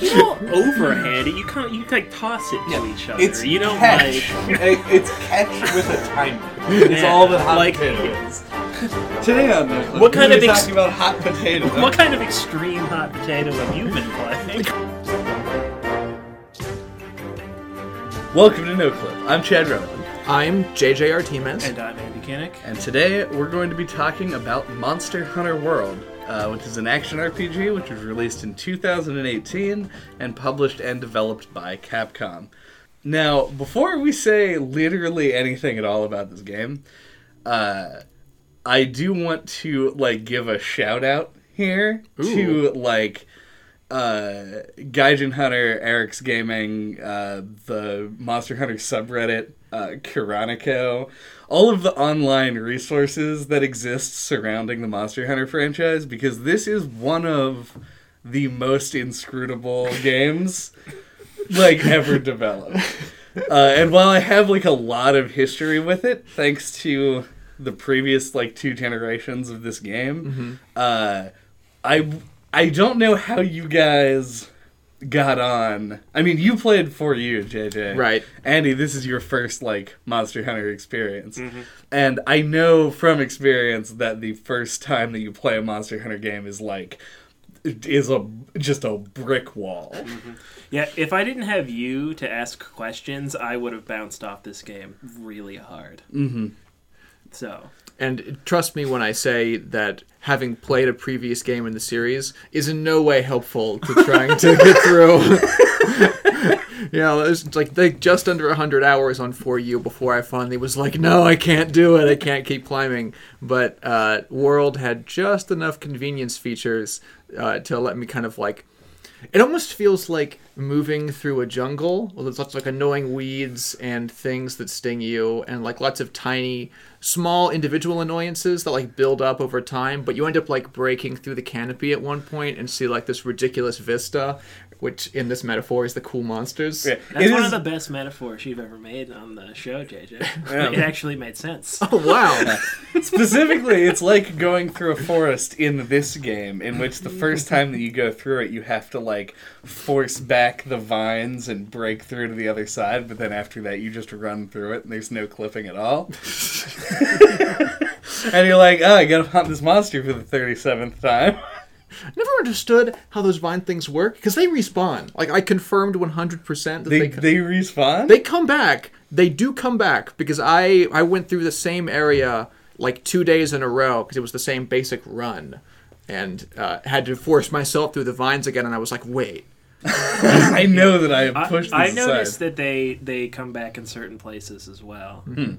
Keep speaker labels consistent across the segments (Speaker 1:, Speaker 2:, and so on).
Speaker 1: You don't overhand it. You kind of you like toss it to each other.
Speaker 2: It's
Speaker 1: you don't
Speaker 2: catch.
Speaker 1: like.
Speaker 2: It's catch with a timer. It's
Speaker 1: Yeah,
Speaker 2: all the hot
Speaker 1: like-
Speaker 2: potato is. Today on the
Speaker 1: What kind
Speaker 2: we're
Speaker 1: of ex-
Speaker 2: talking about hot potato?
Speaker 1: What kind of extreme hot potato have you been playing?
Speaker 3: Welcome to No Clip. I'm Chad Rowland,
Speaker 4: I'm JJ Artemis.
Speaker 1: and I'm Andy Kinnick.
Speaker 3: and today we're going to be talking about Monster Hunter World, uh, which is an action RPG which was released in 2018 and published and developed by Capcom. Now, before we say literally anything at all about this game, uh, I do want to like give a shout out here to like uh, Gaijin Hunter, Arekkz Gaming, uh, the Monster Hunter subreddit, uh, Kiranico, all of the online resources that exist surrounding the Monster Hunter franchise, because this is one of the most inscrutable games like ever developed. Uh, and while I have like a lot of history with it, thanks to the previous like two generations of this game, uh, I I don't know how you guys got on. I mean, you played 4U, JJ.
Speaker 4: Right.
Speaker 3: Andy, this is your first like Monster Hunter experience. And I know from experience that the first time that you play a Monster Hunter game is like is a just a brick wall.
Speaker 1: Yeah, if I didn't have you to ask questions, I would have bounced off this game really hard. Mm-hmm. So
Speaker 4: And trust me when I say that having played a previous game in the series is in no way helpful to trying to get through. you know, it's like they just under 100 hours on 4U before I finally was like, no, I can't do it. I can't keep climbing. But uh, World had just enough convenience features uh, to let me kind of like it almost feels like moving through a jungle. Well, there's lots of like annoying weeds and things that sting you, and like lots of tiny, small individual annoyances that like build up over time. But you end up like breaking through the canopy at one point and see like this ridiculous vista, which in this metaphor is the cool monsters.
Speaker 3: Yeah,
Speaker 1: that's
Speaker 3: it
Speaker 1: one
Speaker 3: is-
Speaker 1: of the best metaphors you've ever made on the show, JJ.
Speaker 3: Yeah.
Speaker 1: It actually made sense.
Speaker 4: Oh wow!
Speaker 3: Specifically, it's like going through a forest in this game, in which the first time that you go through it, you have to like force back the vines and break through to the other side, but then after that, you just run through it and there's no clipping at all. and you're like, oh, I gotta hunt this monster for the 37th time.
Speaker 4: Never understood how those vine things work because they respawn. Like I confirmed 100 percent that
Speaker 3: They,
Speaker 4: they,
Speaker 3: they respawn?
Speaker 4: They come back. They do come back because I I went through the same area like two days in a row because it was the same basic run, and uh, had to force myself through the vines again. And I was like, wait,
Speaker 3: I know that I have
Speaker 1: I,
Speaker 3: pushed this
Speaker 1: I
Speaker 3: aside.
Speaker 1: noticed that they they come back in certain places as well. Hmm.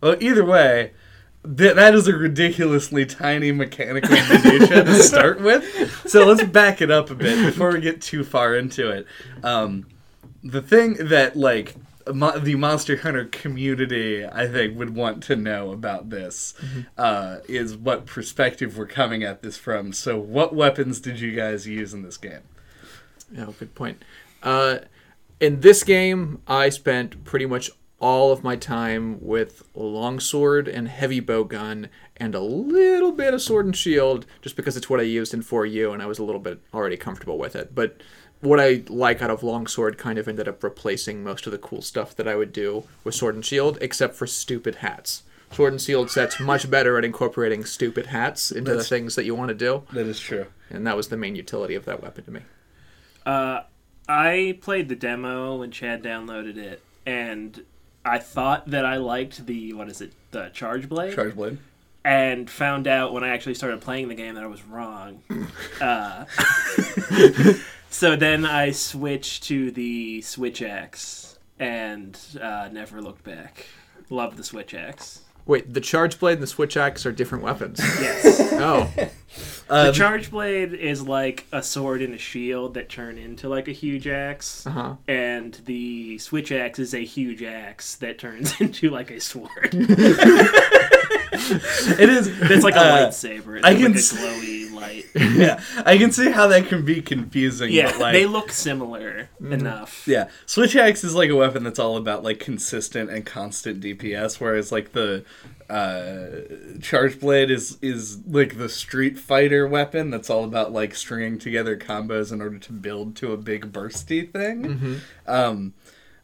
Speaker 3: Well, either way, th- that is a ridiculously tiny mechanical minutia to start with. So let's back it up a bit before we get too far into it. Um, the thing that like mo- the Monster Hunter community, I think, would want to know about this uh, is what perspective we're coming at this from. So, what weapons did you guys use in this game?
Speaker 4: Oh, good point. Uh, in this game, I spent pretty much all of my time with longsword and heavy bow gun and a little bit of sword and shield just because it's what I used in 4U and I was a little bit already comfortable with it. But what I like out of longsword kind of ended up replacing most of the cool stuff that I would do with sword and shield except for stupid hats. Sword and shield sets much better at incorporating stupid hats into
Speaker 3: That's-
Speaker 4: the things that you want to do,
Speaker 3: That is true.
Speaker 4: and that was the main utility of that weapon to me.
Speaker 1: Uh, I played the demo when Chad downloaded it, and I thought that I liked the what is it, the Charge Blade,
Speaker 3: Charge blade.
Speaker 1: and found out when I actually started playing the game that I was wrong. uh, so then I switched to the Switch Axe and uh, never looked back. Love the Switch Axe.
Speaker 4: Wait, the charge blade and the switch axe are different weapons.
Speaker 1: Yes.
Speaker 4: oh,
Speaker 1: The charge blade is like a sword and a shield that turn into like a huge axe,
Speaker 4: uh huh.
Speaker 1: and the switch axe is a huge axe that turns into like a sword.
Speaker 3: It is.
Speaker 1: It's like a
Speaker 3: uh,
Speaker 1: lightsaber. It's
Speaker 3: I
Speaker 1: like
Speaker 3: can
Speaker 1: a
Speaker 3: s-
Speaker 1: glowy light.
Speaker 3: yeah, I can see how that can be confusing.
Speaker 1: Yeah,
Speaker 3: but, like,
Speaker 1: they look similar enough.
Speaker 3: Yeah, Switch Axe is like a weapon that's all about like consistent and constant DPS, whereas like the uh, charge blade is is like the street fighter weapon that's all about like stringing together combos in order to build to a big bursty thing. Um,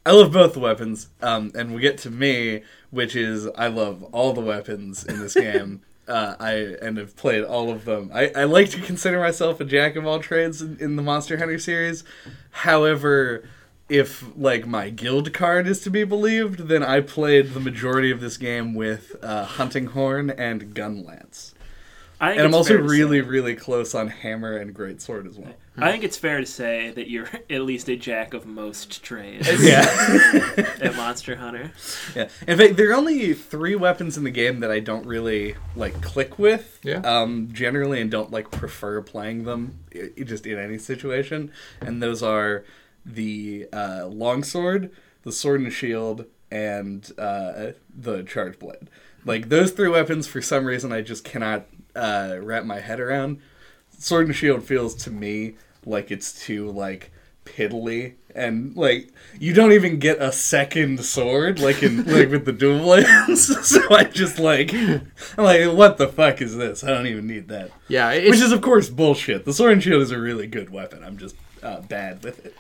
Speaker 3: I love both weapons, um, and we get to me, which is I love all the weapons in this game. Uh, I and have played all of them. I, I like to consider myself a jack of all trades in, in the Monster Hunter series. However, if like my guild card is to be believed, then I played the majority of this game with uh, hunting horn and gun lance,
Speaker 1: I
Speaker 3: and I'm also really
Speaker 1: say-
Speaker 3: really close on hammer and great sword as well.
Speaker 1: I think it's fair to say that you're at least a jack of most trades
Speaker 3: Yeah.
Speaker 1: at Monster Hunter.
Speaker 3: Yeah. In fact, there are only three weapons in the game that I don't really like click with.
Speaker 4: Yeah.
Speaker 3: Um, generally, and don't like prefer playing them i- i- just in any situation. And those are the uh, longsword, the sword and shield, and uh, the charge blade. Like those three weapons, for some reason, I just cannot uh, wrap my head around. Sword and shield feels to me like it's too like piddly. And like you don't even get a second sword like in like with the dual blades. So i just like i'm like what the fuck is this? I don't even need that.
Speaker 4: Yeah,
Speaker 3: which is of course bullshit. The sword and shield is a really good weapon. I'm just uh, bad with it.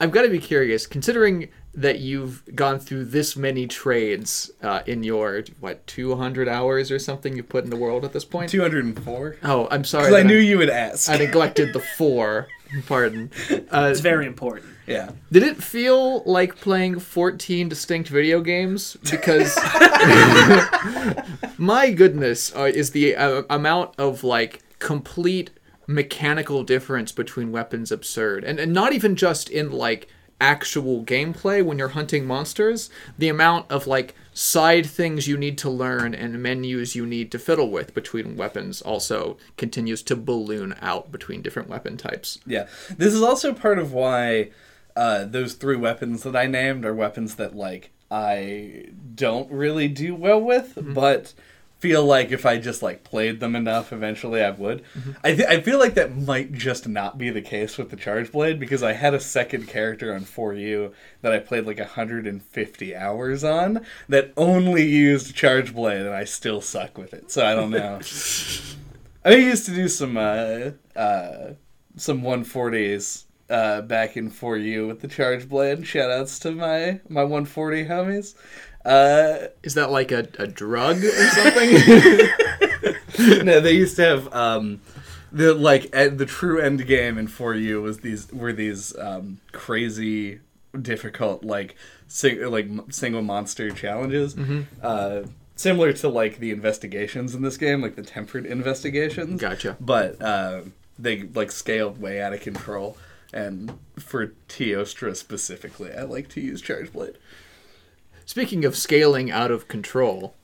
Speaker 4: I've got to be curious, considering that you've gone through this many trades uh, in your what 200 hours or something you put in the world at this point.
Speaker 3: 204
Speaker 4: Oh, I'm sorry.
Speaker 3: i
Speaker 4: that
Speaker 3: knew you would ask
Speaker 4: I neglected the four. Pardon. Uh,
Speaker 1: It's very important.
Speaker 3: yeah
Speaker 4: did it feel like playing 14 distinct video games? Because my goodness, uh, is the uh, amount of like complete mechanical difference between weapons absurd, and and not even just in like actual gameplay when you're hunting monsters. The amount of like side things you need to learn and menus you need to fiddle with between weapons also continues to balloon out between different weapon types.
Speaker 3: Yeah, this is also part of why uh, those three weapons that I named are weapons that like I don't really do well with, but feel like if I just like played them enough, eventually I would. I th- I feel like that might just not be the case with the Charge Blade because I had a second character on 4U that I played like 150 hours on that only used Charge Blade, and I still suck with it. So I don't know. I used to do some uh, uh, some 140s uh, back in 4U with the Charge Blade. Shoutouts to my my 140 homies. Uh,
Speaker 4: Is that like a, a drug or something?
Speaker 3: no, they used to have um, the like at the true end game in 4U was these were these um, crazy difficult like sing, like single monster challenges. Uh, similar to like the investigations in this game, like the tempered investigations.
Speaker 4: Gotcha.
Speaker 3: But uh, they like scaled way out of control. And for Teostra specifically, I like to use Charge Blade.
Speaker 4: Speaking of scaling out of control,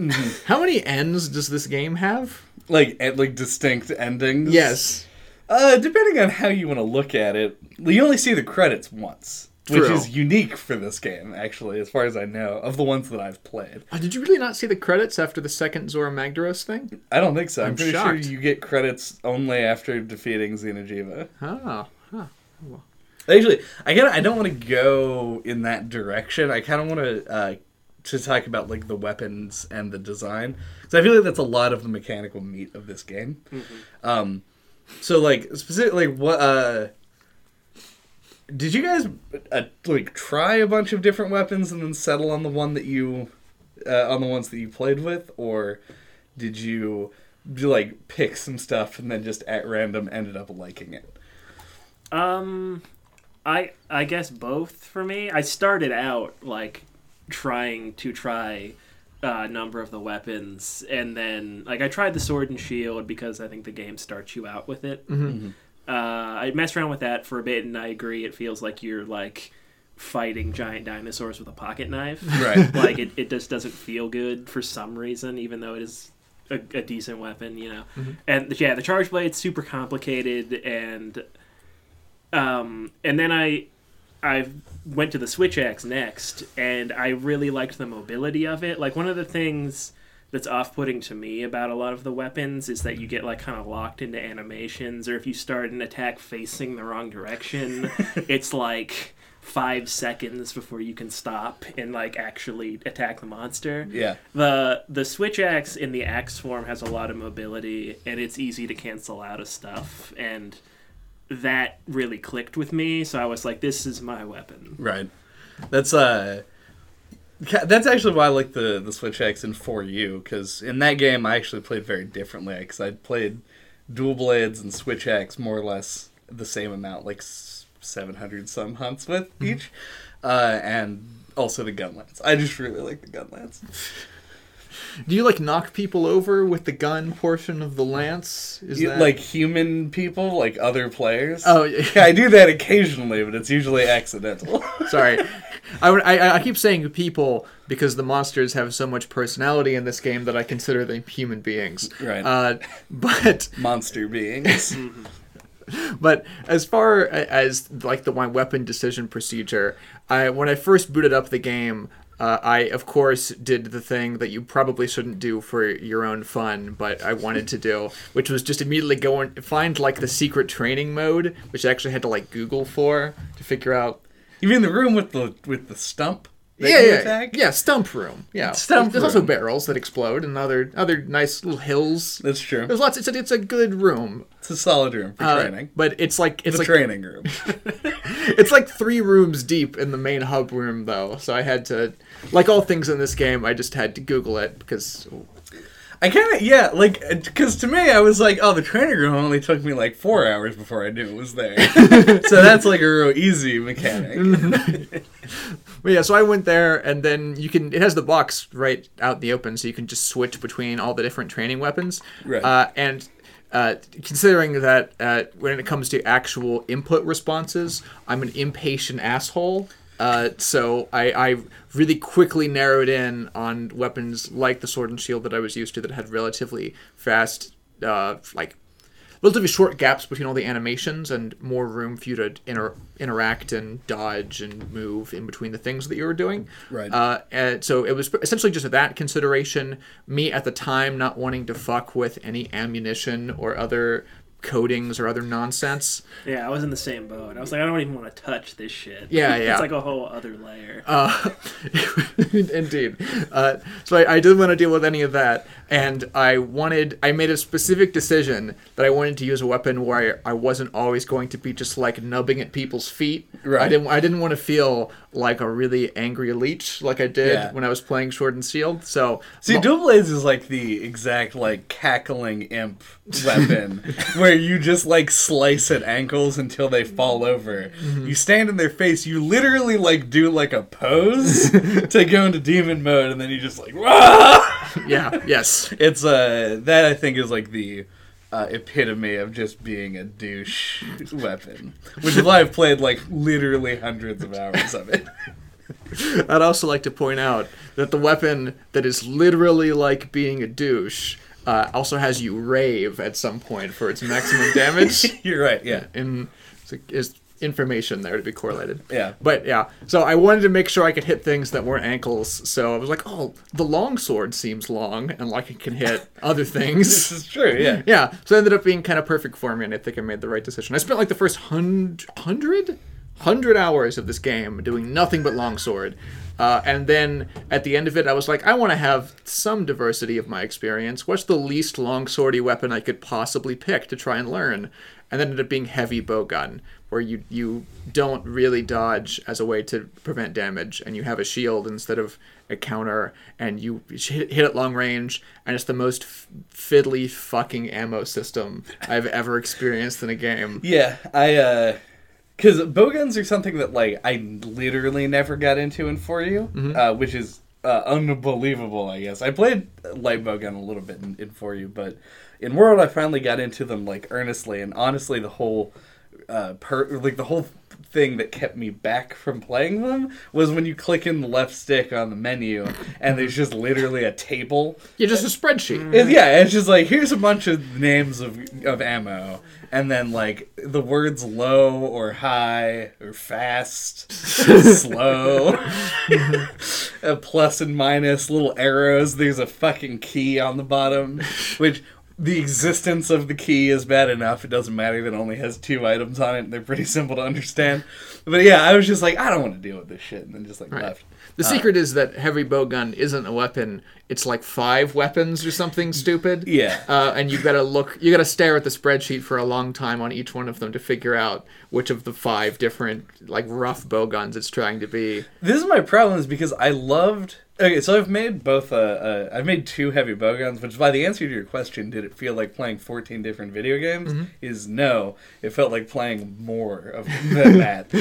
Speaker 4: how many ends does this game have?
Speaker 3: Like at like distinct endings.
Speaker 4: Yes.
Speaker 3: Uh, depending on how you want to look at it, you only see the credits once, which is unique for this game, actually, as far as I know, of the ones that I've played.
Speaker 4: Uh, did you really not see the credits after the second Zorah Magdaros thing?
Speaker 3: I don't think so. I'm,
Speaker 4: I'm
Speaker 3: pretty
Speaker 4: shocked.
Speaker 3: sure you get credits only after defeating Xeno'jiiva.
Speaker 4: Oh, huh.
Speaker 3: Actually, I kind I don't want to go in that direction. I kind of want to uh, to talk about like the weapons and the design because I feel like that's a lot of the mechanical meat of this game. Um, so like specifically, like what uh, did you guys uh, like try a bunch of different weapons and then settle on the one that you uh, on the ones that you played with, or did you like pick some stuff and then just at random ended up liking it?
Speaker 1: Um, I I guess both for me. I started out like trying to try uh, a number of the weapons, and then like I tried the sword and shield because I think the game starts you out with it.
Speaker 4: Mhm.
Speaker 1: Uh, I messed around with that for a bit, and I agree. It feels like you're like fighting giant dinosaurs with a pocket knife.
Speaker 3: Right.
Speaker 1: like it, it just doesn't feel good for some reason, even though it is a, a decent weapon, you know. And yeah, the charge blade's super complicated, and um, and then I I went to the Switch Axe next, and I really liked the mobility of it. Like one of the things that's off-putting to me about a lot of the weapons is that you get like kind of locked into animations, or if you start an attack facing the wrong direction, it's like five seconds before you can stop and like actually attack the monster.
Speaker 3: Yeah.
Speaker 1: The the switch axe in the axe form has a lot of mobility and it's easy to cancel out of stuff and that really clicked with me. So I was like, this is my weapon.
Speaker 3: Right. That's uh that's actually why I like the the Switch Axe and 4U because in that game I actually played very differently because I played dual blades and Switch Axe more or less the same amount, like 700 some hunts with each, uh, and also the gun lance. I just really like the gun lance.
Speaker 4: Do you like knock people over with the gun portion of the lance? Is
Speaker 3: You-
Speaker 4: that
Speaker 3: Like human people, like other players.
Speaker 4: Oh, yeah.
Speaker 3: yeah, I do that occasionally, but it's usually accidental.
Speaker 4: Sorry, I, would- I I keep saying people because the monsters have so much personality in this game that I consider them human beings.
Speaker 3: Right.
Speaker 4: Uh, but
Speaker 3: Monster beings.
Speaker 4: but as far as like the my weapon decision procedure, I when I first booted up the game. Uh, I of course did the thing that you probably shouldn't do for your own fun, but I wanted to do, which was just immediately go and find like the secret training mode, which I actually had to like Google for to figure out
Speaker 3: You mean the room with the with the stump? that
Speaker 4: yeah,
Speaker 3: you
Speaker 4: yeah,
Speaker 3: attack?
Speaker 4: yeah, stump room. Yeah,
Speaker 3: Stump
Speaker 4: There's also barrels that explode and other other nice little hills.
Speaker 3: That's true.
Speaker 4: There's lots. It's a, it's a good room.
Speaker 3: It's a solid room for
Speaker 4: Uh,
Speaker 3: training.
Speaker 4: but it's like it's
Speaker 3: the
Speaker 4: like
Speaker 3: training room.
Speaker 4: it's like three rooms deep in the main hub room though. So I had to, like all things in this game, I just had to Google it because
Speaker 3: I kind of yeah, like because to me, I was like, oh, the training room only took me like four hours before I knew it was there. so that's like a real easy mechanic.
Speaker 4: But yeah, so I went there, and then you can. It has the box right out in the open, so you can just switch between all the different training weapons.
Speaker 3: Right.
Speaker 4: Uh, and uh, considering that uh, when it comes to actual input responses, I'm an impatient asshole. Uh, so I, I really quickly narrowed in on weapons like the sword and shield that I was used to that had relatively fast, uh, like relatively short gaps between all the animations and more room for you to inter- interact and dodge and move in between the things that you were doing.
Speaker 3: Right.
Speaker 4: Uh, and so it was essentially just that consideration. Me at the time not wanting to fuck with any ammunition or other coatings or other nonsense.
Speaker 1: Yeah, I was in the same boat. I was like, I don't even want to touch this shit.
Speaker 4: Yeah, yeah.
Speaker 1: It's like a whole other layer.
Speaker 4: Uh, indeed. Uh, so I, I didn't want to deal with any of that, and I wanted. I made a specific decision that I wanted to use a weapon where I, I wasn't always going to be just like nubbing at people's feet.
Speaker 3: Right.
Speaker 4: I didn't. I didn't want to feel like a really angry leech like I did
Speaker 3: Yeah.
Speaker 4: when I was playing Sword and Shield. So
Speaker 3: See,
Speaker 4: mo-
Speaker 3: dual blades is like the exact like cackling imp weapon, where you just like slice at ankles until they fall over. You stand in their face. You literally like do like a pose to go into demon mode, and then you just like. "Wah!"
Speaker 4: yeah. Yes.
Speaker 3: It's uh that I think is like the uh, epitome of just being a douche weapon, which is why I've played like literally hundreds of hours of it.
Speaker 4: I'd also like to point out that the weapon that is literally like being a douche uh, also has you rave at some point for its maximum damage.
Speaker 3: You're right, yeah,
Speaker 4: in so is information there to be correlated.
Speaker 3: yeah.
Speaker 4: But yeah, so I wanted to make sure I could hit things that weren't ankles. So I was like, oh, the long sword seems long and like it can hit other things.
Speaker 3: This is true, yeah.
Speaker 4: yeah, so it ended up being kind of perfect for me, and I think I made the right decision. I spent like the first hundred, hundred, hundred hours of this game doing nothing but longsword. Uh, and then at the end of it, I was like, I want to have some diversity of my experience. What's the least longswordy weapon I could possibly pick to try and learn? And then ended up being heavy bowgun, where you you don't really dodge as a way to prevent damage, and you have a shield instead of a counter, and you hit, hit at long range, and it's the most f- fiddly fucking ammo system I've ever experienced in a game.
Speaker 3: Yeah, I uh cuz bowguns are something that like I literally never got into in 4U, uh which is uh, unbelievable, I guess. I played light bowgun a little bit in, in 4U, but in World I finally got into them like earnestly and honestly the whole uh per like the whole thing that kept me back from playing them was when you click in the left stick on the menu and there's just literally a table
Speaker 4: Yeah, just a spreadsheet.
Speaker 3: It- yeah, it's just like here's a bunch of names of of ammo, and then like the words low or high or fast, slow, a plus and minus, little arrows. There's a fucking key on the bottom, which the existence of the key is bad enough. It doesn't matter that it only has two items on it. They're pretty simple to understand. But yeah, I was just like, I don't want to deal with this shit, and then just like
Speaker 4: Right.
Speaker 3: left.
Speaker 4: The
Speaker 3: Uh,
Speaker 4: secret is that heavy bowgun isn't a weapon. It's like five weapons or something stupid.
Speaker 3: Yeah.
Speaker 4: Uh, and you gotta look, you gotta stare at the spreadsheet for a long time on each one of them to figure out which of the five different, like, rough bowguns it's trying to be.
Speaker 3: This is my problem is because I loved. Okay, so I've made both. Uh, uh, I've made two heavy bowguns, which by the answer to your question, did it feel like playing fourteen different video games? Is no. It felt like playing more of than that.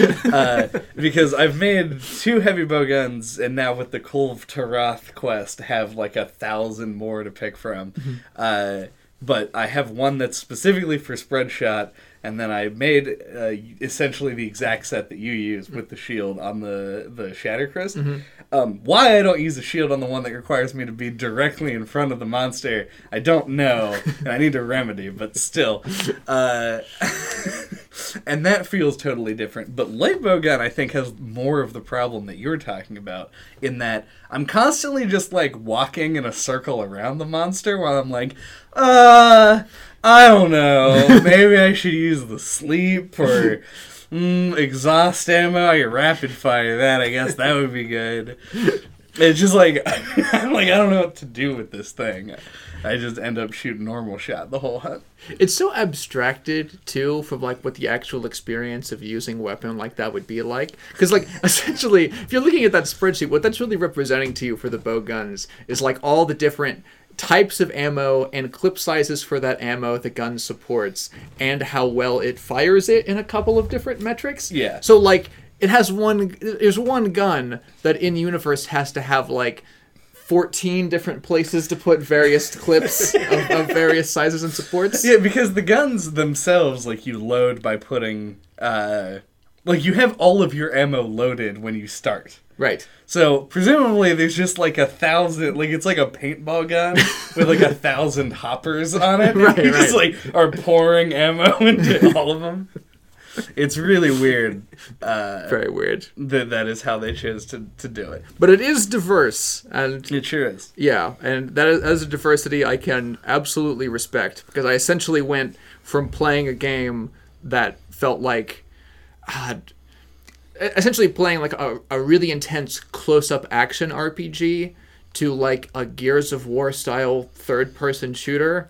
Speaker 3: uh, because I've made two heavy bowguns, and now with the Kulve Taroth quest, have like a thousand more to pick from. Uh, but I have one that's specifically for spread shot, and then I made uh, essentially the exact set that you use with the shield on the the Shattercrest. Um, why I don't use a shield on the one that requires me to be directly in front of the monster, I don't know, and I need to remedy. But still, uh, and that feels totally different. But light bowgun, I think, has more of the problem that you're talking about. In that I'm constantly just like walking in a circle around the monster while I'm like, uh, I don't know, maybe I should use the sleep or. Mm, exhaust ammo. I could rapid fire that. I guess that would be good. It's just like I'm like I don't know what to do with this thing. I just end up shooting normal shot the whole hunt.
Speaker 4: It's so abstracted too from like what the actual experience of using weapon like that would be like. Because like essentially, if you're looking at that spreadsheet, what that's really representing to you for the bow guns is like all the different types of ammo and clip sizes for that ammo the gun supports and how well it fires it in a couple of different metrics.
Speaker 3: Yeah.
Speaker 4: So like it has one there's one gun that in universe has to have like 14 different places to put various clips of, of various sizes and supports.
Speaker 3: Yeah, because the guns themselves, like you load by putting, uh, like you have all of your ammo loaded when you start.
Speaker 4: Right.
Speaker 3: So presumably there's just like a thousand, like it's like a paintball gun with like a thousand hoppers on it.
Speaker 4: Right,
Speaker 3: you just like are pouring ammo into all of them. It's really weird. Uh,
Speaker 4: Very weird.
Speaker 3: that that is how they chose to, to do it.
Speaker 4: But it is diverse and
Speaker 3: It sure is.
Speaker 4: yeah, and that is, that is a diversity I can absolutely respect because I essentially went from playing a game that felt like ah, essentially playing like a, a really intense close-up action RPG to like a Gears of War style third-person shooter.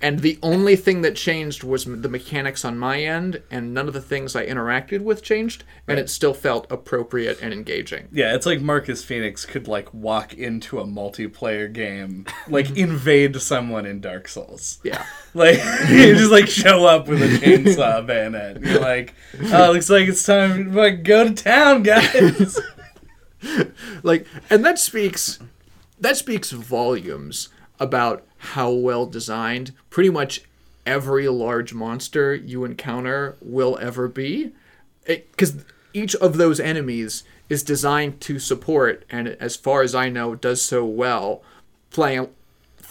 Speaker 4: And the only thing that changed was the mechanics on my end, and none of the things I interacted with changed, and it still felt appropriate and engaging.
Speaker 3: Yeah, it's like Marcus Fenix could like walk into a multiplayer game, like invade someone in Dark Souls.
Speaker 4: Yeah.
Speaker 3: Like you just like show up with a chainsaw bayonet. You're like, oh, looks like it's time to like, go to town, guys.
Speaker 4: like and that speaks that speaks volumes about how well designed pretty much every large monster you encounter will ever be because each of those enemies is designed to support and as far as i know does so well playing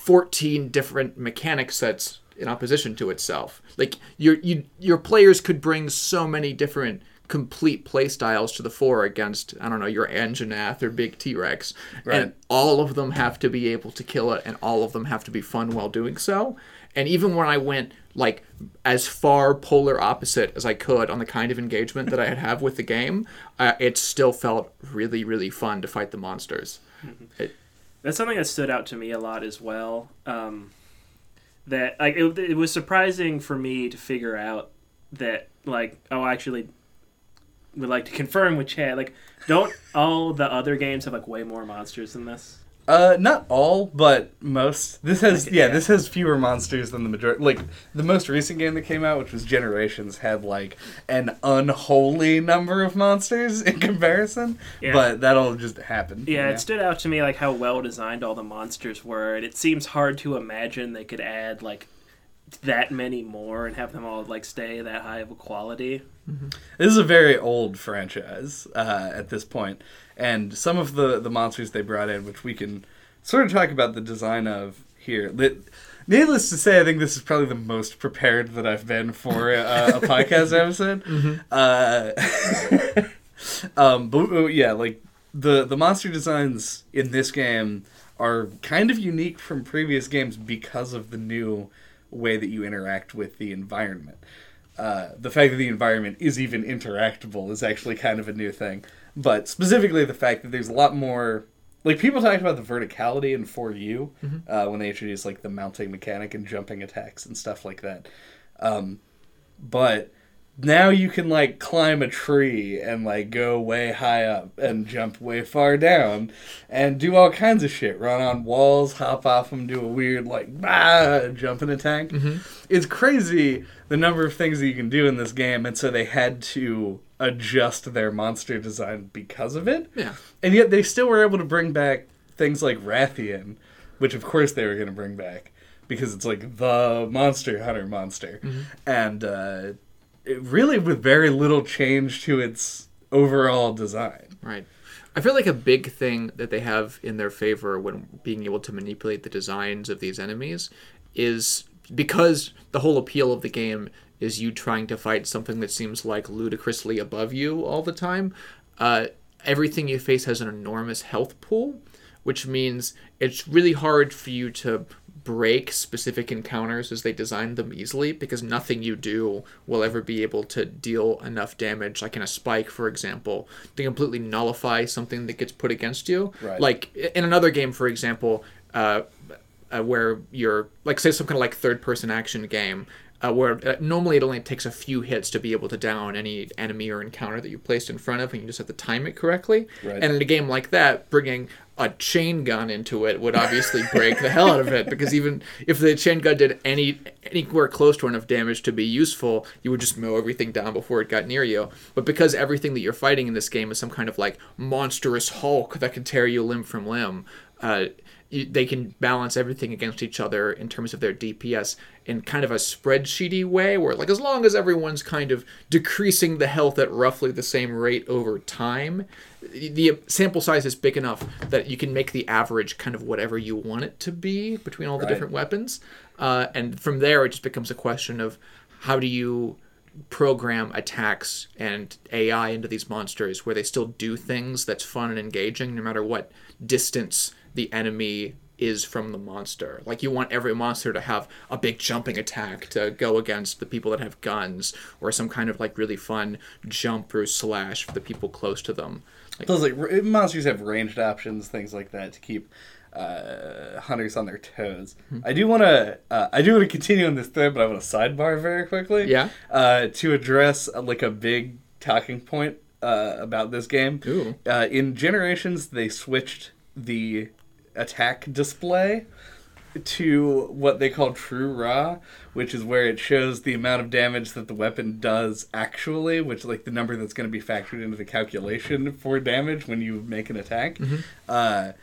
Speaker 4: 14 different mechanic sets in opposition to itself. Like your you your players could bring so many different complete play styles to the fore against I don't know your Anjanath or Big T Rex,
Speaker 3: Right.
Speaker 4: and all of them have to be able to kill it, and all of them have to be fun while doing so. And even when I went like as far polar opposite as I could on the kind of engagement that I had have with the game, uh, it still felt really really fun to fight the monsters. It,
Speaker 1: That's something that stood out to me a lot as well. Um, that like it, it was surprising for me to figure out that like oh I actually would like to confirm with Chad like don't all the other games have like way more monsters than this?
Speaker 3: Uh, not all, but most. This has yeah, this has fewer monsters than the majority. Like the most recent game that came out, which was Generations, had like an unholy number of monsters in comparison.
Speaker 1: Yeah.
Speaker 3: But that'll just happen.
Speaker 1: Yeah,
Speaker 3: you
Speaker 1: it stood out to me like how well designed all the monsters were, and it seems hard to imagine they could add like that many more and have them all like stay that high of a quality.
Speaker 3: This is a very old franchise uh, at this point, and some of the the monsters they brought in, which we can sort of talk about the design of here. Needless to say, I think this is probably the most prepared that I've been for a, a podcast episode. Uh, um, but uh, yeah, like the the monster designs in this game are kind of unique from previous games because of the new way that you interact with the environment. Uh, the fact that the environment is even interactable is actually kind of a new thing. But specifically, the fact that there's a lot more. Like, people talked about the verticality in 4U uh, when they introduced, like, the mounting mechanic and jumping attacks and stuff like that. Um, but now you can like climb a tree and like go way high up and jump way far down and do all kinds of shit. Run on walls hop off them do a weird like bah, jumping attack it's crazy the number of things that you can do in this game and so they had to adjust their monster design because of it.
Speaker 4: Yeah.
Speaker 3: and yet they still were able to bring back things like Rathian, which of course they were going to bring back because it's like the Monster Hunter monster, and uh, really with very little change to its overall design.
Speaker 4: Right. I feel like a big thing that they have in their favor when being able to manipulate the designs of these enemies is because the whole appeal of the game is you trying to fight something that seems like ludicrously above you all the time. Uh, everything you face has an enormous health pool, which means it's really hard for you to break specific encounters as they designed them easily because nothing you do will ever be able to deal enough damage like in a spike for example to completely nullify something that gets put against you
Speaker 3: Right.
Speaker 4: like in another game for example uh, uh, where you're like say some kind of like third person action game uh, where uh, normally it only takes a few hits to be able to down any enemy or encounter that you placed in front of and you just have to time it correctly
Speaker 3: Right.
Speaker 4: and in a game like that bringing a chain gun into it would obviously break the hell out of it because even if the chain gun did any anywhere close to enough damage to be useful, you would just mow everything down before it got near you. But because everything that you're fighting in this game is some kind of like monstrous Hulk that can tear you limb from limb, uh, they can balance everything against each other in terms of their DPS in kind of a spreadsheety way, where like as long as everyone's kind of decreasing the health at roughly the same rate over time, the sample size is big enough that you can make the average kind of whatever you want it to be between all the
Speaker 3: Right.
Speaker 4: different weapons. Uh, and from there, it just becomes a question of how do you program attacks and AI into these monsters where they still do things that's fun and engaging no matter what distance the enemy is from the monster. Like you want every monster to have a big jumping attack to go against the people that have guns or some kind of like really fun jump or slash for the people close to them. Like,
Speaker 3: Those like r- monsters have ranged options, things like that, to keep uh, hunters on their toes. I do want to, uh, I do want to continue on this thread, but I want to sidebar very quickly.
Speaker 4: Yeah.
Speaker 3: Uh, to address uh, like a big talking point uh, about this game.
Speaker 4: Ooh.
Speaker 3: Uh, in Generations, they switched the attack display to what they call true raw, which is where it shows the amount of damage that the weapon does actually, which like the number that's going to be factored into the calculation for damage when you make an attack. Uh,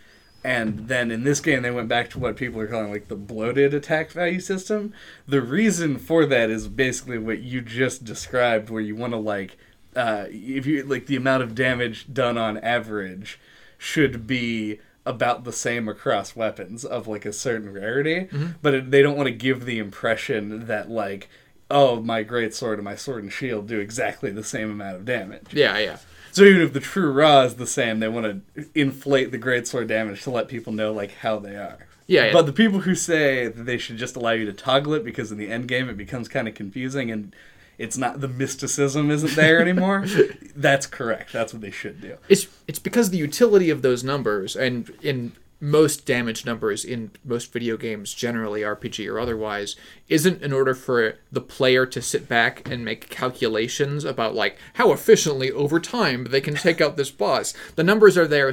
Speaker 3: and then in this game, they went back to what people are calling like the bloated attack value system. The reason for that is basically what you just described, where you want to like, uh, if you like the amount of damage done on average should be about the same across weapons of like a certain rarity, mm-hmm. but it, they don't want to give the impression that like, oh, my great sword and my sword and shield do exactly the same amount of damage.
Speaker 4: yeah, yeah.
Speaker 3: So even if the true raw is the same, they want to inflate the great sword damage to let people know like how they are.
Speaker 4: Yeah, yeah.
Speaker 3: But the people who say that they should just allow you to toggle it because in the end game it becomes kind of confusing and it's not the mysticism isn't there anymore. that's correct. That's what they should do.
Speaker 4: It's it's because the utility of those numbers and in most damage numbers in most video games generally RPG or otherwise isn't in order for the player to sit back and make calculations about like how efficiently over time they can take out this boss. The numbers are there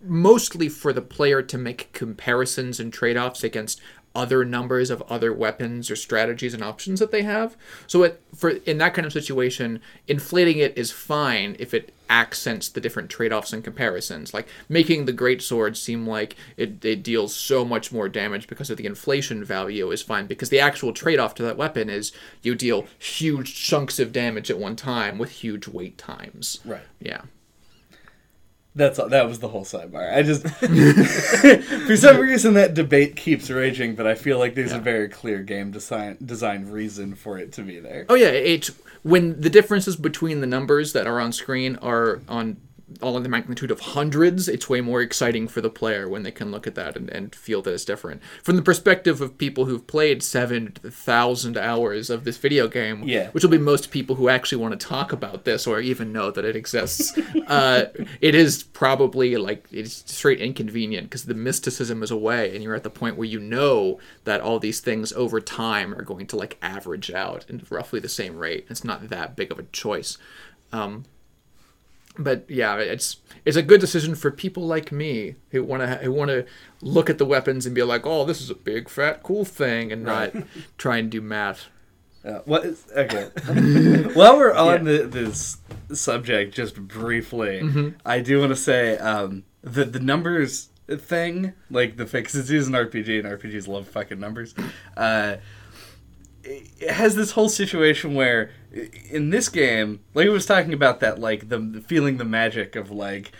Speaker 4: mostly for the player to make comparisons and trade-offs against other numbers of other weapons or strategies and options that they have. So it, for in that kind of situation, inflating it is fine if it accents the different trade-offs and comparisons. Like making the great sword seem like it, it deals so much more damage because of the inflation value is fine because the actual trade-off to that weapon is you deal huge chunks of damage at one time with huge wait times.
Speaker 3: Right.
Speaker 4: Yeah.
Speaker 3: That's all, that was the whole sidebar. I just for some reason that debate keeps raging, but I feel like there's a very clear game design design reason for it to be there.
Speaker 4: Oh yeah, it's when the differences between the numbers that are on screen are on all in the magnitude of hundreds, it's way more exciting for the player when they can look at that and, and feel that it's different. From the perspective of people who've played 7,000 hours of this video game,
Speaker 2: Yeah.
Speaker 4: which will be most people who actually want to talk about this or even know that it exists, uh, it is probably like it's straight inconvenient because the mysticism is away and you're at the point where you know that all these things over time are going to like average out in roughly the same rate. It's not that big of a choice. Um, but yeah, it's it's a good decision for people like me who want to who want to look at the weapons and be like, "Oh, this is a big fat cool thing," and not try and do math.
Speaker 3: Uh, what is okay? While we're on the, this subject, just briefly, I do want to say um, the the numbers thing, like the fix, it is an RPG, and RPGs love fucking numbers. Uh, it has this whole situation where in this game, like I was talking about that, like the feeling the magic of like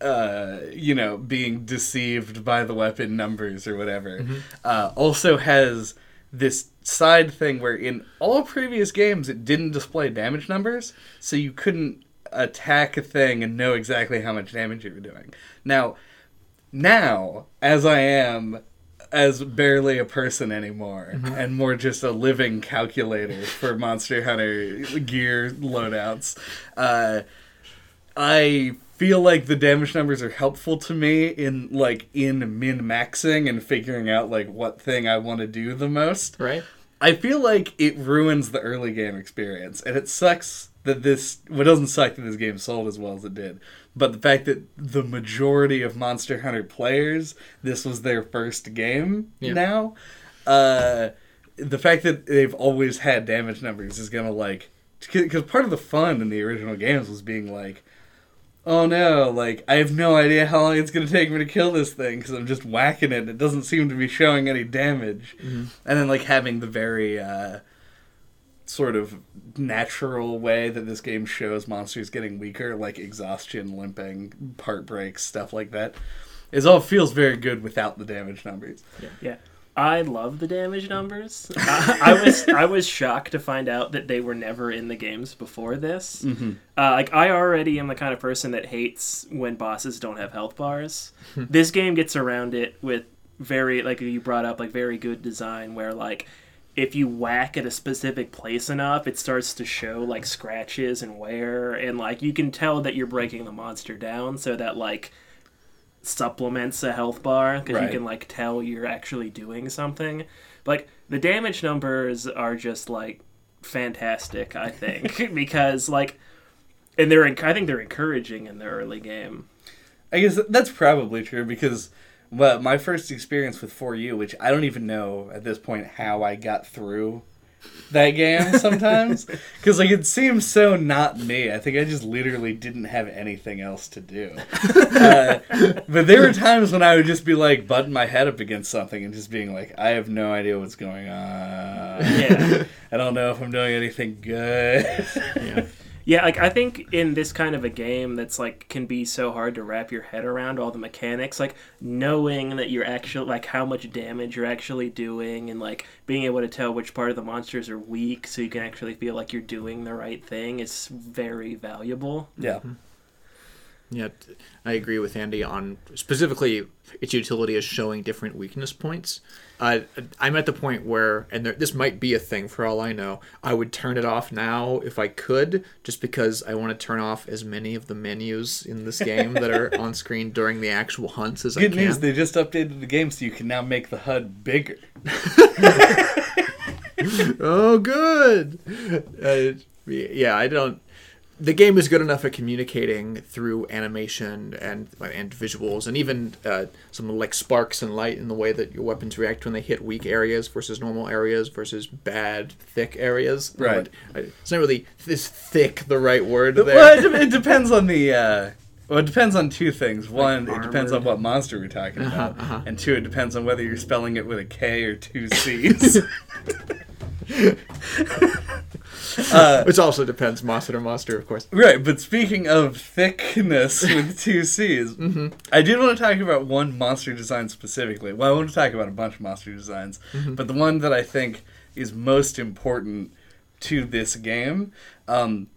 Speaker 3: uh, you know, being deceived by the weapon numbers or whatever, uh, also has this side thing where in all previous games it didn't display damage numbers, so you couldn't attack a thing and know exactly how much damage you were doing. Now, now, as I am as barely a person anymore and more just a living calculator for Monster Hunter gear loadouts, uh, I feel like the damage numbers are helpful to me in like in min maxing and figuring out like what thing I want to do the most.
Speaker 4: Right?
Speaker 3: I feel like it ruins the early game experience, and it sucks that this. Well, it doesn't suck that this game sold as well as it did, but the fact that the majority of Monster Hunter players, this was their first game
Speaker 4: Yeah.
Speaker 3: now. Uh, the fact that they've always had damage numbers is gonna like, because part of the fun in the original games was being like. Oh no, like, I have no idea how long it's gonna take me to kill this thing because I'm just whacking it and it doesn't seem to be showing any damage and then like having the very uh, sort of natural way that this game shows monsters getting weaker, like exhaustion, limping, part breaks, stuff like that. It all feels very good without the damage numbers.
Speaker 1: Yeah. I love the damage numbers. I, I was I was shocked to find out that they were never in the games before this.
Speaker 3: Mm-hmm.
Speaker 1: Uh, like I already am the kind of person that hates when bosses don't have health bars. this game gets around it with very like you brought up like very good design where like if you whack at a specific place enough, it starts to show like scratches and wear, and like you can tell that you're breaking the monster down, so that like supplements a health bar because
Speaker 3: Right.
Speaker 1: you can like tell you're actually doing something. Like the damage numbers are just like fantastic, I think, because like, and they're I think they're encouraging in the early game.
Speaker 3: I guess that's probably true because well, my first experience with 4U, which I don't even know at this point how I got through that game sometimes because like it seems so not me i think i just literally didn't have anything else to do uh, but there were times when i would just be like butting my head up against something and just being like i have no idea what's going on
Speaker 1: Yeah.
Speaker 3: i don't know if i'm doing anything good
Speaker 4: Yeah.
Speaker 1: Yeah, like I think in this kind of a game that's like can be so hard to wrap your head around all the mechanics, like knowing that you're actually like how much damage you're actually doing and like being able to tell which part of the monsters are weak so you can actually feel like you're doing the right thing is very valuable.
Speaker 3: yeah
Speaker 4: mm-hmm. Yeah, I agree with Andy on specifically its utility as showing different weakness points. Uh, I'm at the point where, and there, this might be a thing for all I know, I would turn it off now if I could, just because I want to turn off as many of the menus in this game that are on screen during the actual hunts as I can.
Speaker 3: good news they just updated the game so you can now make the hud bigger
Speaker 4: oh, good. Uh, yeah, I don't. The game is good enough at communicating through animation and and visuals, and even uh, some like sparks and light in the way that your weapons react when they hit weak areas versus normal areas versus bad thick areas.
Speaker 3: Right.
Speaker 4: It's not really this thick the right word there.
Speaker 3: Well, it, it depends on the. Uh, well, it depends on two things. One, it depends on what monster we're talking about,
Speaker 4: uh-huh.
Speaker 3: and two, it depends on whether you're spelling it with a K or two C's. uh,
Speaker 4: Which also depends monster to monster, of course.
Speaker 3: right, but speaking of thickness with two C's,
Speaker 4: Mm-hmm.
Speaker 3: I did want to talk about one monster design specifically. Well, I want to talk about a bunch of monster designs,
Speaker 4: Mm-hmm.
Speaker 3: but the one that I think is most important to this game. Um,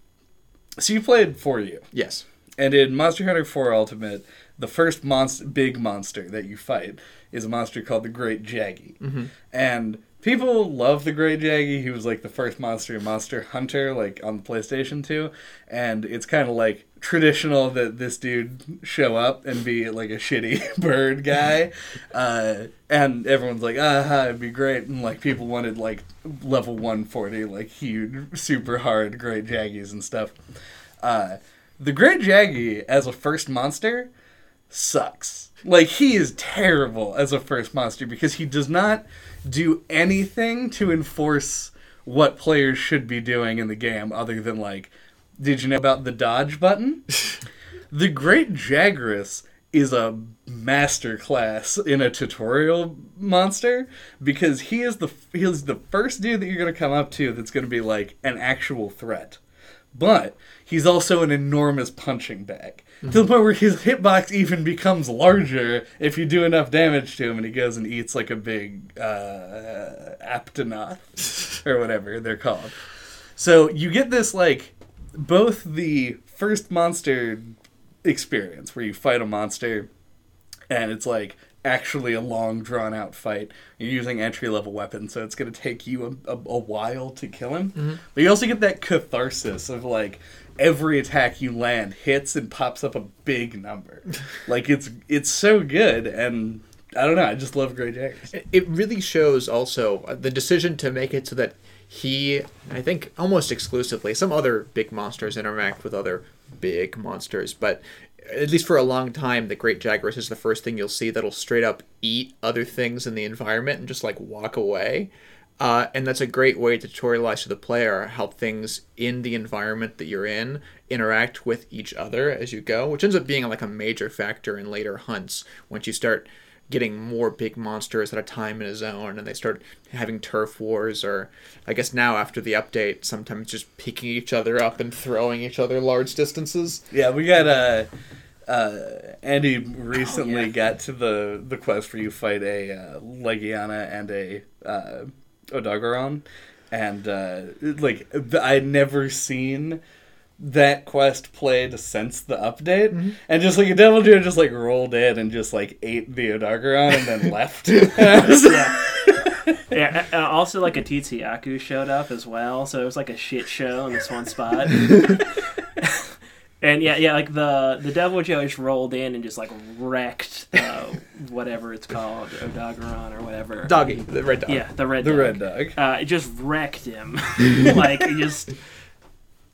Speaker 3: so you played 4U.
Speaker 4: Yes.
Speaker 3: and in Monster Hunter 4 Ultimate, the first monster, big monster that you fight is a monster called the Great Jaggi. And people love the Great Jaggi. He was like the first monster in Monster Hunter, like on the PlayStation 2. And it's kind of like traditional that this dude show up and be like a shitty bird guy. Uh, and everyone's like, ah, it'd be great. And like people wanted like level 140, like huge, super hard Great Jaggies and stuff. Uh, the Great Jaggi as a first monster sucks. Like he is terrible as a first monster because he does not do anything to enforce what players should be doing in the game other than like did you know about the dodge button? the Great Jagras is a master class in a tutorial monster because he is the he is the first dude that you're going to come up to that's going to be like an actual threat. But he's also an enormous punching bag. To the point where his hitbox even becomes larger if you do enough damage to him and he goes and eats like a big uh, Aptonoth or whatever they're called. So you get this like both the first monster experience where you fight a monster and it's like actually a long drawn out fight. You're using entry level weapons, so it's going to take you a, a, a while to kill him. But you also get that catharsis of like every attack you land hits and pops up a big number. like it's it's so good and I don't know, I just love Great Jagras.
Speaker 4: It really shows also uh, the decision to make it so that he, I think, almost exclusively, some other big monsters interact with other big monsters, but at least for a long time, the Great Jagras is the first thing you'll see that'll straight up eat other things in the environment and just like walk away. Uh, and that's a great way to tutorialize to the player how things in the environment that you're in interact with each other as you go, which ends up being like a major factor in later hunts once you start getting more big monsters at a time in a zone and they start having turf wars or i guess now after the update sometimes just picking each other up and throwing each other large distances.
Speaker 3: Yeah, we got uh uh Andy recently got to the the quest where you fight a uh, Legiana and a uh Odogaron and uh like I'd never seen that quest played since the update, and just like a Deviljho just like rolled in and just like ate the Odogaron and then left. And I was like-
Speaker 1: Yeah, also like a Tzitzi-Ya-Ku showed up as well, so it was like a shit show in this one spot. and yeah, yeah, like the the Devil just rolled in and just like wrecked the whatever it's called, Odogaron or whatever.
Speaker 4: doggy the red dog
Speaker 1: Yeah, the red.
Speaker 3: the
Speaker 1: dog.
Speaker 3: red dog.
Speaker 1: Uh, it just wrecked him. like it just,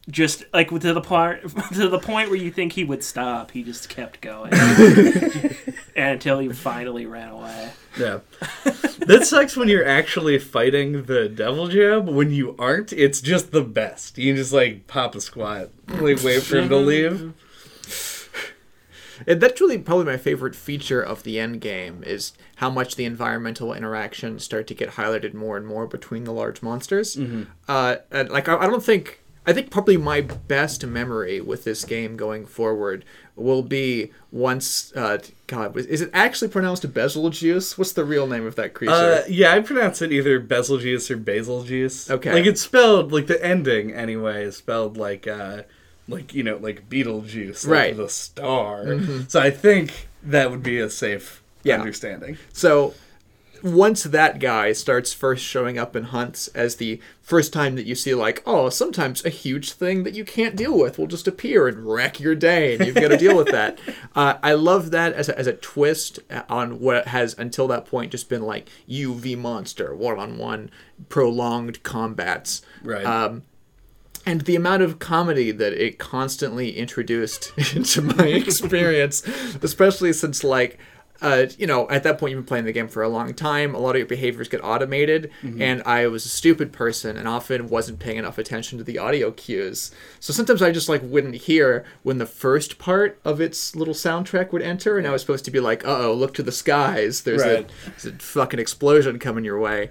Speaker 1: just like to the part to the point where you think he would stop, he just kept going, and until he finally ran away.
Speaker 3: Yeah. That sucks when you're actually fighting the Deviljho. When you aren't, it's just the best. You can just like pop a squat, like wait for him to leave.
Speaker 4: And that's really probably my favorite feature of the end game is how much the environmental interactions start to get highlighted more and more between the large monsters. Uh, and like I, I don't think I think probably my best memory with this game going forward will be once uh, God is it actually pronounced Betelgeuse? What's the real name of that creature?
Speaker 3: Uh, yeah, I pronounce it either Betelgeuse or Bazelgeuse.
Speaker 4: Okay.
Speaker 3: Like it's spelled like the ending anyway is spelled like uh like you know like Beetlejuice, like
Speaker 4: Right.
Speaker 3: The star. So I think that would be a safe
Speaker 4: Yeah.
Speaker 3: understanding.
Speaker 4: So once that guy starts first showing up in hunts as the first time that you see like oh sometimes a huge thing that you can't deal with will just appear and wreck your day and you've got to deal with that uh, i love that as a, as a twist on what has until that point just been like uv monster one-on-one prolonged combats
Speaker 3: Right.
Speaker 4: um, and the amount of comedy that it constantly introduced into my experience, especially since like. Uh, you know, at that point, you've been playing the game for a long time. A lot of your behaviors get automated, and I was a stupid person and often wasn't paying enough attention to the audio cues. So sometimes I just like wouldn't hear when the first part of its little soundtrack would enter, and I was supposed to be like, "Uh oh, look to the skies! There's,
Speaker 3: Right.
Speaker 4: a, there's a fucking explosion coming your way."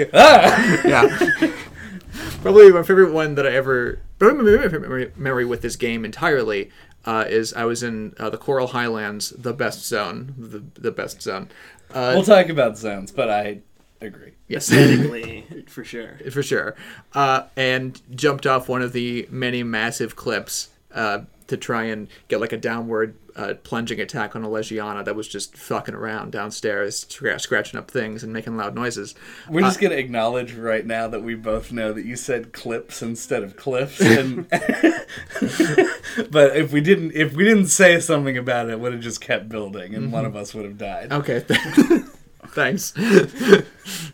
Speaker 3: Like, ah!
Speaker 4: yeah. Probably my favorite one that I ever. Probably my favorite memory with this game entirely uh, is I was in uh, the Coral Highlands, the best zone, the, the best zone. Uh,
Speaker 3: We'll talk about zones, but I agree.
Speaker 4: yes,
Speaker 1: Aesthetically, for sure.
Speaker 4: for sure. Uh, and jumped off one of the many massive cliffs. Uh, to try and get like a downward uh, plunging attack on a Legiana that was just fucking around downstairs, scra- scratching up things and making loud noises.
Speaker 3: We're just gonna acknowledge right now that we both know that you said clips instead of cliffs, and but if we didn't, if we didn't say something about it, it would have just kept building, and one of us would have died.
Speaker 4: Okay. Thanks.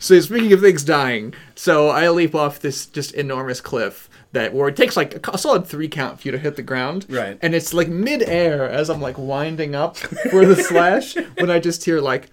Speaker 4: so speaking of things dying, so I leap off this just enormous cliff that where it takes like a solid three count for you to hit the ground.
Speaker 3: Right.
Speaker 4: And it's like mid air as I'm like winding up for the slash when I just hear like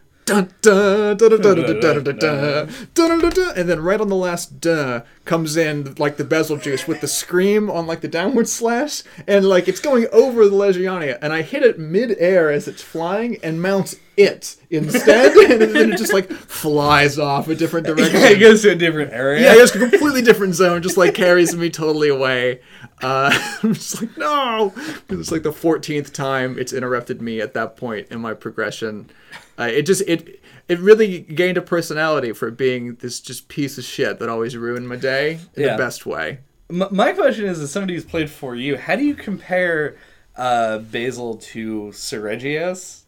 Speaker 4: and then right on the last dun comes in like the Bazelgeuse with the scream on like the downward slash and like it's going over the Legiana and I hit it mid-air as it's flying and mounts it instead and then it just like flies off a different direction.
Speaker 3: Yeah, it goes to a different area.
Speaker 4: Yeah, it goes to a completely different zone, just like carries me totally away. Uh, I'm just like, no! It's like the 14th time it's interrupted me at that point in my progression. Uh, it just, it it really gained a personality for being this just piece of shit that always ruined my day in
Speaker 3: Yeah.
Speaker 4: the best way.
Speaker 3: M- my question is, as somebody who's played 4U, how do you compare uh, Basil to Seregios?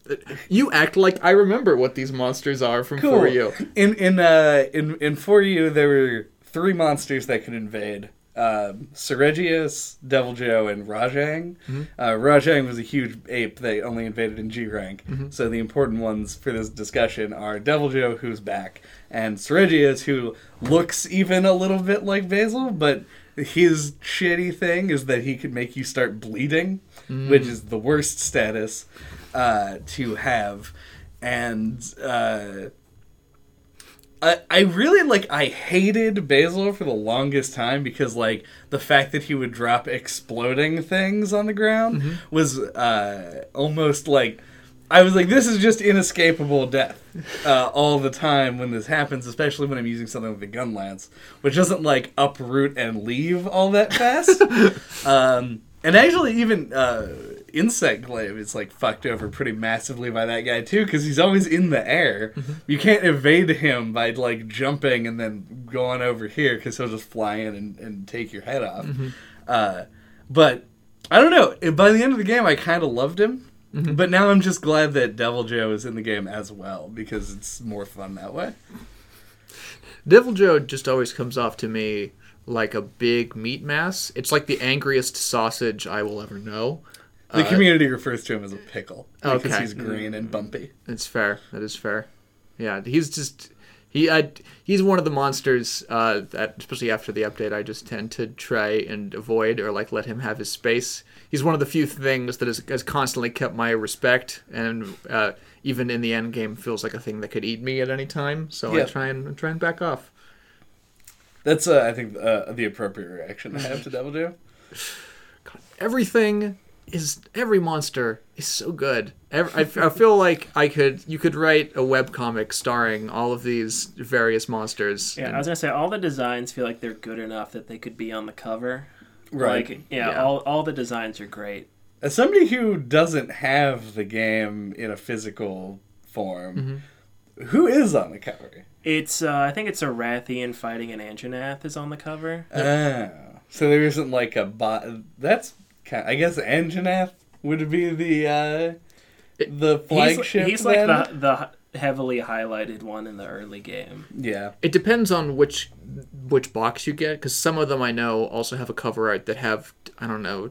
Speaker 4: You act like I remember what these monsters are from 4U.
Speaker 3: In in uh in in 4U, there were three monsters that could invade. Um, Seregios, Deviljho, and Rajang. Uh, Rajang was a huge ape that only invaded in G rank. So the important ones for this discussion are Deviljho, who's back, and Seregios, who looks even a little bit like Basil, but his shitty thing is that he could make you start bleeding, which is the worst status uh, to have. And uh, I, I really like I hated Basil for the longest time because like the fact that he would drop exploding things on the ground was uh, almost like I was like this is just inescapable death uh, all the time when this happens especially when I'm using something like the gun lance which doesn't like uproot and leave all that fast. Um, and actually even uh, insect glaive is like fucked over pretty massively by that guy too because he's always in the air. Mm-hmm. You can't evade him by like jumping and then going over here because he'll just fly in and, and take your head off. Mm-hmm. Uh, but i don't know. By the end of the game i kind of loved him mm-hmm. but now i'm just glad that Deviljho is in the game as well because it's more fun that way.
Speaker 4: Devil Joe just always comes off to me like a big meat mass. It's like the angriest sausage I will ever know.
Speaker 3: The community refers to him as a pickle because
Speaker 4: Okay.
Speaker 3: he's green and bumpy
Speaker 4: It's fair. That is fair. Yeah, he's just he. I, he's one of the monsters uh, that, especially after the update, I just tend to try and avoid or like let him have his space. He's one of the few things that has, has constantly kept my respect, and uh, even in the end game, feels like a thing that could eat me at any time. So I try and try and back off.
Speaker 3: that's uh, i think uh, the appropriate reaction I have to Deviljho
Speaker 4: everything is every monster is so good. Ev I, I feel like I could you could write a webcomic starring all of these various monsters.
Speaker 1: Yeah,
Speaker 4: and-
Speaker 1: I was gonna say all the designs feel like they're good enough that they could be on the cover.
Speaker 3: Right.
Speaker 1: Like, yeah,
Speaker 4: Yeah.
Speaker 1: all all the designs are great.
Speaker 3: As somebody who doesn't have the game in a physical form, who is on the cover?
Speaker 1: It's uh, I think it's a Rathian fighting an Anjanath is on the cover.
Speaker 3: Oh, so there isn't like a bot. That's kind. I guess Anjanath would be the uh, the flagship.
Speaker 1: he's like the the heavily highlighted one in the early game.
Speaker 3: yeah.
Speaker 4: it depends on which which box you get because some of them I know also have a cover art that have I don't know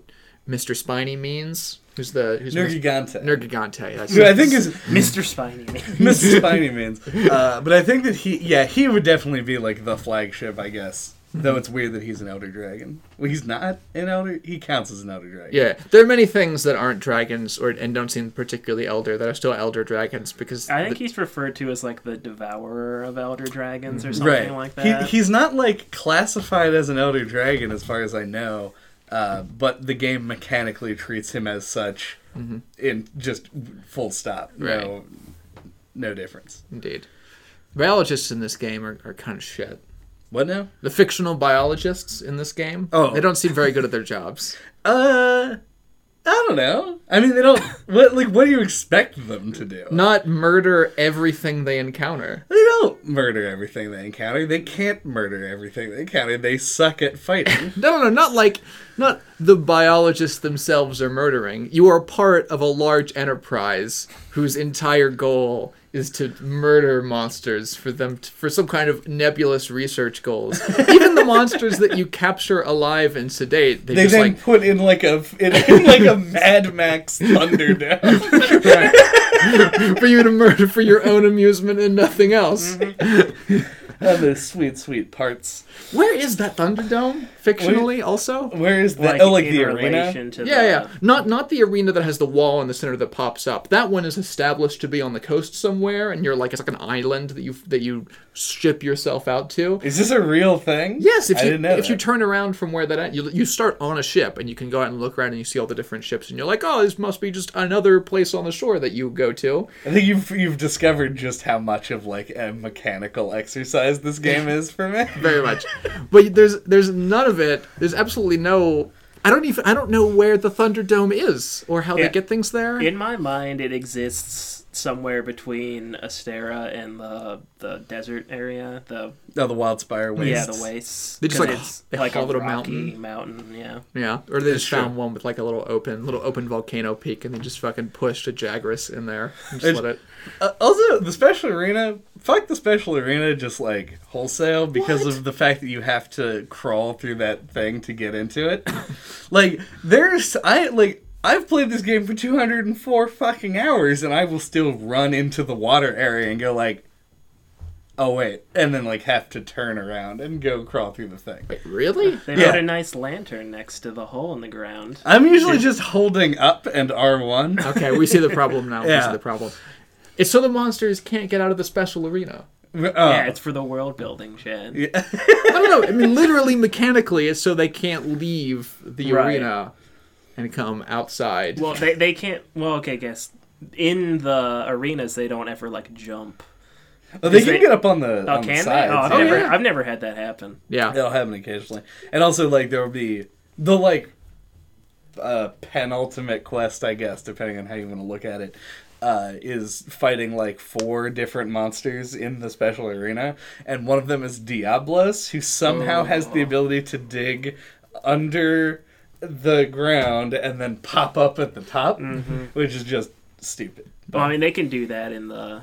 Speaker 4: Mr. Spiny means who's the who's
Speaker 3: Nergigante.
Speaker 4: Nergigante. That's
Speaker 3: who I think is
Speaker 1: Mr. Spiny Man.
Speaker 3: Mr. Spiny means. Uh, but I think that he, yeah, he would definitely be like the flagship, I guess. Though it's weird that he's an Elder Dragon. Well, he's not an Elder. He counts as an Elder Dragon.
Speaker 4: yeah, there are many things that aren't dragons or and don't seem particularly elder that are still elder dragons because
Speaker 1: I think
Speaker 4: the-
Speaker 1: he's referred to as like the devourer of elder dragons or something
Speaker 3: right.
Speaker 1: like
Speaker 3: He,
Speaker 1: that.
Speaker 3: he's not like classified as an Elder Dragon as far as I know, uh, but the game mechanically treats him as such. In just full stop. No, no difference.
Speaker 4: indeed biologists in this game are, are kind of shit.
Speaker 3: What now?
Speaker 4: The fictional biologists in this game,
Speaker 3: Oh.
Speaker 4: they don't seem very good at their jobs.
Speaker 3: Uh, I don't know. I mean, they don't. What like? What do you expect them to do?
Speaker 4: Not murder everything they encounter.
Speaker 3: They don't murder everything they encounter. They can't murder everything they encounter. They suck at fighting.
Speaker 4: No, no, no, not like not the biologists themselves are murdering. You are part of a large enterprise whose entire goal is to murder monsters for them t for some kind of nebulous research goals. Even the monsters that you capture alive and sedate, they,
Speaker 3: they
Speaker 4: just
Speaker 3: then
Speaker 4: like
Speaker 3: put in like a in, in like a Mad Max Thunderdome.
Speaker 4: for you to murder for your own amusement and nothing else.
Speaker 3: oh, those sweet, sweet parts.
Speaker 4: Where is that Thunderdome fictionally? Also,
Speaker 3: Where is the
Speaker 1: Like,
Speaker 3: oh like
Speaker 1: in
Speaker 3: the arena?
Speaker 1: relation to
Speaker 4: Yeah,
Speaker 1: the,
Speaker 4: yeah. Not not the arena that has the wall in the center that pops up. That one is established to be on the coast somewhere, and you're like it's like an island that you that you ship yourself out to.
Speaker 3: Is this a real thing?
Speaker 4: Yes, if
Speaker 3: I
Speaker 4: you
Speaker 3: didn't know
Speaker 4: if you
Speaker 3: that.
Speaker 4: turn around from where that en- you you start on a ship and you can go out and look around and you see all the different ships and you're like, oh, this must be just another place on the shore that you go to.
Speaker 3: I think you've you've discovered just how much of like a mechanical exercise this game is for me.
Speaker 4: Very much, but there's there's none of it. There's absolutely no. I don't even I don't know where the Thunderdome is or how
Speaker 1: Yeah.
Speaker 4: they get things there.
Speaker 1: In my mind, it exists somewhere between Astera and the the desert area. The
Speaker 3: Oh, the Wildspire Wastes.
Speaker 1: yeah, the wastes.
Speaker 4: They just,
Speaker 1: 'Cause
Speaker 4: like,
Speaker 1: it's
Speaker 4: they
Speaker 1: like a
Speaker 4: hollowed a
Speaker 1: rocky
Speaker 4: mountain.
Speaker 1: mountain. Yeah.
Speaker 4: Yeah, or they just
Speaker 3: true.
Speaker 4: found one with like a little open, little open volcano peak, and they just fucking pushed a Jagras in there and just
Speaker 3: It's-
Speaker 4: let it.
Speaker 3: Uh, also, the special arena. Fuck the special arena, just like wholesale because
Speaker 4: What?
Speaker 3: of the fact that you have to crawl through that thing to get into it. like, there's I like. I've played this game for 204 fucking hours, and I will still run into the water area and go like, "Oh wait," and then like have to turn around and go crawl through the thing.
Speaker 4: Wait, really?
Speaker 1: They
Speaker 3: Yeah.
Speaker 1: put a nice lantern next to the hole in the ground.
Speaker 3: I'm usually just holding up and R1.
Speaker 4: Okay, we see the problem now. We
Speaker 3: Yeah.
Speaker 4: see the problem. It's so the monsters can't get out of the special arena.
Speaker 3: Oh.
Speaker 1: Yeah, it's for the world building, Chad.
Speaker 3: Yeah.
Speaker 4: I don't know. I mean, literally, mechanically, it's so they can't leave the
Speaker 1: Right.
Speaker 4: arena and come outside.
Speaker 1: Well, they they can't. Well, okay, guess in the arenas they don't ever like jump.
Speaker 3: Oh, they can
Speaker 1: they-
Speaker 3: get up on the,
Speaker 1: Oh,
Speaker 3: on the
Speaker 1: can they? Oh, I've
Speaker 4: Oh,
Speaker 1: never
Speaker 4: yeah.
Speaker 1: I've never had that happen.
Speaker 4: yeah.
Speaker 3: That'll happen occasionally. And also, like, there will be the, like, uh, penultimate quest, I guess, depending on how you want to look at it, uh, is fighting, like, four different monsters in the special arena. And one of them is Diablos, who somehow has the ability to dig under the ground and then pop up at the top, which is just stupid.
Speaker 1: Well, I mean, they can do that in the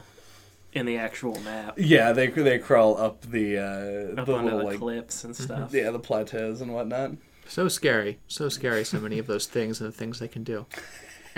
Speaker 1: in the actual map,
Speaker 3: Yeah, they they crawl up the uh,
Speaker 1: up
Speaker 3: the
Speaker 1: onto
Speaker 3: little
Speaker 1: the
Speaker 3: like
Speaker 1: cliffs and stuff.
Speaker 3: yeah the plateaus and whatnot.
Speaker 4: So scary. So scary, so many of those things and the things they can do.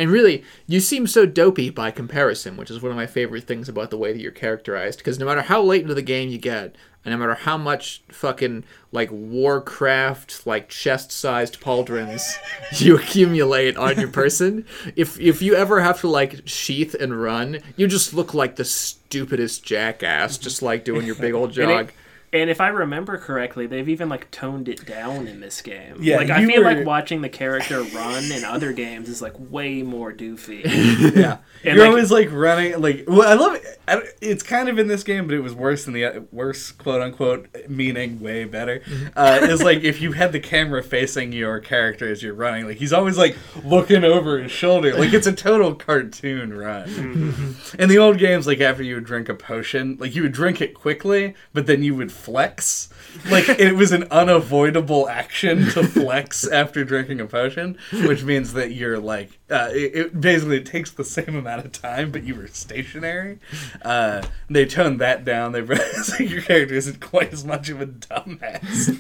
Speaker 4: And really, you seem so dopey by comparison, which is one of my favorite things about the way that you're characterized. Because no matter how late into the game you get, and no matter how much fucking, like, Warcraft, like, chest sized pauldrons you accumulate on your person, if, if you ever have to, like, sheath and run, you just look like the stupidest jackass, just like doing your big old jog.
Speaker 1: It- and if I remember correctly, they've even like toned it down in this game.
Speaker 3: Yeah,
Speaker 1: like I feel
Speaker 3: were-
Speaker 1: like watching the character run in other games is like way more doofy.
Speaker 3: Yeah,
Speaker 1: And,
Speaker 3: you're
Speaker 1: like-
Speaker 3: always like running. Like, well, I love it. I, it's kind of in this game, but it was worse than the uh, worse, quote unquote, meaning way better. Uh, is like if you had the camera facing your character as you're running, like he's always like looking over his shoulder, like it's a total cartoon run. In the old games, like after you would drink a potion, like you would drink it quickly, but then you would flex. Like it was an unavoidable action to flex after drinking a potion, which means that you're like uh, it, it basically takes the same amount of time, but you were stationary. Uh, they toned that down. They so your character isn't quite as much of a dumbass.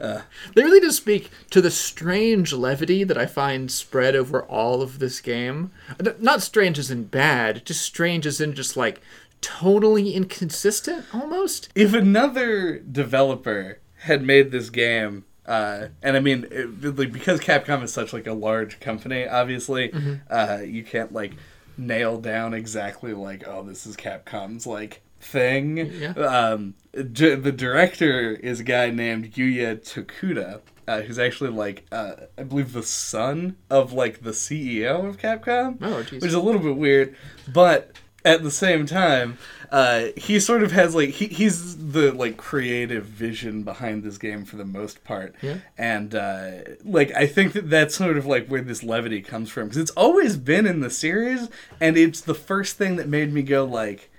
Speaker 4: Uh, They really do speak to the strange levity that I find spread over all of this game. Not strange as in bad, just strange as in just like totally inconsistent almost.
Speaker 3: if another developer had made this game uh, and I mean, it, like, because Capcom is such like a large company, obviously, uh, you can't like nail down exactly like, oh, this is Capcom's like thing.
Speaker 4: Yeah.
Speaker 3: Um, d- the director is a guy named Yuya Tokuda, uh, who's actually like, uh, I believe, the son of like the CEO of Capcom
Speaker 4: Oh, jeez.
Speaker 3: which is a little bit weird. But at the same time, uh, he sort of has like he, he's the like creative vision behind this game for the most part.
Speaker 4: Yeah.
Speaker 3: And uh, like I think that that's sort of like where this levity comes from because it's always been in the series, and it's the first thing that made me go like.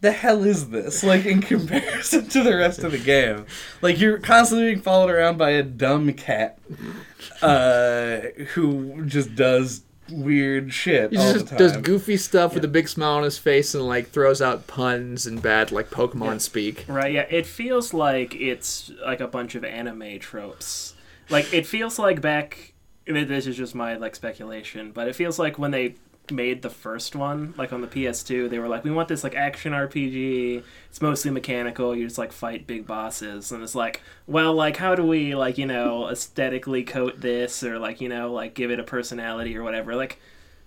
Speaker 3: The hell is this? Like in comparison to the rest of the game, like you're constantly being followed around by a dumb cat, uh, who just does weird shit
Speaker 4: He
Speaker 3: all
Speaker 4: just
Speaker 3: the time.
Speaker 4: does goofy stuff with a big smile on his face and like throws out puns and bad like Pokemon speak.
Speaker 1: Right, yeah. It feels like it's like a bunch of anime tropes. Like it feels like back I mean, this is just my like speculation, but it feels like when they made the first one, like on the PS2, they were like, We want this like action RPG. It's mostly mechanical, you just like fight big bosses and it's like, well, like how do we like, you know, aesthetically coat this or like, you know, like give it a personality or whatever. Like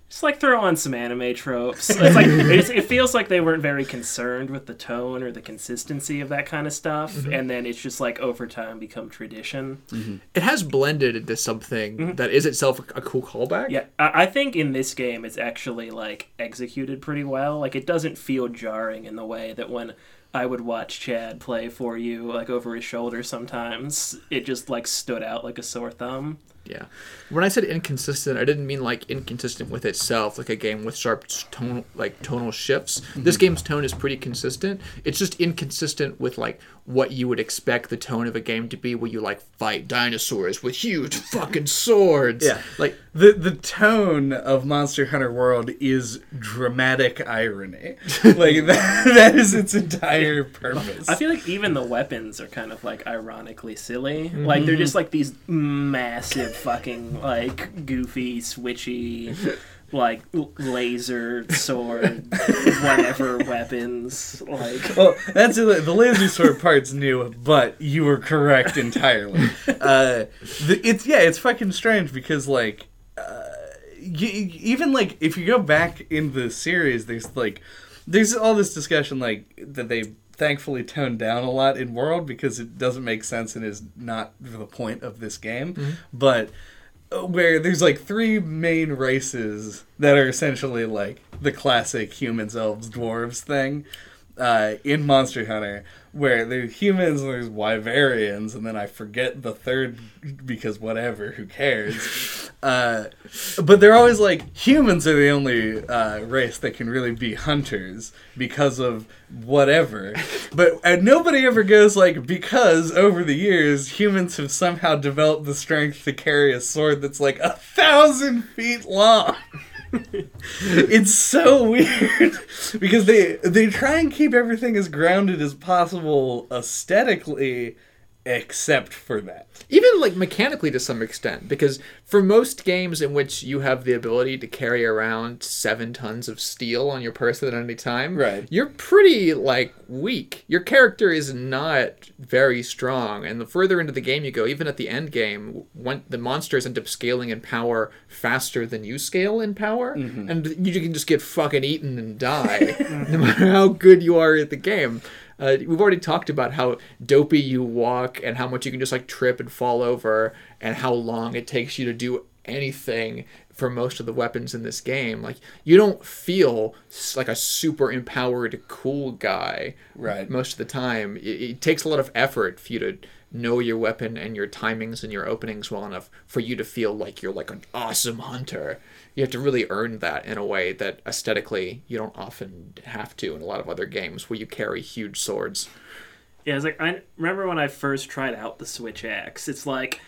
Speaker 1: just like throw on some anime tropes. It's like it's, it feels like they weren't very concerned with the tone or the consistency of that kind of stuff, mm-hmm. and then it's just like over time become tradition. Mm-hmm.
Speaker 4: It has blended into something mm-hmm. that is itself a, a cool callback.
Speaker 1: Yeah, I, I think in this game it's actually like executed pretty well. Like it doesn't feel jarring in the way that when I would watch Chad play 4U like over his shoulder sometimes, it just like stood out like a sore thumb.
Speaker 4: Yeah. When I said inconsistent, I didn't mean like inconsistent with itself, like a game with sharp tone, like tonal shifts. Mm-hmm. This game's tone is pretty consistent. It's just inconsistent with like what you would expect the tone of a game to be, where you like fight dinosaurs with huge fucking swords.
Speaker 3: Yeah.
Speaker 4: Like
Speaker 3: the the tone of Monster Hunter World is dramatic irony. like that, that is its entire purpose.
Speaker 1: I feel like even the weapons are kind of like ironically silly. Like they're mm-hmm. just like these massive fucking like goofy switchy like laser sword whatever weapons like
Speaker 3: well, that's the, the laser sword part's new, but you were correct entirely. uh, the, it's yeah, it's fucking strange because like uh, y- y- even like if you go back in the series, there's like there's all this discussion like that they thankfully toned down a lot in World because it doesn't make sense and is not the point of this game, but uh, where there's like three main races that are essentially like the classic humans, elves, dwarves thing uh, in Monster Hunter, where there's humans and there's Wyverians, and then I forget the third because whatever, who cares? Uh, but they're always like humans are the only uh, race that can really be hunters because of whatever. But and nobody ever goes like because over the years humans have somehow developed the strength to carry a sword that's like a thousand feet long. it's so weird because they they try and keep everything as grounded as possible aesthetically except for that.
Speaker 4: Even like mechanically to some extent because for most games in which you have the ability to carry around seven tons of steel on your person at any time
Speaker 3: Right.
Speaker 4: you're pretty like weak. Your character is not very strong and the further into the game you go even at the end game when the monsters end up scaling in power faster than you scale in power mm-hmm. and you can just get fucking eaten and die no matter how good you are at the game uh, we've already talked about how dopey you walk and how much you can just like trip and fall over and how long it takes you to do anything for most of the weapons in this game. Like you don't feel like a super empowered cool guy
Speaker 3: Right.
Speaker 4: most of the time. It, it takes a lot of effort for you to know your weapon and your timings and your openings well enough for you to feel like you're like an awesome hunter you have to really earn that in a way that aesthetically you don't often have to in a lot of other games where you carry huge swords.
Speaker 1: Yeah it's like i remember when i first tried out the switch axe it's like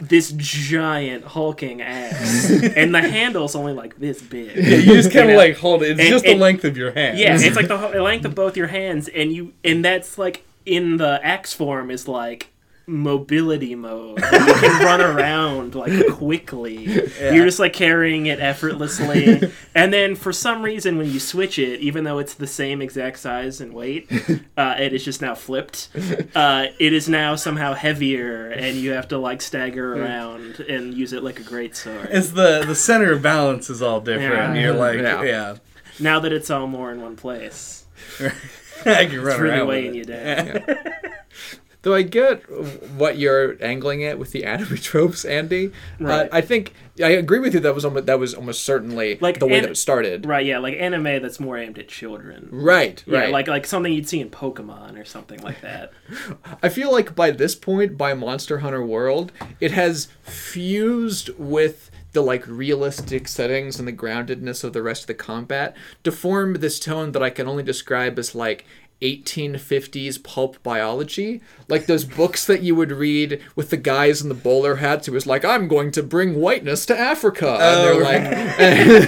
Speaker 1: this giant hulking axe and the handle's only like this big.
Speaker 3: Yeah, you just kind of like hold it. It's
Speaker 1: And-
Speaker 3: just
Speaker 1: and-
Speaker 3: the length of your hand
Speaker 1: Yeah, it's like the length of both your hands, and you, and that's like in the axe form is like mobility mode. You can run around like quickly. You're just like carrying it effortlessly, and then for some reason when you switch it, even though it's the same exact size and weight, uh, it is just now flipped. Uh, it is now somehow heavier, and you have to like stagger around and use it like a great sword.
Speaker 3: it's the the center of balance is all different
Speaker 1: Yeah.
Speaker 3: you're like
Speaker 4: Yeah.
Speaker 3: yeah,
Speaker 1: Now that it's all more in one place,
Speaker 3: I can run
Speaker 1: it's really
Speaker 3: around with
Speaker 1: weighing
Speaker 3: it.
Speaker 1: you down.
Speaker 4: Though I get what you're angling at with the anime tropes, Andy.
Speaker 1: Right.
Speaker 4: Uh, I think I agree with you. That was almost that was almost certainly
Speaker 1: Like
Speaker 4: the way
Speaker 1: an-
Speaker 4: that it started.
Speaker 1: Right, yeah, like anime that's more aimed at children.
Speaker 4: Right,
Speaker 1: Yeah,
Speaker 4: right.
Speaker 1: like like something you'd see in Pokemon or something like that.
Speaker 4: I feel like by this point, by Monster Hunter World, it has fused with the like realistic settings and the groundedness of the rest of the combat to form this tone that I can only describe as like 1850s pulp biology like those books that you would read with the guys in the bowler hats who was like i'm going to bring whiteness to africa and
Speaker 3: Oh,
Speaker 4: they're like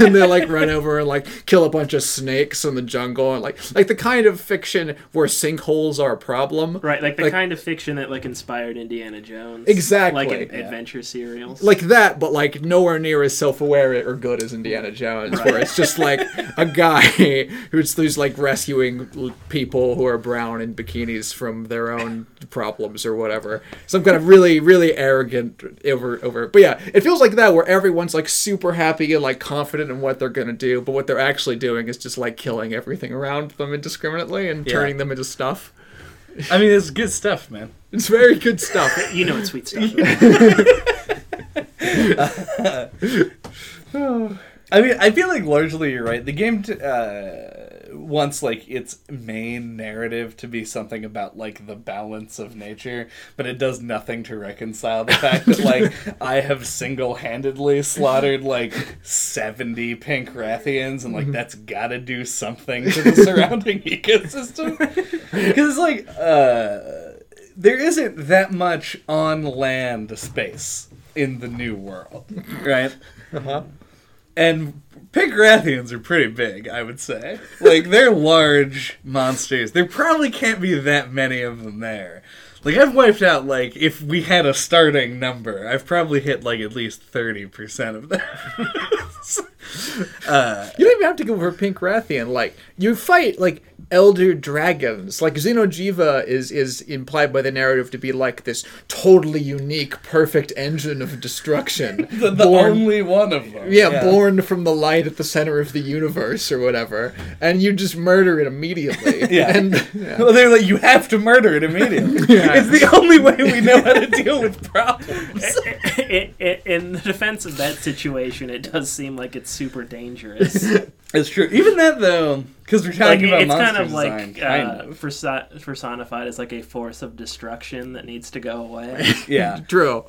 Speaker 4: and they like run over and like kill a bunch of snakes in the jungle and like like the kind of fiction where sinkholes are a problem
Speaker 1: Right, like the
Speaker 4: Like-
Speaker 1: kind of fiction that like inspired Indiana Jones.
Speaker 4: Exactly,
Speaker 1: Like in
Speaker 4: yeah.
Speaker 1: adventure serials.
Speaker 4: like that, but like nowhere near as self-aware or good as Indiana Jones, where it's just like a guy who's, who's like rescuing l- people who are brown in bikinis from their own problems or whatever. Some kind of really, really arrogant over over. But yeah, it feels like that where everyone's like super happy and like confident in what they're gonna do, but what they're actually doing is just like killing everything around them indiscriminately and
Speaker 3: Yeah.
Speaker 4: turning them into stuff.
Speaker 3: I mean, it's good stuff, man.
Speaker 4: It's very good stuff.
Speaker 1: you know it's sweet stuff.
Speaker 3: I mean, I feel like largely you're right. The game t- uh, wants like its main narrative to be something about like the balance of nature, but it does nothing to reconcile the fact that like I have single-handedly slaughtered like 70 pink Rathians and like that's got to do something to the surrounding ecosystem. Cuz like uh there isn't that much on land space in the new world, right?
Speaker 4: Uh-huh.
Speaker 3: And pink Rathians are pretty big, I would say. Like they're large monsters. There probably can't be that many of them there. Like I've wiped out like if we had a starting number, I've probably hit like at least thirty percent of them. uh,
Speaker 4: You don't even have to go for Pink Rathian. Like you fight like elder dragons. Like Xeno'jiiva is is implied by the narrative to be like this totally unique, perfect engine of destruction.
Speaker 3: the, the
Speaker 4: born,
Speaker 3: only one of them.
Speaker 4: yeah, born from the light at the center of the universe or whatever, and you just murder it immediately.
Speaker 3: Yeah.
Speaker 4: and yeah.
Speaker 3: Well, they're like, you have to murder it immediately.
Speaker 4: Yeah.
Speaker 3: It's the only way we know how to deal with problems.
Speaker 1: I- I- in the defense of that situation, it does seem like it's super dangerous.
Speaker 3: It's true. Even that though, because we're
Speaker 1: like
Speaker 3: talking about
Speaker 1: it's kind of
Speaker 3: design,
Speaker 1: like
Speaker 3: kind
Speaker 1: uh,
Speaker 3: of.
Speaker 1: perso- personified as like a force of destruction that needs to go away.
Speaker 3: Yeah.
Speaker 4: True.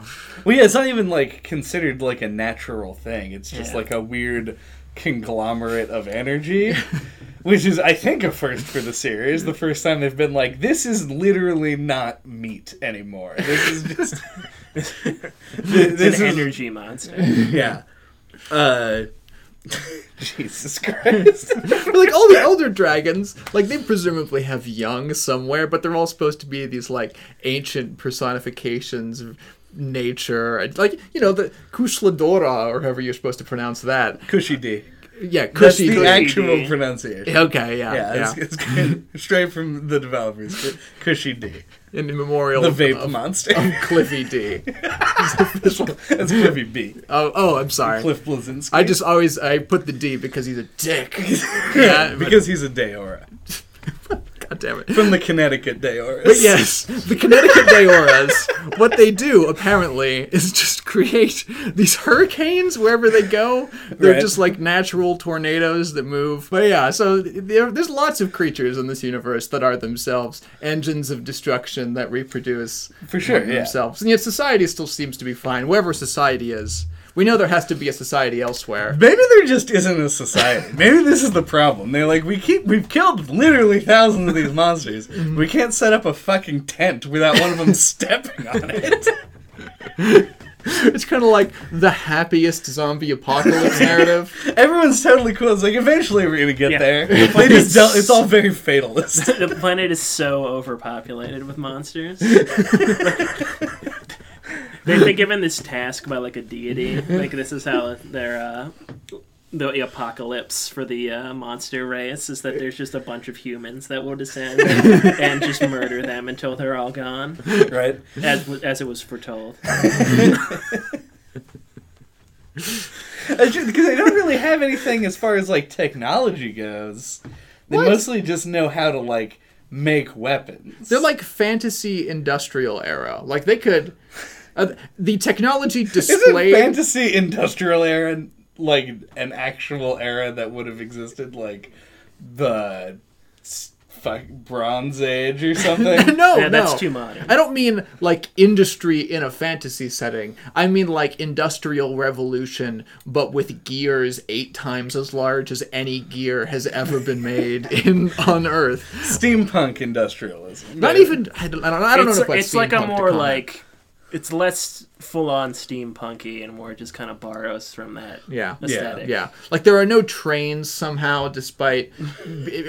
Speaker 3: Well, yeah, it's not even like considered like a natural thing. It's just
Speaker 1: Yeah.
Speaker 3: like a weird conglomerate of energy, which is, I think, a first for the series. The first time they've been like, this is literally not meat anymore. This is just.
Speaker 1: It's
Speaker 3: this
Speaker 1: an
Speaker 3: is
Speaker 1: energy monster.
Speaker 3: yeah. Uh, Jesus Christ.
Speaker 4: Like all the elder dragons, like they presumably have young somewhere, but they're all supposed to be these like ancient personifications of nature. Like you know the Kushala Daora or however you're supposed to pronounce that.
Speaker 3: Cushy D.
Speaker 4: Yeah,
Speaker 3: That's
Speaker 4: Kushi.
Speaker 3: the
Speaker 1: Cushy
Speaker 3: actual
Speaker 1: D.
Speaker 3: pronunciation.
Speaker 4: Okay, yeah,
Speaker 3: Yeah,
Speaker 4: yeah.
Speaker 3: It's, it's good. straight from the developers. Cushy D.
Speaker 4: In the memorial
Speaker 3: The
Speaker 4: of,
Speaker 3: vape
Speaker 4: of,
Speaker 3: monster.
Speaker 4: of Cliffy D.
Speaker 3: That's Cliffy B.
Speaker 4: Oh, oh, I'm sorry.
Speaker 3: Cliff Bleszinski.
Speaker 4: I just always I put the D because he's a dick. yeah, but-
Speaker 3: because he's a Daora.
Speaker 4: God damn it.
Speaker 3: From the Connecticut Daoras.
Speaker 4: But yes, the Connecticut Daoras, what they do apparently is just create these hurricanes wherever they go. They're
Speaker 3: Right.
Speaker 4: just like natural tornadoes that move. But yeah, so there, there's lots of creatures in this universe that are themselves engines of destruction that reproduce
Speaker 3: For sure, yeah.
Speaker 4: themselves. And yet society still seems to be fine, wherever society is. We know there has to be a society elsewhere.
Speaker 3: Maybe there just isn't a society. Maybe this is the problem. They're like, we keep, we've killed literally thousands of these monsters. Mm-hmm. We can't set up a fucking tent without one of them stepping on it.
Speaker 4: It's kind of like the happiest zombie apocalypse narrative.
Speaker 3: Everyone's totally cool. It's like, eventually we're gonna get
Speaker 1: Yeah.
Speaker 3: there. They just don't, it's all very fatalist.
Speaker 1: the planet is so overpopulated with monsters. They've been given this task by like a deity. Like this is how their uh, the apocalypse for the uh, monster race is that there's just a bunch of humans that will descend and just murder them until they're all gone,
Speaker 3: right?
Speaker 1: as as it was foretold.
Speaker 3: Because they don't really have anything as far as like technology goes. They
Speaker 4: What?
Speaker 3: mostly just know how to like make weapons.
Speaker 4: They're like fantasy industrial era. Like they could. Uh, the technology displayed.
Speaker 3: Isn't fantasy industrial era like an actual era that would have existed like the fuck Bronze Age or something?
Speaker 4: no,
Speaker 1: yeah, that's
Speaker 4: no.
Speaker 1: too modern.
Speaker 4: I don't mean like industry in a fantasy setting. I mean like industrial revolution, but with gears eight times as large as any gear has ever been made in on Earth.
Speaker 3: Steampunk industrialism.
Speaker 4: Not even. I don't, I don't, I don't
Speaker 1: it's
Speaker 4: know if
Speaker 1: it's like a more
Speaker 4: call it.
Speaker 1: like it's less full on steampunky and more just kind of borrows from that
Speaker 4: Yeah.
Speaker 1: aesthetic.
Speaker 4: Yeah, like there are no trains somehow, despite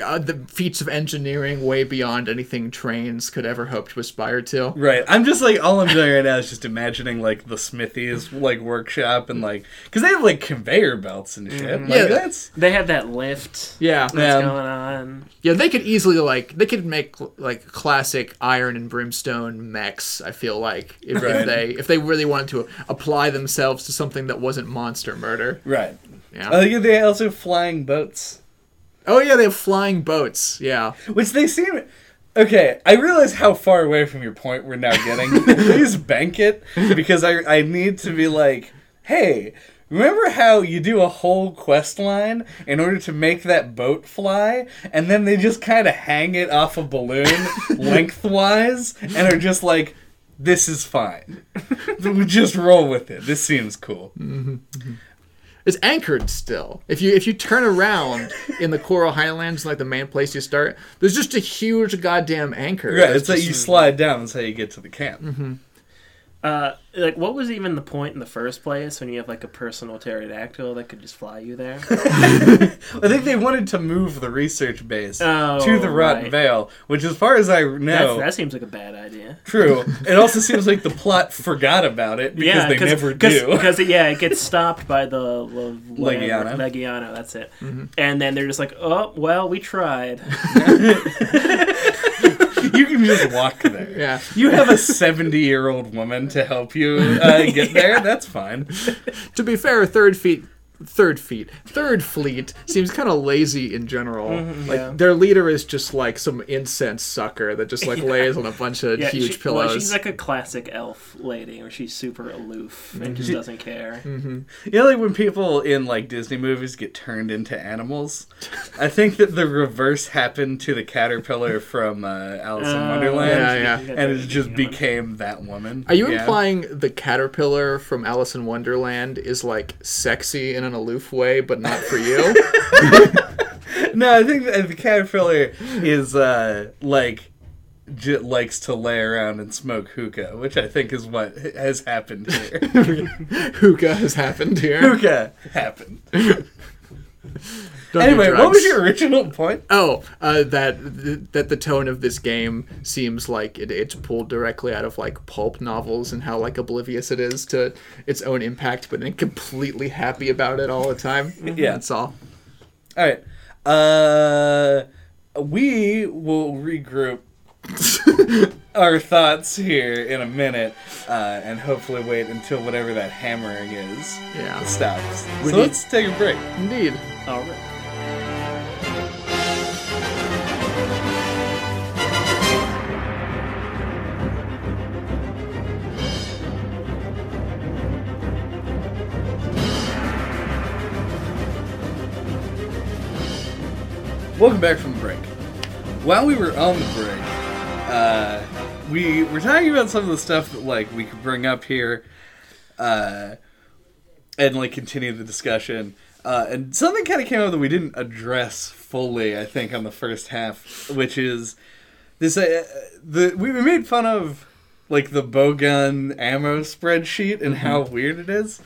Speaker 4: uh, the feats of engineering way beyond anything trains could ever hope to aspire to.
Speaker 3: Right. I'm just like all I'm doing right now is just imagining like the smithy's like workshop and like because they have like conveyor belts and shit. Like,
Speaker 4: Yeah.
Speaker 3: that's
Speaker 1: They have that lift
Speaker 4: Yeah,
Speaker 1: that's
Speaker 3: Yeah.
Speaker 1: going on.
Speaker 4: yeah, they could easily like they could make like classic iron and brimstone mechs. I feel like if,
Speaker 3: Right.
Speaker 4: if they if they really wanted to apply themselves to something that wasn't monster murder.
Speaker 3: right.
Speaker 4: Yeah.
Speaker 3: Oh, I think they also have flying boats.
Speaker 4: oh yeah, they have flying boats. Yeah.
Speaker 3: Which they seem. Okay, I realize how far away from your point we're now getting. Please bank it because I I need to be like, hey, remember how you do a whole quest line in order to make that boat fly, and then they just kind of hang it off a balloon lengthwise and are just like, this is fine. we just roll with it. This seems cool. Mm-hmm.
Speaker 4: It's anchored still. If you if you turn around in the Coral Highlands, like the main place you start, there's just a huge goddamn anchor. That's
Speaker 3: it's like you slide down. That's how you get to the camp. Mm-hmm.
Speaker 1: Uh, like, what was even the point in the first place when you have like a personal pterodactyl that could just fly you there?
Speaker 3: I think they wanted to move the research base
Speaker 1: Oh,
Speaker 3: to the Rotten
Speaker 1: right.
Speaker 3: Vale, which, as far as I
Speaker 1: That's,
Speaker 3: know,
Speaker 1: that seems like a bad idea.
Speaker 3: true. It also seems like the plot forgot about it because
Speaker 1: yeah,
Speaker 3: they
Speaker 1: cause,
Speaker 3: never
Speaker 1: cause,
Speaker 3: do.
Speaker 1: Because yeah, it gets stopped by the Le-
Speaker 3: Legiano.
Speaker 1: Legiano, that's it. And then they're just like, oh well, we tried.
Speaker 3: you can just walk there.
Speaker 4: Yeah.
Speaker 3: You have a 70 year old woman to help you uh, get there. That's fine.
Speaker 4: To be fair, third feet, third feet, third fleet seems kind of lazy in general. like
Speaker 1: Mm-hmm, yeah.
Speaker 4: their leader is just like some incense sucker that just like lays on a bunch of
Speaker 1: Yeah,
Speaker 4: huge
Speaker 1: she-
Speaker 4: pillows.
Speaker 1: Well, she's like a classic elf lady, where she's super aloof and just doesn't care.
Speaker 3: You know, like when people in like Disney movies get turned into animals. I think that the reverse happened to the caterpillar from uh, Alice in
Speaker 1: Oh,
Speaker 3: Wonderland,
Speaker 4: yeah, yeah.
Speaker 3: and it just became that woman.
Speaker 4: Are you
Speaker 3: Yeah.
Speaker 4: implying the caterpillar from Alice in Wonderland is like sexy in an aloof way, but not for you?
Speaker 3: No, I think that the caterpillar is uh, like j- likes to lay around and smoke hookah, which I think is what has happened here.
Speaker 4: Hookah has happened here.
Speaker 3: hookah happened.
Speaker 4: Don't
Speaker 3: Anyway, what was your original point?
Speaker 4: Oh, uh, that that the tone of this game seems like it, it's pulled directly out of like pulp novels and how like oblivious it is to its own impact, but then completely happy about it all the time.
Speaker 3: Yeah.
Speaker 4: that's all.
Speaker 3: All right, uh, we will regroup our thoughts here in a minute, uh, and hopefully wait until whatever that hammering is
Speaker 4: Yeah,
Speaker 3: stops.
Speaker 4: We
Speaker 3: so
Speaker 4: need-
Speaker 3: let's take a break.
Speaker 4: indeed.
Speaker 1: All right.
Speaker 3: Welcome back from the break. While we were on the break, uh, we were talking about some of the stuff that like we could bring up here, uh, and like continue the discussion. Uh, and something kind of came up that we didn't address fully, I think, on the first half, which is this: uh, the we made fun of like the bowgun ammo spreadsheet and how weird it is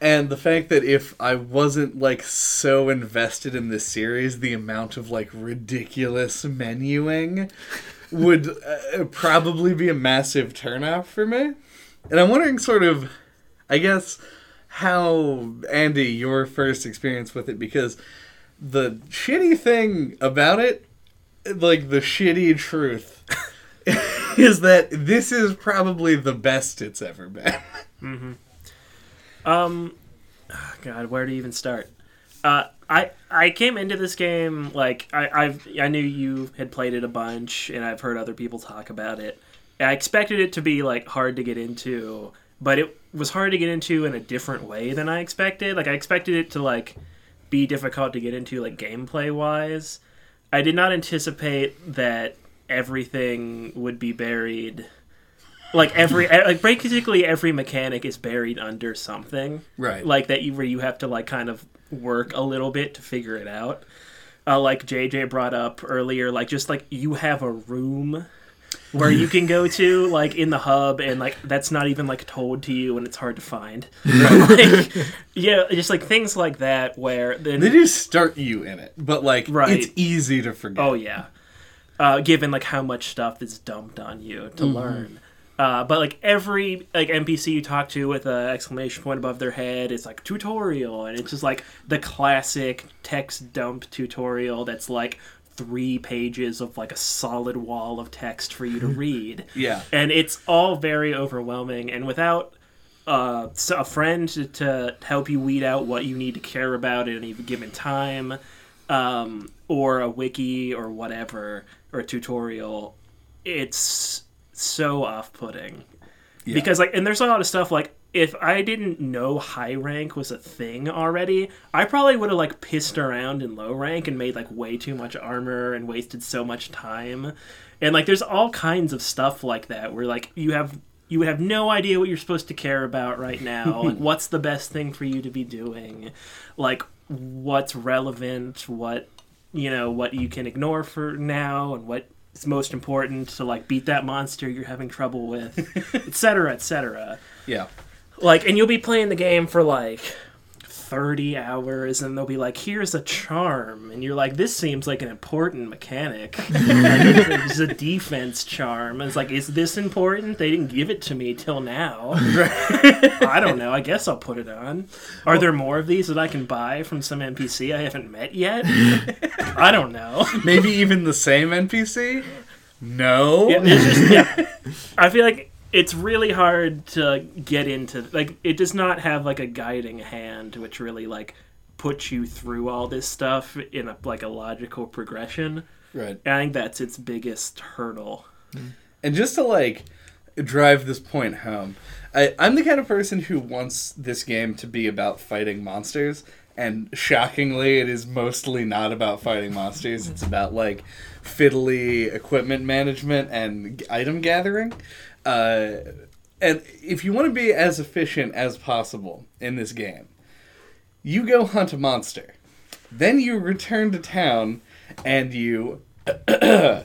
Speaker 3: and the fact that if I wasn't like so invested in this series, the amount of like ridiculous menuing would uh, probably be a massive turnoff for me. And I'm wondering, sort of, I guess, how Andy, your first experience with it, because the shitty thing about it, like the shitty truth, is that this is probably the best it's ever been.
Speaker 1: Um, oh God, where to even start? Uh, I I came into this game like I I've I knew you had played it a bunch and I've heard other people talk about it. I expected it to be like hard to get into, but it was hard to get into in a different way than I expected. Like I expected it to like be difficult to get into like gameplay wise. I did not anticipate that everything would be buried like every like basically every mechanic is buried under something
Speaker 3: Right.
Speaker 1: like that you where you have to like kind of work a little bit to figure it out uh, like jj brought up earlier like just like you have a room where you can go to like in the hub and like that's not even like told to you and it's hard to find like, yeah just like things like that where then
Speaker 3: They just start you in it, but like
Speaker 1: Right.
Speaker 3: it's easy to forget.
Speaker 1: Oh yeah, uh, given like how much stuff is dumped on you to learn. Uh, but like every like NPC you talk to with an exclamation point above their head it's like tutorial, and it's just like the classic text dump tutorial that's like three pages of like a solid wall of text for you to read.
Speaker 3: Yeah.
Speaker 1: and it's all very overwhelming, and without uh, a friend to, to help you weed out what you need to care about at any given time, um, or a wiki or whatever, or a tutorial, it's so off-putting. Because like, and there's a lot of stuff like if I didn't know high rank was a thing already, I probably would have like pissed around in low rank and made like way too much armor and wasted so much time. And like there's all kinds of stuff like that where like you have you have no idea what you're supposed to care about right now. like what's the best thing for you to be doing? Like what's relevant, what you know, what you can ignore for now and what is most important to like beat that monster you're having trouble with, etc., etc
Speaker 3: Yeah.
Speaker 1: like and you'll be playing the game for like 30 hours and they'll be like here's a charm and you're like this seems like an important mechanic. It's a defense charm. And it's like is this important? They didn't give it to me till now. I don't know. I guess i'll put it on. Are there more of these that i can buy from some npc i haven't met yet? I don't know.
Speaker 3: Maybe even the same NPC? No.
Speaker 1: Yeah, just yeah. I feel like it's really hard to get into. Like, it does not have like a guiding hand, which really like puts you through all this stuff in a like a logical progression.
Speaker 3: Right.
Speaker 1: And I think that's its biggest hurdle. Mm-hmm.
Speaker 3: And just to like drive this point home, I, I'm the kind of person who wants this game to be about fighting monsters. And shockingly, it is mostly not about fighting monsters. It's about like fiddly equipment management and item gathering. Uh, and if you want to be as efficient as possible in this game, you go hunt a monster. Then you return to town and you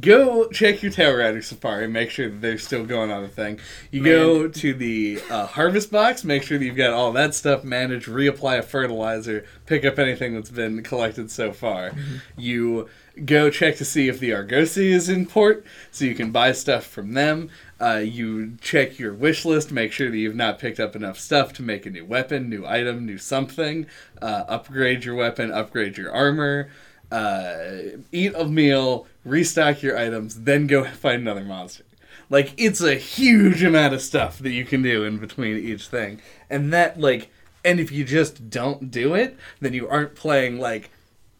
Speaker 3: go check your Tailraider Safari, make sure that they're still going on the thing. You go to the uh, harvest box, make sure that you've got all that stuff managed, reapply a fertilizer, pick up anything that's been collected so far. You go check to see if the Argosy is in port, so you can buy stuff from them. Uh, you check your wish list, make sure that you've not picked up enough stuff to make a new weapon, new item, new something. Uh, upgrade your weapon, upgrade your armor uh, eat a meal, restock your items, then go fight another monster. Like it's a huge amount of stuff that you can do in between each thing, and that like, and if you just don't do it, then you aren't playing like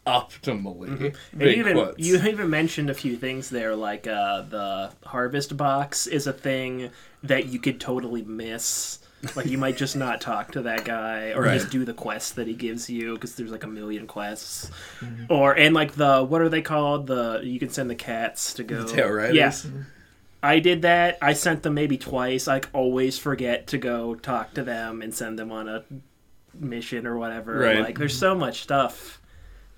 Speaker 3: optimally.
Speaker 1: And
Speaker 3: Big
Speaker 1: you even
Speaker 3: quotes.
Speaker 1: you even mentioned a few things there, like uh, the harvest box is a thing that you could totally miss. Like you might just not talk to that guy, or
Speaker 3: Right.
Speaker 1: just do the quest that he gives you because there's like a million quests.
Speaker 3: Mm-hmm.
Speaker 1: Or and like the what are they called? The you can send the cats to go.
Speaker 3: The tailraiders.
Speaker 1: Yeah, I did that. I sent them maybe twice. I always forget to go talk to them and send them on a mission or whatever.
Speaker 3: Right.
Speaker 1: Like there's so much stuff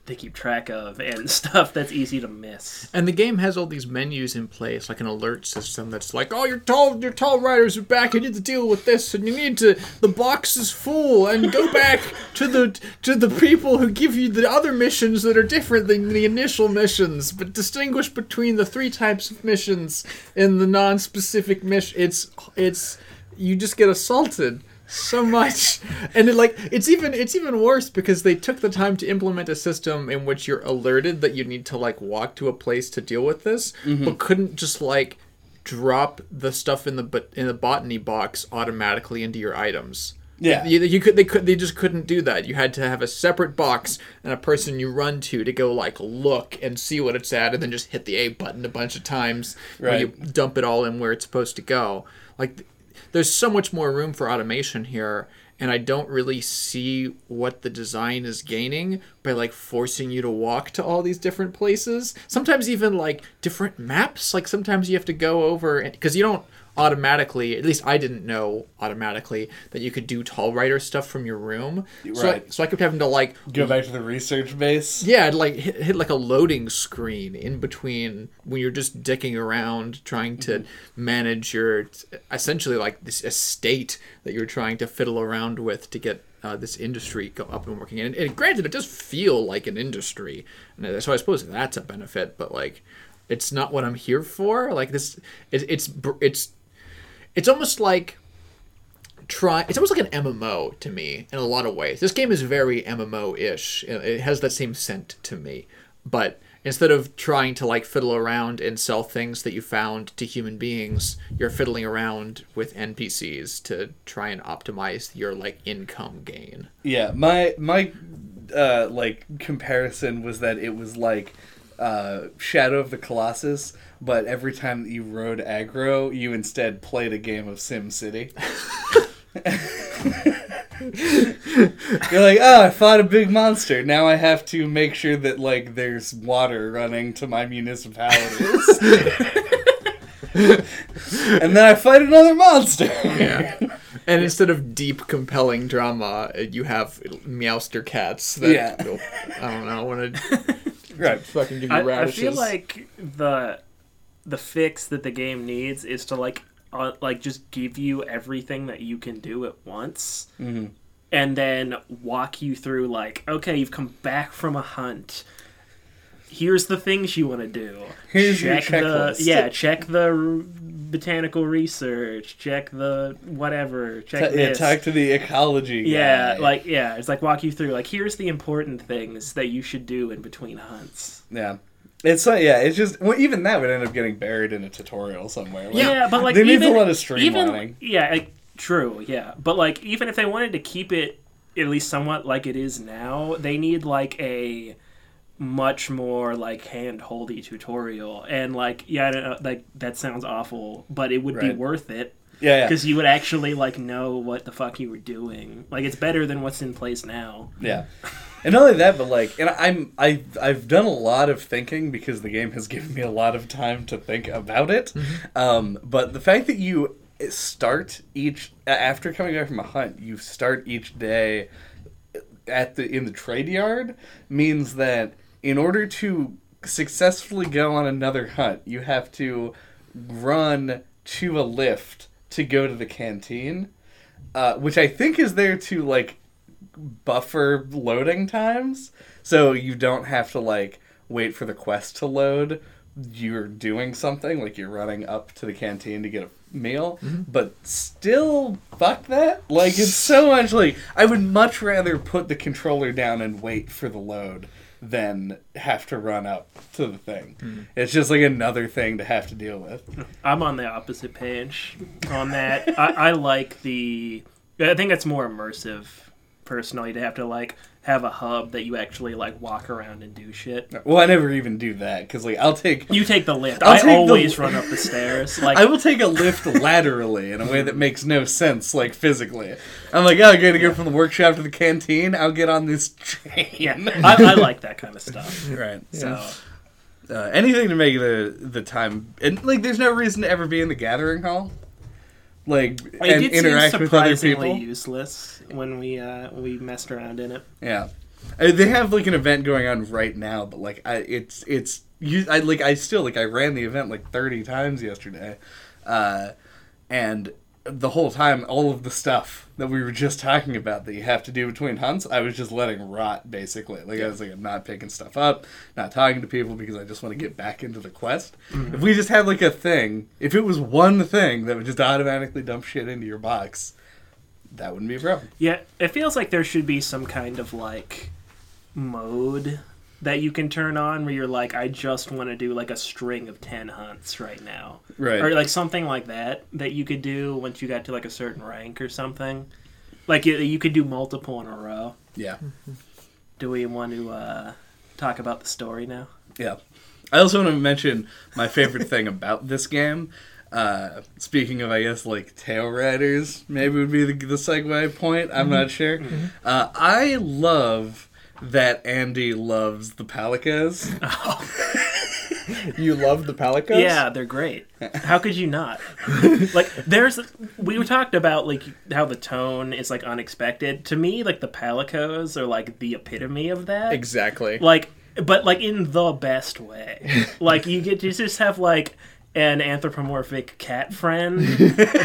Speaker 1: to keep track of and stuff that's easy to miss.
Speaker 4: And the game has all these menus in place, like an alert system that's like, "Oh, your tall, your tailraiders are back. You need to deal with this, and you need to. The box is full, and go back to the to the people who give you the other missions that are different than the initial missions, but distinguish between the three types of missions in the non-specific mission. It's it's you just get assaulted." So much and it like it's even it's even worse because they took the time to implement a system in which you're alerted that you need to like walk to a place to deal with this mm-hmm. but couldn't just like drop the stuff in the bot in the botany box automatically into your items
Speaker 3: Yeah.
Speaker 4: You, you could they could they just couldn't do that. You had to have a separate box and a person you run to to go like look and see what it's at, and then just hit the A button a bunch of times when you
Speaker 3: Right.
Speaker 4: dump it all in where it's supposed to go. Like, there's so much more room for automation here, and I don't really see what the design is gaining by like forcing you to walk to all these different places. Sometimes even like different maps. Like sometimes you have to go over because you don't automatically. At least I didn't know automatically that you could do tailraider stuff from your room. So, I,
Speaker 3: Right.
Speaker 4: so I kept having to like
Speaker 3: Go back to the research base.
Speaker 4: yeah, I'd like hit, hit like a loading screen in between when you're just dicking around trying to manage your essentially like this estate that you're trying to fiddle around with to get uh, this industry go up and working. And, and granted, it does feel like an industry, and so I suppose that's a benefit. But like, it's not what I'm here for. Like this, it, it's br- it's it's almost like try it's almost like an MMO to me in a lot of ways. This game is very MMO-ish. It has that same scent to me. But instead of trying to like fiddle around and sell things that you found to human beings, you're fiddling around with NPCs to try and optimize your like income gain.
Speaker 3: Yeah, my my uh, like comparison was that it was like uh, Shadow of the Colossus, but every time that you rode Agro, you instead played a game of Sim City. You're like, oh, I fought a big monster. Now I have to make sure that like there's water running to my municipalities. and then I fight another monster.
Speaker 4: Yeah. and instead of deep, compelling drama, you have Meowster cats that
Speaker 3: Yeah.
Speaker 4: I don't know, want to
Speaker 3: right.
Speaker 4: fucking give you
Speaker 1: I, I feel like the the fix that the game needs is to like uh, like just give you everything that you can do at once,
Speaker 3: Mhm.
Speaker 1: and then walk you through like, okay, you've come back from a hunt. Here's the things you want to do.
Speaker 3: Here's your
Speaker 1: the yeah, check the r- botanical research. Check the whatever. Check
Speaker 3: Ta- yeah,
Speaker 1: this.
Speaker 3: talk to the ecology guy.
Speaker 1: yeah, like yeah, it's like walk you through like here's the important things that you should do in between hunts.
Speaker 3: yeah. It's like yeah, it's just well, even that would end up getting buried in a tutorial somewhere. Like,
Speaker 1: Yeah, but like
Speaker 3: needs
Speaker 1: even,
Speaker 3: a lot of streamlining.
Speaker 1: Even, yeah, like, true. Yeah, but like even if they wanted to keep it at least somewhat like it is now, they need like a much more like hand holdy tutorial. And like yeah I don't know, like that sounds awful but it would be worth it.
Speaker 3: Yeah, yeah,
Speaker 1: because you would actually like know what the fuck you were doing. Like it's better than what's in place now.
Speaker 3: Yeah. And not only that, but like, and I'm I I've done a lot of thinking because the game has given me a lot of time to think about it. Um, but the fact that you start each after coming back from a hunt, you start each day at the in the trade yard means that in order to successfully go on another hunt, you have to run to a lift to go to the canteen, uh, which I think is there to like buffer loading times, so you don't have to like wait for the quest to load. You're doing something like you're running up to the canteen to get a meal, but still, fuck that. Like it's so much like I would much rather put the controller down and wait for the load than have to run up to the thing. Hmm. It's just like another thing to have to deal with.
Speaker 1: I'm on the opposite page on that. I, I like the. I think it's more immersive, personally, to have to like have a hub that you actually like walk around and do shit.
Speaker 3: Well, I never even do that because like I'll take
Speaker 1: You take the lift.
Speaker 3: I'll
Speaker 1: I
Speaker 3: take the-
Speaker 1: always run up the stairs. Like
Speaker 3: I will take a lift laterally in a way that makes no sense, like physically. I'm like, oh, I gotta go from the workshop to the canteen. I'll get on this train.
Speaker 1: yeah, I, I like that kind of stuff.
Speaker 3: right.
Speaker 1: So
Speaker 3: Uh, anything to make the the time and like, there's no reason to ever be in the gathering hall, like
Speaker 1: it
Speaker 3: and
Speaker 1: did
Speaker 3: interact with other people.
Speaker 1: useless when we uh, we messed around in it.
Speaker 3: Yeah, Uh, they have like an event going on right now, but like I, it's it's you. I like I still like I ran the event like thirty times yesterday, uh, and the whole time all of the stuff that we were just talking about that you have to do between hunts, I was just letting rot basically. Like I was like I'm not picking stuff up, not talking to people because I just want to get back into the quest. Mm-hmm. If we just had like a thing, if it was one thing that would just automatically dump shit into your box, that wouldn't be a problem.
Speaker 1: Yeah, it feels like there should be some kind of like mode that you can turn on where you're like, I just want to do like a string of 10 hunts right now.
Speaker 3: Right.
Speaker 1: Or like something like that that you could do once you got to like a certain rank or something. Like you, you could do multiple in a row.
Speaker 3: Yeah.
Speaker 1: Do we want to uh, talk about the story now?
Speaker 3: Yeah. I also want to mention my favorite thing about this game. Uh, speaking of, I guess, like tailraiders, maybe would be the, the segue point. I'm not sure. Uh, I love that Andy loves the Palicos.
Speaker 4: You love the Palicos?
Speaker 1: Yeah, they're great. How could you not? like, there's we talked about like how the tone is like unexpected. To me, like the Palicos are like the epitome of that.
Speaker 4: Exactly.
Speaker 1: Like, but like in the best way. like you get to just have like an anthropomorphic cat friend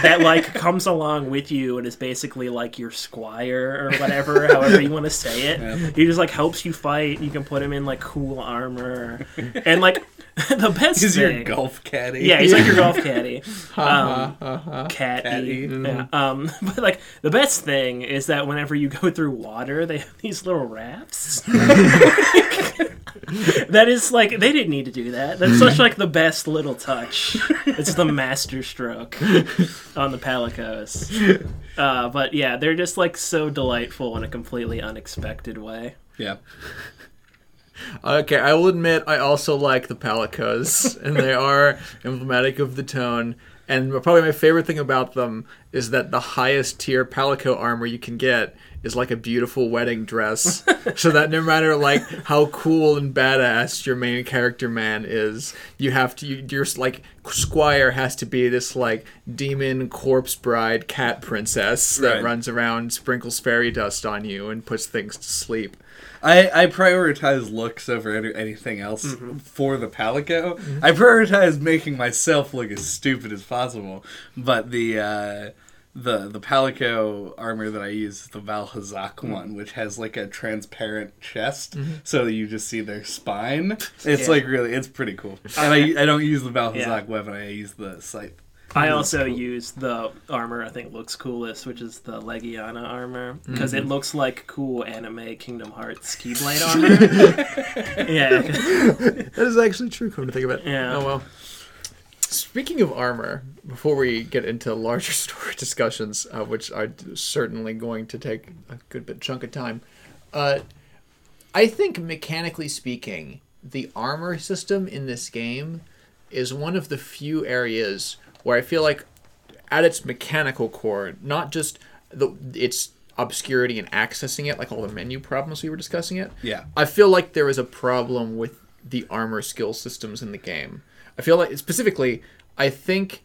Speaker 1: that like comes along with you and is basically like your squire or whatever, however you want to say it. He just like helps you fight. You can put him in like cool armor and like the best
Speaker 3: He's
Speaker 1: thing.
Speaker 3: your golf caddy.
Speaker 1: Yeah, he's like your golf caddy. Um,
Speaker 4: uh-huh.
Speaker 1: catty.
Speaker 3: Catty.
Speaker 1: Yeah. Um, but like the best thing is that whenever you go through water, they have these little rafts. that is like they didn't need to do that. That's such like the best little touch. It's the master stroke on the Palicos. Uh, but yeah, they're just like so delightful in a completely unexpected way.
Speaker 3: Yeah.
Speaker 4: Okay, I will admit I also like the Palicos, and they are emblematic of the tone. And probably my favorite thing about them is that the highest tier Palico armor you can get is like a beautiful wedding dress, so that no matter like how cool and badass your main character man is, you have to you, your like squire has to be this like demon corpse bride cat princess that
Speaker 3: Right.
Speaker 4: runs around, sprinkles fairy dust on you, and puts things to sleep.
Speaker 3: I, I prioritize looks over any, anything else
Speaker 1: Mm-hmm.
Speaker 3: for the Palico. I prioritize making myself look as stupid as possible. But the uh, the the Palico armor that I use is the Vaal Hazak
Speaker 1: Mm.
Speaker 3: one, which has like a transparent chest, so that you just see their spine. It's
Speaker 1: Mm-hmm. Yeah.
Speaker 3: like really, it's pretty cool. And I I don't use the Vaal Hazak
Speaker 1: Yeah.
Speaker 3: weapon. I use the scythe.
Speaker 1: I also use the armor I think looks coolest, which is the Legiana armor, because it looks like cool anime Kingdom Hearts Keyblade armor. yeah,
Speaker 4: That is actually true. Come to think of it.
Speaker 1: Yeah.
Speaker 4: Oh well. Speaking of armor, before we get into larger story discussions, uh, which are certainly going to take a good bit chunk of time, uh, I think mechanically speaking, the armor system in this game is one of the few areas where I feel like, at its mechanical core, not just the its obscurity and accessing it, like all the menu problems we were discussing it.
Speaker 3: Yeah.
Speaker 4: I feel like there is a problem with the armor skill systems in the game. I feel like specifically, I think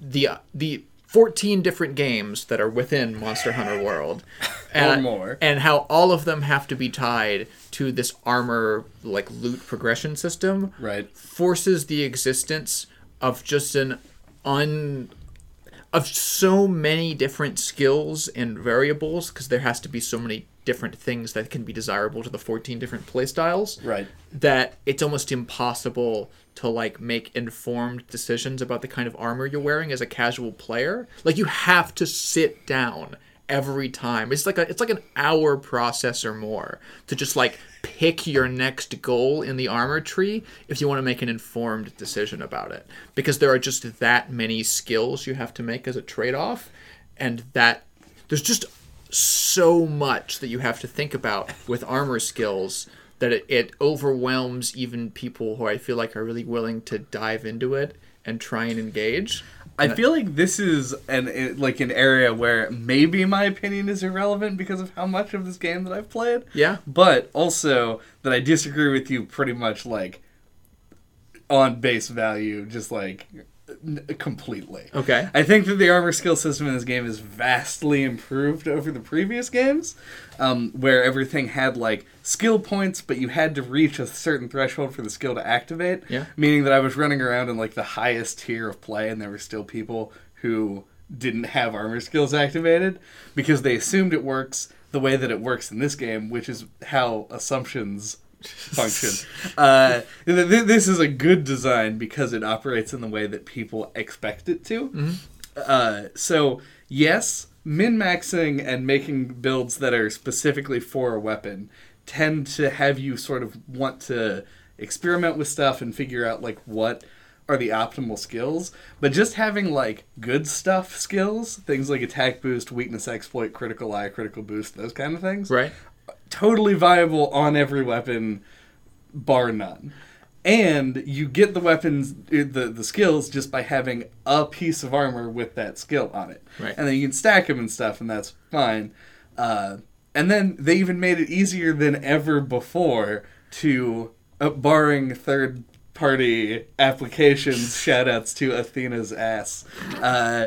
Speaker 4: the the 14 different games that are within Monster Hunter World and,
Speaker 3: more.
Speaker 4: and how all of them have to be tied to this armor like loot progression system
Speaker 3: Right.
Speaker 4: forces the existence of just an un of so many different skills and variables because there has to be so many different things that can be desirable to the 14 different playstyles
Speaker 3: Right.
Speaker 4: that it's almost impossible to like make informed decisions about the kind of armor you're wearing as a casual player like you have to sit down every time it's like a it's like an hour process or more to just like pick your next goal in the armor tree if you want to make an informed decision about it because there are just that many skills you have to make as a trade-off and that there's just so much that you have to think about with armor skills that it, it overwhelms even people who I feel like are really willing to dive into it and try and engage.
Speaker 3: I feel like this is an eh, like an area where maybe my opinion is irrelevant because of how much of this game that I've played.
Speaker 4: Yeah.
Speaker 3: But also that I disagree with you pretty much like on base value, just like completely.
Speaker 4: Okay.
Speaker 3: I think that the armor skill system in this game is vastly improved over the previous games, um, where everything had like skill points, but you had to reach a certain threshold for the skill to activate.
Speaker 4: Yeah.
Speaker 3: Meaning that I was running around in like the highest tier of play, and there were still people who didn't have armor skills activated because they assumed it works the way that it works in this game, which is how assumptions function. uh, th- th- this is a good design because it operates in the way that people expect it to. Uh, so yes, min maxing and making builds that are specifically for a weapon tend to have you sort of want to experiment with stuff and figure out like what are the optimal skills, but just having like good stuff skills, things like attack boost, weakness exploit, critical eye, critical boost, those kind of things,
Speaker 4: Right.
Speaker 3: Totally viable on every weapon, bar none. And you get the weapons, uh, the the skills, just by having a piece of armor with that skill on it.
Speaker 4: Right.
Speaker 3: And then you can stack them and stuff, and that's fine. Uh, and then they even made it easier than ever before to, uh, barring third party applications, shout outs to Athena's ass. Uh,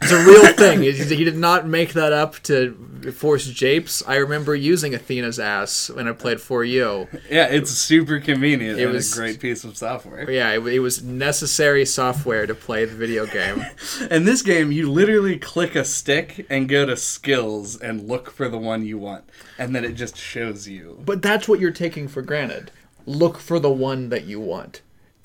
Speaker 4: It's a real thing. He did not make that up to force japes. I remember using Athena's ass when I played for you.
Speaker 3: yeah, it's super convenient
Speaker 4: It
Speaker 3: and
Speaker 4: was-
Speaker 3: a great piece of software.
Speaker 4: Yeah, it, it was necessary software to play the video game.
Speaker 3: In this game, you literally click a stick and go to skills and look for the one you want, and then it just shows you.
Speaker 4: But that's what you're taking for granted. Look for the one that you want.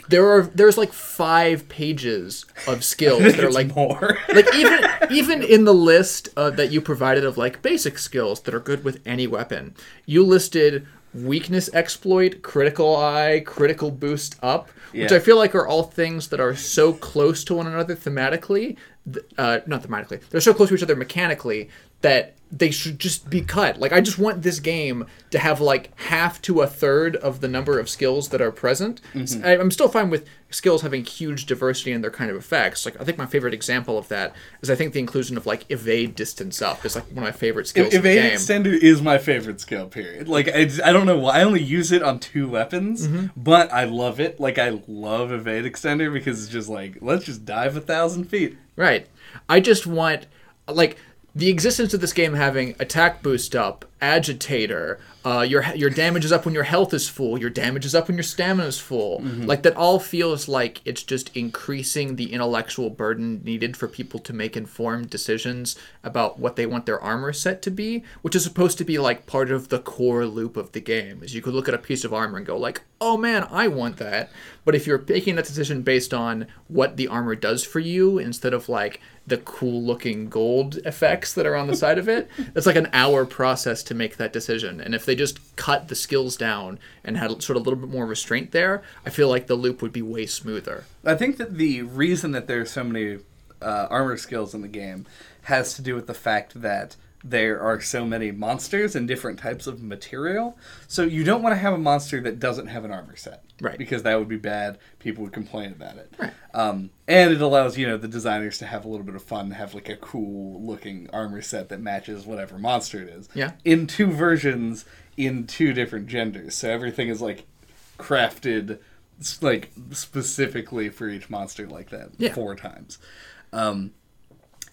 Speaker 4: There are there's like five pages of skills that are like
Speaker 3: more.
Speaker 4: like even even in the list uh, that you provided of like basic skills that are good with any weapon, you listed weakness exploit, critical eye, critical boost up, which I feel like are all things that are so close to one another thematically, th- uh, not thematically, they're so close to each other mechanically that they should just be cut. Like I just want this game to have like half to a third of the number of skills that are present.
Speaker 3: Mm-hmm.
Speaker 4: I, I'm still fine with skills having huge diversity in their kind of effects. Like I think my favorite example of that is I think the inclusion of like evade distance up is like one of my favorite skills in the
Speaker 3: Evade
Speaker 4: game.
Speaker 3: extender is my favorite skill. Period. Like I, I don't know why I only use it on two weapons, but I love it. Like I love evade extender because it's just like let's just dive a thousand feet.
Speaker 4: Right. I just want like the existence of this game having attack boost up, agitator, uh, your your damage is up when your health is full, your damage is up when your stamina is full. Like that all feels like it's just increasing the intellectual burden needed for people to make informed decisions about what they want their armor set to be, which is supposed to be like part of the core loop of the game. Is you could look at a piece of armor and go like, "Oh man, I want that." But if you're making that decision based on what the armor does for you instead of like the cool looking gold effects that are on the side of it, it's like an hour process to make that decision. And if they just cut the skills down and had sort of a little bit more restraint there, I feel like the loop would be way smoother.
Speaker 3: I think that the reason that there's so many uh, armor skills in the game has to do with the fact that there are so many monsters and different types of material. So you don't want to have a monster that doesn't have an armor set,
Speaker 4: Right.
Speaker 3: Because that would be bad. People would complain about it.
Speaker 4: Right.
Speaker 3: Um, and it allows you know the designers to have a little bit of fun, have like a cool looking armor set that matches whatever monster it is.
Speaker 4: Yeah.
Speaker 3: In two versions, in two different genders, so everything is like crafted like specifically for each monster like that
Speaker 4: Yeah.
Speaker 3: four times. Um,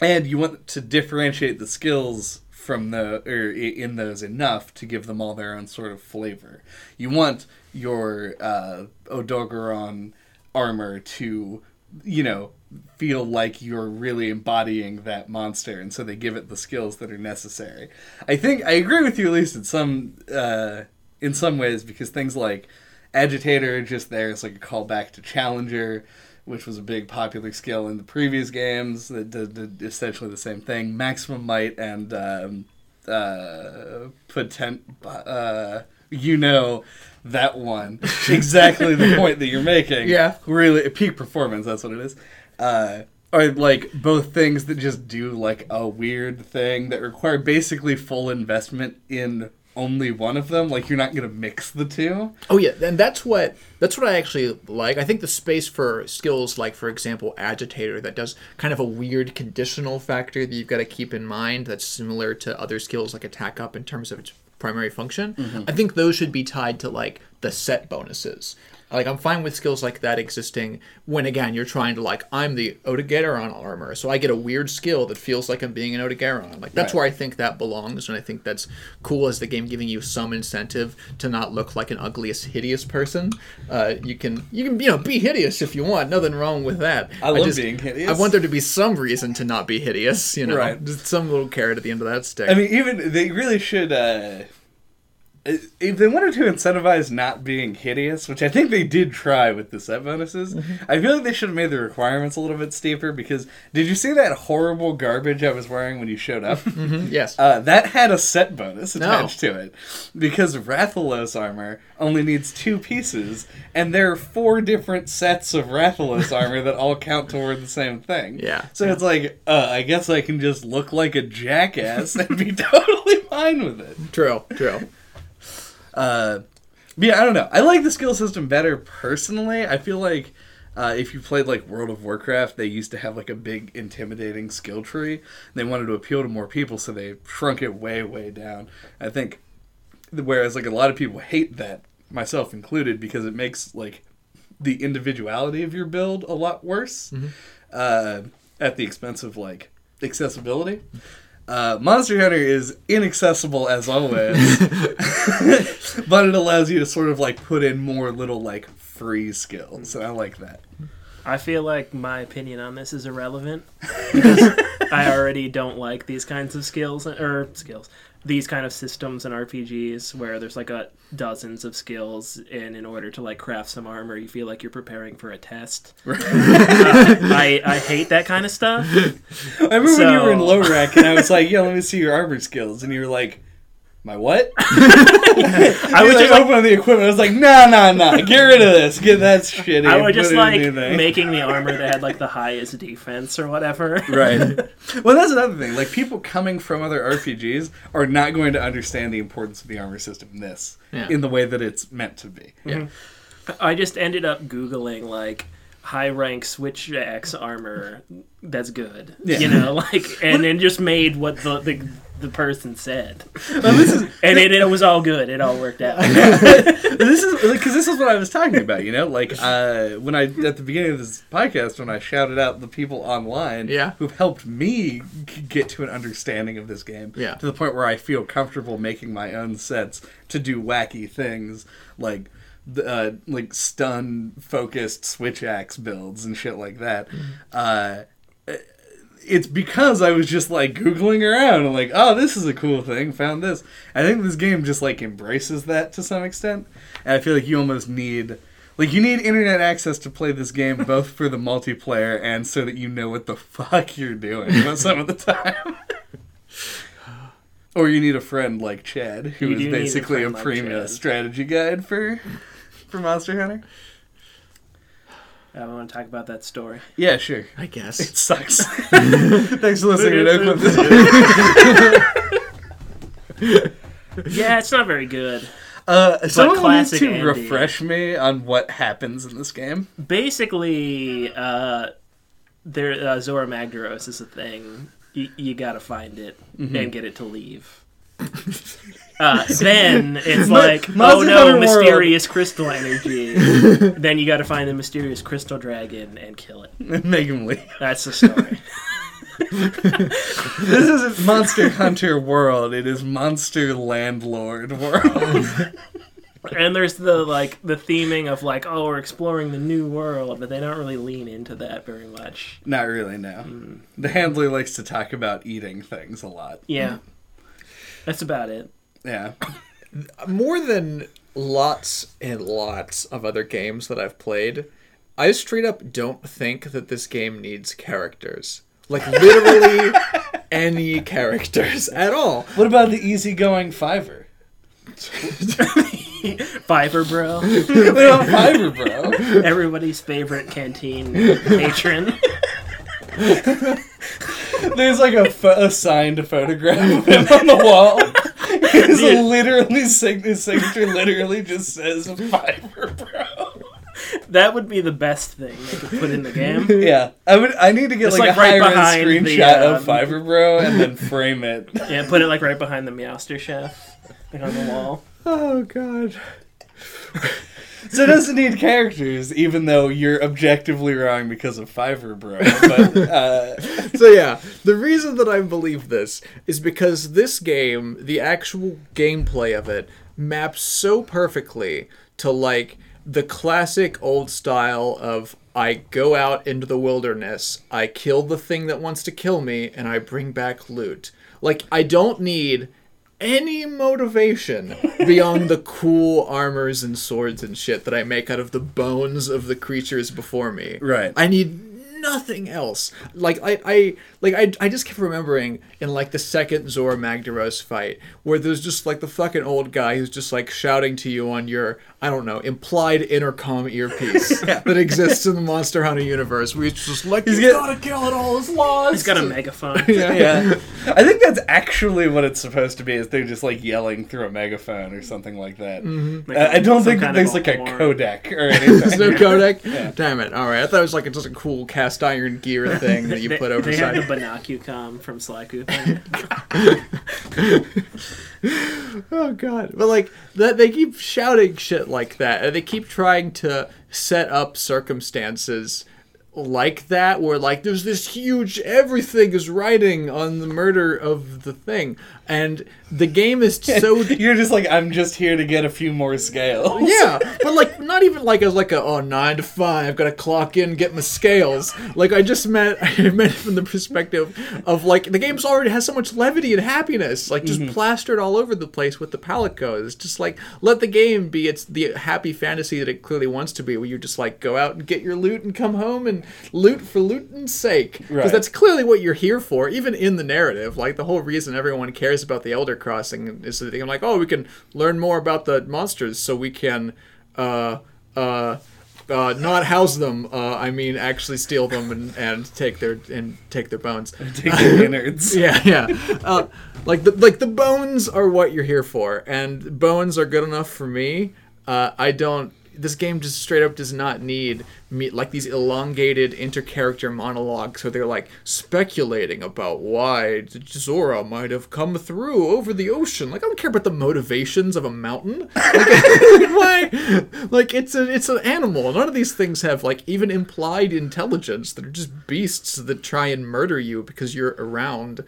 Speaker 3: and you want to differentiate the skills from the or in those enough to give them all their own sort of flavor. You want your uh, Odogaron armor to, you know, feel like you're really embodying that monster, and so they give it the skills that are necessary. I think I agree with you at least in some uh, in some ways because things like agitator just there as like a callback to challenger which was a big popular skill in the previous games that did, did essentially the same thing. Maximum might and um, uh, potent, uh, you know that one exactly the point that you're making.
Speaker 4: Yeah.
Speaker 3: really peak performance. That's what it is. Uh, are like both things that just do like a weird thing that require basically full investment in only one of them. Like you're not gonna mix the two.
Speaker 4: Oh yeah, and that's what that's what I actually like. I think the space for skills like, for example, agitator that does kind of a weird conditional factor that you've got to keep in mind. That's similar to other skills like attack up in terms of its primary function. Mm-hmm. I think those should be tied to like the set bonuses. Like I'm fine with skills like that existing when again you're trying to like I'm the Odogaron armor, so I get a weird skill that feels like I'm being an Odogaron. Like that's
Speaker 3: Right.
Speaker 4: where I think that belongs, and I think that's cool as the game giving you some incentive to not look like an ugliest, hideous person. Uh, you can you can you know be hideous if you want, nothing wrong with that.
Speaker 3: I love being hideous.
Speaker 4: I want there to be some reason to not be hideous, you know,
Speaker 3: Right.
Speaker 4: just some little carrot at the end of that stick.
Speaker 3: I mean, even they really should uh, if they wanted to incentivize not being hideous, which I think they did try with the set bonuses, I feel like they should have made the requirements a little bit steeper. Because did you see that horrible garbage I was wearing when you showed up?
Speaker 4: Yes.
Speaker 3: Uh, that had a set bonus
Speaker 4: No.
Speaker 3: attached to it because Rathalos armor only needs two pieces, and there are four different sets of Rathalos armor that all count toward the same thing.
Speaker 4: Yeah.
Speaker 3: So it's like, uh, I guess I can just look like a jackass and be totally fine with it.
Speaker 4: true. True.
Speaker 3: Uh, yeah, I don't know. I like the skill system better personally. I feel like uh, if you played like World of Warcraft, they used to have like a big intimidating skill tree. They wanted to appeal to more people, so they shrunk it way, way down. I think, whereas like a lot of people hate that, myself included, because it makes like the individuality of your build a lot worse uh, at the expense of like accessibility. Uh, Monster Hunter is inaccessible as always, but it allows you to sort of like put in more little like free skills, and I like that.
Speaker 1: I feel like my opinion on this is irrelevant because I already don't like these kinds of skills or skills, these kind of systems and RPGs where there's like a dozens of skills, and in order to like craft some armor, you feel like you're preparing for a test. Uh, I I hate that kind of stuff.
Speaker 3: I remember when you were in
Speaker 1: So-
Speaker 3: low and I was like, "Yo, let me see your armor skills," and you were like. My what? I
Speaker 1: I
Speaker 3: was
Speaker 1: would
Speaker 3: like
Speaker 1: just like
Speaker 3: open the equipment. I was like, nah, nah, nah. Get rid of this. Get that shitty.
Speaker 1: I would just like making the armor that had like the highest defense or whatever.
Speaker 3: Right. well, that's another thing. Like people coming from other RPGs are not going to understand the importance of the armor system in this
Speaker 4: Yeah.
Speaker 3: in the way that it's meant to be.
Speaker 4: Yeah. Mm-hmm.
Speaker 1: I just ended up googling like high rank Switch Axe armor that's good.
Speaker 3: Yeah.
Speaker 1: You know, like and then just made what the the, the person said.
Speaker 3: Well, this is
Speaker 1: And it, it was all good. It all worked out.
Speaker 3: this is because this is what I was talking about. You know, like uh, when I at the beginning of this podcast when I shouted out the people online
Speaker 4: Yeah.
Speaker 3: who've helped me get to an understanding of this game
Speaker 4: Yeah.
Speaker 3: to the point where I feel comfortable making my own sets to do wacky things like. Uh, like stun focused switch axe builds and shit like that. Uh, it's because I was just like googling around and like, oh, this is a cool thing. Found this. I think this game just like embraces that to some extent, and I feel like you almost need. Like you need internet access to play this game, both for the multiplayer and so that you know what the fuck you're doing some of the time. or you need a friend like Chad, who
Speaker 1: You
Speaker 3: is
Speaker 1: a
Speaker 3: basically a,
Speaker 1: like
Speaker 3: premium
Speaker 1: Chad.
Speaker 3: strategy guide for for Monster Hunter.
Speaker 1: I want to talk about that story.
Speaker 3: Yeah, sure.
Speaker 4: I guess.
Speaker 3: It sucks. Thanks for listening to Noclip
Speaker 1: Yeah, it's not very good.
Speaker 3: Uh, someone needs
Speaker 1: classic
Speaker 3: to
Speaker 1: Andy.
Speaker 3: refresh me on what happens in this game.
Speaker 1: Basically, uh, there uh, Zorah Magdaros is a thing. You, you gotta find it
Speaker 3: Mm-hmm.
Speaker 1: and get it to leave. Uh, then it's like, oh no,
Speaker 3: Hunter World.
Speaker 1: mysterious crystal energy. then you gotta find the mysterious crystal dragon and kill it.
Speaker 3: Make him leave.
Speaker 1: That's the story.
Speaker 3: This isn't Monster Hunter World. It is Monster Landlord World.
Speaker 1: and there's the like the theming of like, oh, we're exploring the new world, but they don't really lean into that very much.
Speaker 3: Not really, no. The handler likes to talk about eating things a lot.
Speaker 1: Yeah, that's about it.
Speaker 3: Yeah.
Speaker 4: more than lots and lots of other games that I've played, I straight up don't think that this game needs characters. Like literally any characters at all.
Speaker 3: What about the easygoing Fiver?
Speaker 1: Fiver Bro,
Speaker 3: What about Fiver, bro?
Speaker 1: everybody's favorite canteen patron.
Speaker 3: There's like a, pho- a signed photograph of him on the wall. His literally sig- his signature literally just says Fiver, bro.
Speaker 1: That would be the best thing they could put in the game.
Speaker 3: Yeah, I would. I need to get
Speaker 1: It's
Speaker 3: like,
Speaker 1: like
Speaker 3: a
Speaker 1: right
Speaker 3: high
Speaker 1: behind
Speaker 3: res
Speaker 1: the,
Speaker 3: screenshot
Speaker 1: um,
Speaker 3: of Fiver Bro and then frame it.
Speaker 1: Yeah, put it like right behind the Meowster chef, like on the wall.
Speaker 4: Oh god.
Speaker 3: So it doesn't need characters, even though you're objectively wrong because of Fiver Bro. But uh,
Speaker 4: So yeah, the reason that I believe this is because this game, the actual gameplay of it, maps so perfectly to like the classic old style of I go out into the wilderness, I kill the thing that wants to kill me, and I bring back loot. Like I don't need any motivation beyond the cool armors and swords and shit that I make out of the bones of the creatures before me.
Speaker 3: Right.
Speaker 4: I need nothing else. Like I, I like I, I just kept remembering in like the second Zorah Magdaros fight where there's just like the fucking old guy who's just like shouting to you on your I don't know implied intercom earpiece that exists in the Monster Hunter universe where he's just like he's
Speaker 3: get-
Speaker 4: gotta kill it all. It's lost.
Speaker 1: He's got a megaphone.
Speaker 4: yeah.
Speaker 3: yeah. I think that's actually what it's supposed to be. Is they're just like yelling through a megaphone or something like that.
Speaker 1: Like
Speaker 3: Uh, I don't think that there's like a
Speaker 1: horn.
Speaker 3: codec or anything.
Speaker 4: There's no codec. Damn it! All right, I thought it was like just a cool cast iron gear thing that you
Speaker 1: They,
Speaker 4: put over
Speaker 1: they have
Speaker 4: side.
Speaker 1: the Binocucom from Sly Cooper.
Speaker 4: Oh god. But like that they keep shouting shit like that. And they keep trying to set up circumstances like that where like there's this huge everything is riding on the murder of the thing. And the game is so
Speaker 3: You're just like I'm just here to get a few more scales.
Speaker 4: yeah, but like not even like as like a oh nine to five, i've gotta clock in, get my scales. Like I just meant I meant from the perspective of like the game's already has so much levity and happiness, like just mm-hmm. plastered all over the place with the Palicos. Just like let the game be its the happy fantasy that it clearly wants to be, where you just like go out and get your loot and come home and loot for looting's sake, because
Speaker 3: Right.
Speaker 4: that's clearly what you're here for, even in the narrative. Like the whole reason everyone cares about the Elder Crossing is that they're like, oh, we can learn more about the monsters, so we can, uh, uh, uh, not house them. Uh, I mean, actually steal them and, and take their and take their bones.
Speaker 3: Take the innards.
Speaker 4: Yeah, yeah. Uh, like the like the bones are what you're here for, and bones are good enough for me. Uh, I don't. This game just straight up does not need me like these elongated inter-character monologues where they're like speculating about why Zorah might have come through over the ocean. Like I don't care about the motivations of a mountain. Like, why? Like it's a it's an animal. None of these things have like even implied intelligence. They're just beasts that try and murder you because you're around.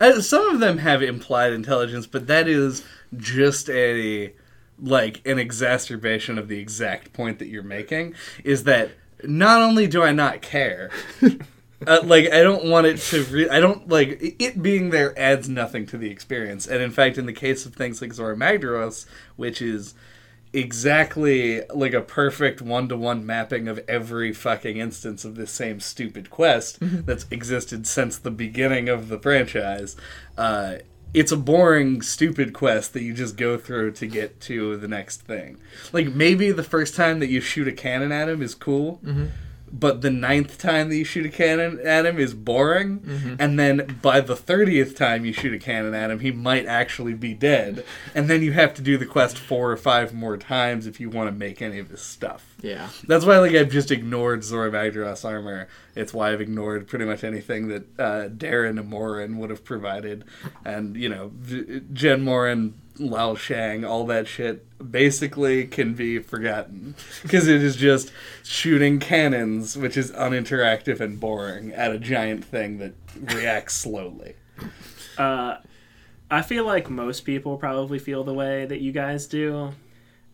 Speaker 3: Uh, some of them have implied intelligence, but that is just a like an exacerbation of the exact point that you're making. Is that not only do I not care, uh, like I don't want it to. Re- I don't like it being there adds nothing to the experience. And in fact, in the case of things like Zorah Magdaros, which is exactly like a perfect one-to-one mapping of every fucking instance of this same stupid quest that's existed since the beginning of the franchise uh, it's a boring stupid quest that you just go through to get to the next thing. Like maybe the first time that you shoot a cannon at him is cool mm-hmm. but the ninth time that you shoot a cannon at him is boring, mm-hmm. and then by the thirtieth time you shoot a cannon at him, he might actually be dead, and then you have to do the quest four or five more times if you want to make any of his stuff.
Speaker 4: Yeah.
Speaker 3: That's why, like, I've just ignored Zorah Magdaros armor. It's why I've ignored pretty much anything that uh, Dah'ren and Mohran would have provided, and you know, Jhen Mohran, Lao Shang, all that shit basically can be forgotten because it is just shooting cannons, which is uninteractive and boring, at a giant thing that reacts slowly.
Speaker 1: Uh, I feel like most people probably feel the way that you guys do,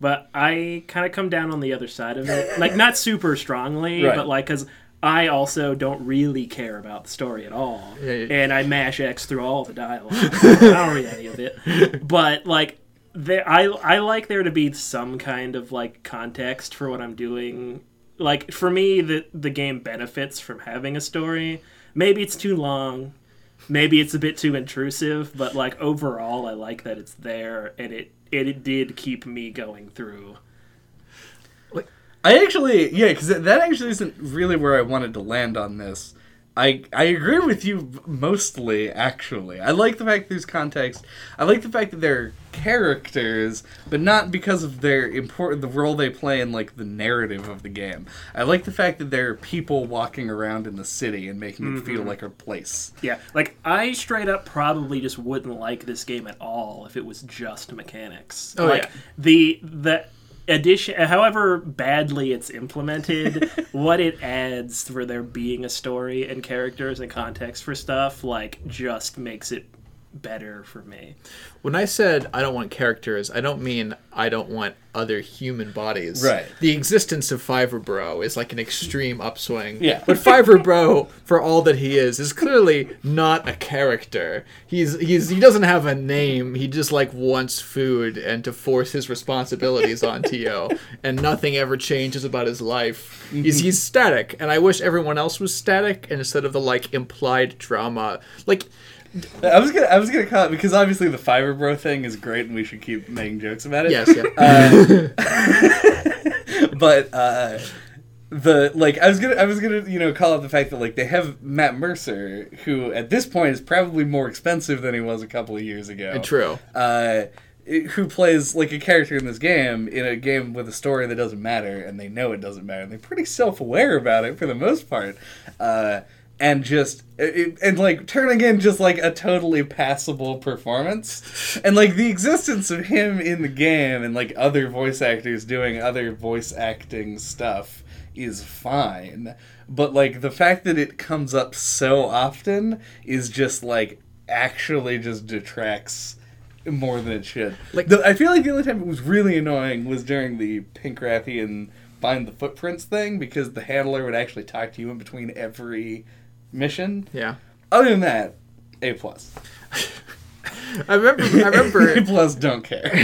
Speaker 1: but I kind of come down on the other side of it. Like, not super strongly,
Speaker 3: Right.
Speaker 1: but like, because I also don't really care about the story at all.
Speaker 4: Yeah, yeah.
Speaker 1: And I mash X through all the dialogue. I don't read any of it. But, like, there, I, I like there to be some kind of, like, context for what I'm doing. Like, for me, the, the game benefits from having a story. Maybe it's too long maybe it's a bit too intrusive, but like overall, I like that it's there and it it, did keep me going through.
Speaker 3: I actually, yeah, because that actually isn't really where I wanted to land on this. I I agree with you mostly. Actually, I like the fact there's context. I like the fact that they're characters, but not because of their important the role they play in like the narrative of the game. I like the fact that they're people walking around in the city and making it feel mm-hmm. like a place.
Speaker 1: Yeah, like I straight up probably just wouldn't like this game at all if it was just mechanics.
Speaker 4: Oh,
Speaker 1: like
Speaker 4: yeah.
Speaker 1: the the addition however badly it's implemented what it adds for there being a story and characters and context for stuff like just makes it better for me.
Speaker 4: When I said I don't want characters, I don't mean I don't want other human bodies.
Speaker 3: Right.
Speaker 4: The existence of Fiver Bro is like an extreme upswing.
Speaker 3: Yeah.
Speaker 4: But Fiver Bro, for all that he is, is clearly not a character. He's he's he doesn't have a name. He just like wants food and to force his responsibilities onto you, and nothing ever changes about his life. He's mm-hmm. he's static, and I wish everyone else was static instead of the like implied drama. Like
Speaker 3: I was gonna I was gonna call it because obviously the Fiver Bro thing is great and we should keep making jokes about it.
Speaker 4: yes, yeah.
Speaker 3: but uh the like I was gonna I was gonna you know call out the fact that like they have Matt Mercer who at this point is probably more expensive than he was a couple of years ago.
Speaker 4: True.
Speaker 3: Uh, who plays like a character in this game in a game with a story that doesn't matter and they know it doesn't matter and they're pretty self-aware about it for the most part uh, and just and like turning in just like a totally passable performance and like the existence of him in the game and like other voice actors doing other voice acting stuff is fine but like the fact that it comes up so often is just like actually just detracts more than it should. Like the, I feel like the only time it was really annoying was during the Pink Rathian find the footprints thing because the handler would actually talk to you in between every mission.
Speaker 4: Yeah.
Speaker 3: Other than that, A plus.
Speaker 4: I remember. I
Speaker 3: A
Speaker 4: remember A
Speaker 3: plus don't care.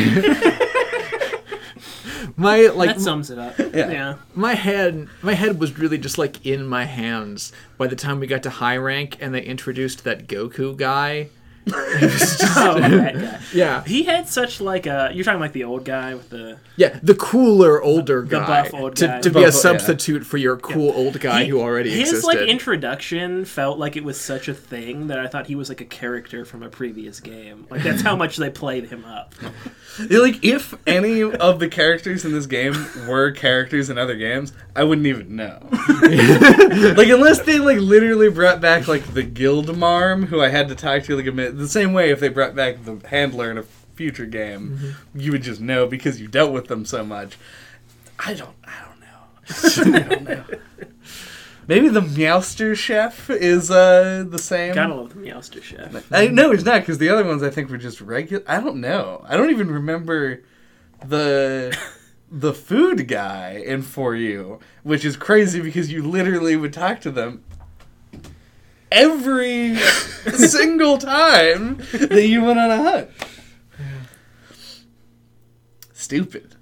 Speaker 4: my like
Speaker 1: that sums it up.
Speaker 3: Yeah.
Speaker 1: yeah.
Speaker 4: my head. My head was really just like in my hands by the time we got to high rank and they introduced that Goku guy.
Speaker 1: Oh, that guy.
Speaker 4: Yeah,
Speaker 1: He had such like a. You're talking like the old guy with the.
Speaker 4: yeah, the cooler older
Speaker 1: The
Speaker 4: guy
Speaker 1: buff old
Speaker 4: to,
Speaker 1: guy.
Speaker 4: to
Speaker 3: The
Speaker 4: be a
Speaker 3: buff- yeah.
Speaker 4: substitute for your cool old guy
Speaker 1: He-
Speaker 4: who already
Speaker 1: his
Speaker 4: existed.
Speaker 1: like introduction felt like it was such a thing that I thought he was like a character from a previous game. Like that's how much they played him up.
Speaker 3: like if any of the characters in this game were characters in other games, I wouldn't even know. like unless they like literally brought back like the guild marm who I had to talk to like a minute the same way if they brought back the handler in a future game, you would just know because you dealt with them so much. I don't I don't know. I don't know. Maybe the Meowster chef is uh the same.
Speaker 1: Gotta love the Meowster Chef.
Speaker 3: I no, he's not because the other ones I think were just regular. I don't know. I don't even remember the the food guy in 4U, which is crazy because you literally would talk to them every single time that you went on a hunt. Stupid.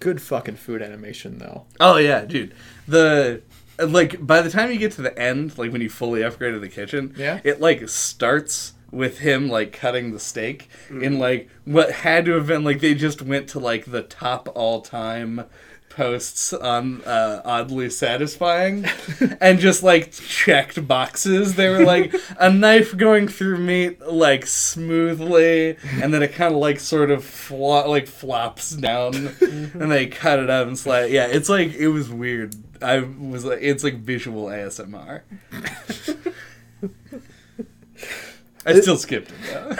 Speaker 4: Good fucking food animation though.
Speaker 3: Oh yeah, dude. The like by the time you get to the end, like when you fully upgraded the kitchen,
Speaker 4: Yeah.
Speaker 3: it like starts with him like cutting the steak
Speaker 1: Mm.
Speaker 3: in like what had to have been like they just went to like the top all time posts on uh, oddly satisfying and just like checked boxes. They were like a knife going through meat like smoothly and then it kind of like sort of flo- like flops down and they cut it up and slide. Yeah it's like it was weird. I was like it's like visual asmr i still skipped it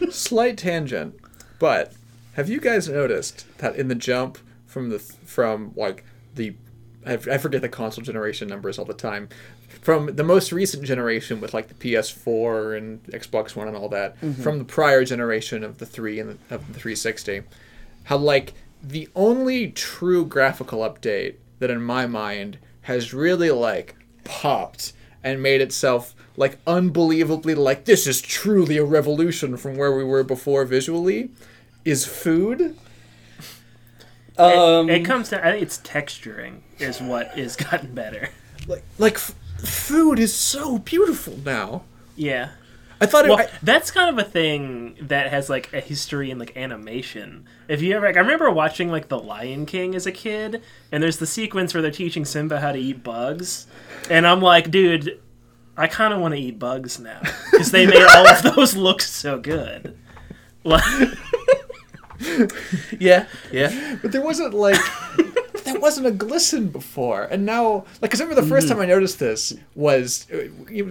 Speaker 3: though.
Speaker 4: Slight tangent, but have you guys noticed that in the jump from the from like the I I forget the console generation numbers all the time. From the most recent generation with like the PS4 and Xbox One and all that, mm-hmm. from the prior generation of the three and the, of the 360, how like the only true graphical update that in my mind has really like popped and made itself like unbelievably like this is truly a revolution from where we were before visually is food
Speaker 3: um
Speaker 1: it, it comes to I think it's texturing is what is gotten better.
Speaker 4: like like f- food is so beautiful now
Speaker 1: Yeah.
Speaker 4: i thought it
Speaker 1: Well,
Speaker 4: I-
Speaker 1: that's kind of a thing that has like a history in like animation. If you ever, like, I remember watching like The Lion King as a kid, and there's the sequence where they're teaching Simba how to eat bugs, and I'm like, dude, I kind of want to eat bugs now because they made all of those look so good. Like,
Speaker 3: yeah yeah
Speaker 4: but there wasn't like there wasn't a glisten before and now like because I remember the 1st mm-hmm. time i noticed this was uh,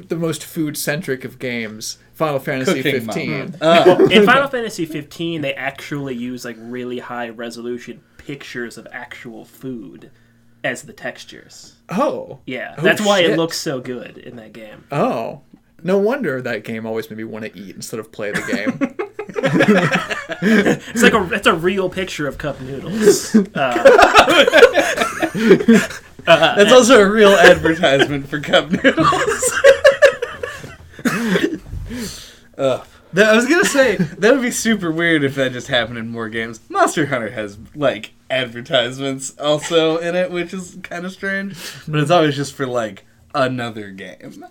Speaker 4: the most food centric of games final fantasy
Speaker 3: Cooking
Speaker 4: 15 mm-hmm. uh.
Speaker 3: Mama.
Speaker 1: in Final Fantasy 15, they actually use like really high resolution pictures of actual food as the textures.
Speaker 4: oh
Speaker 1: Yeah,
Speaker 4: Oh,
Speaker 1: that's why
Speaker 4: shit.
Speaker 1: it looks so good in that game.
Speaker 4: oh No wonder that game always made me want to eat instead of play the game.
Speaker 1: It's like a it's a real picture of cup noodles. Uh,
Speaker 3: That's also a real advertisement for cup noodles. Ugh. That- I was gonna say that would be super weird if that just happened in more games. Monster Hunter has like advertisements also in it, which is kind of strange. But it's always just for like another game.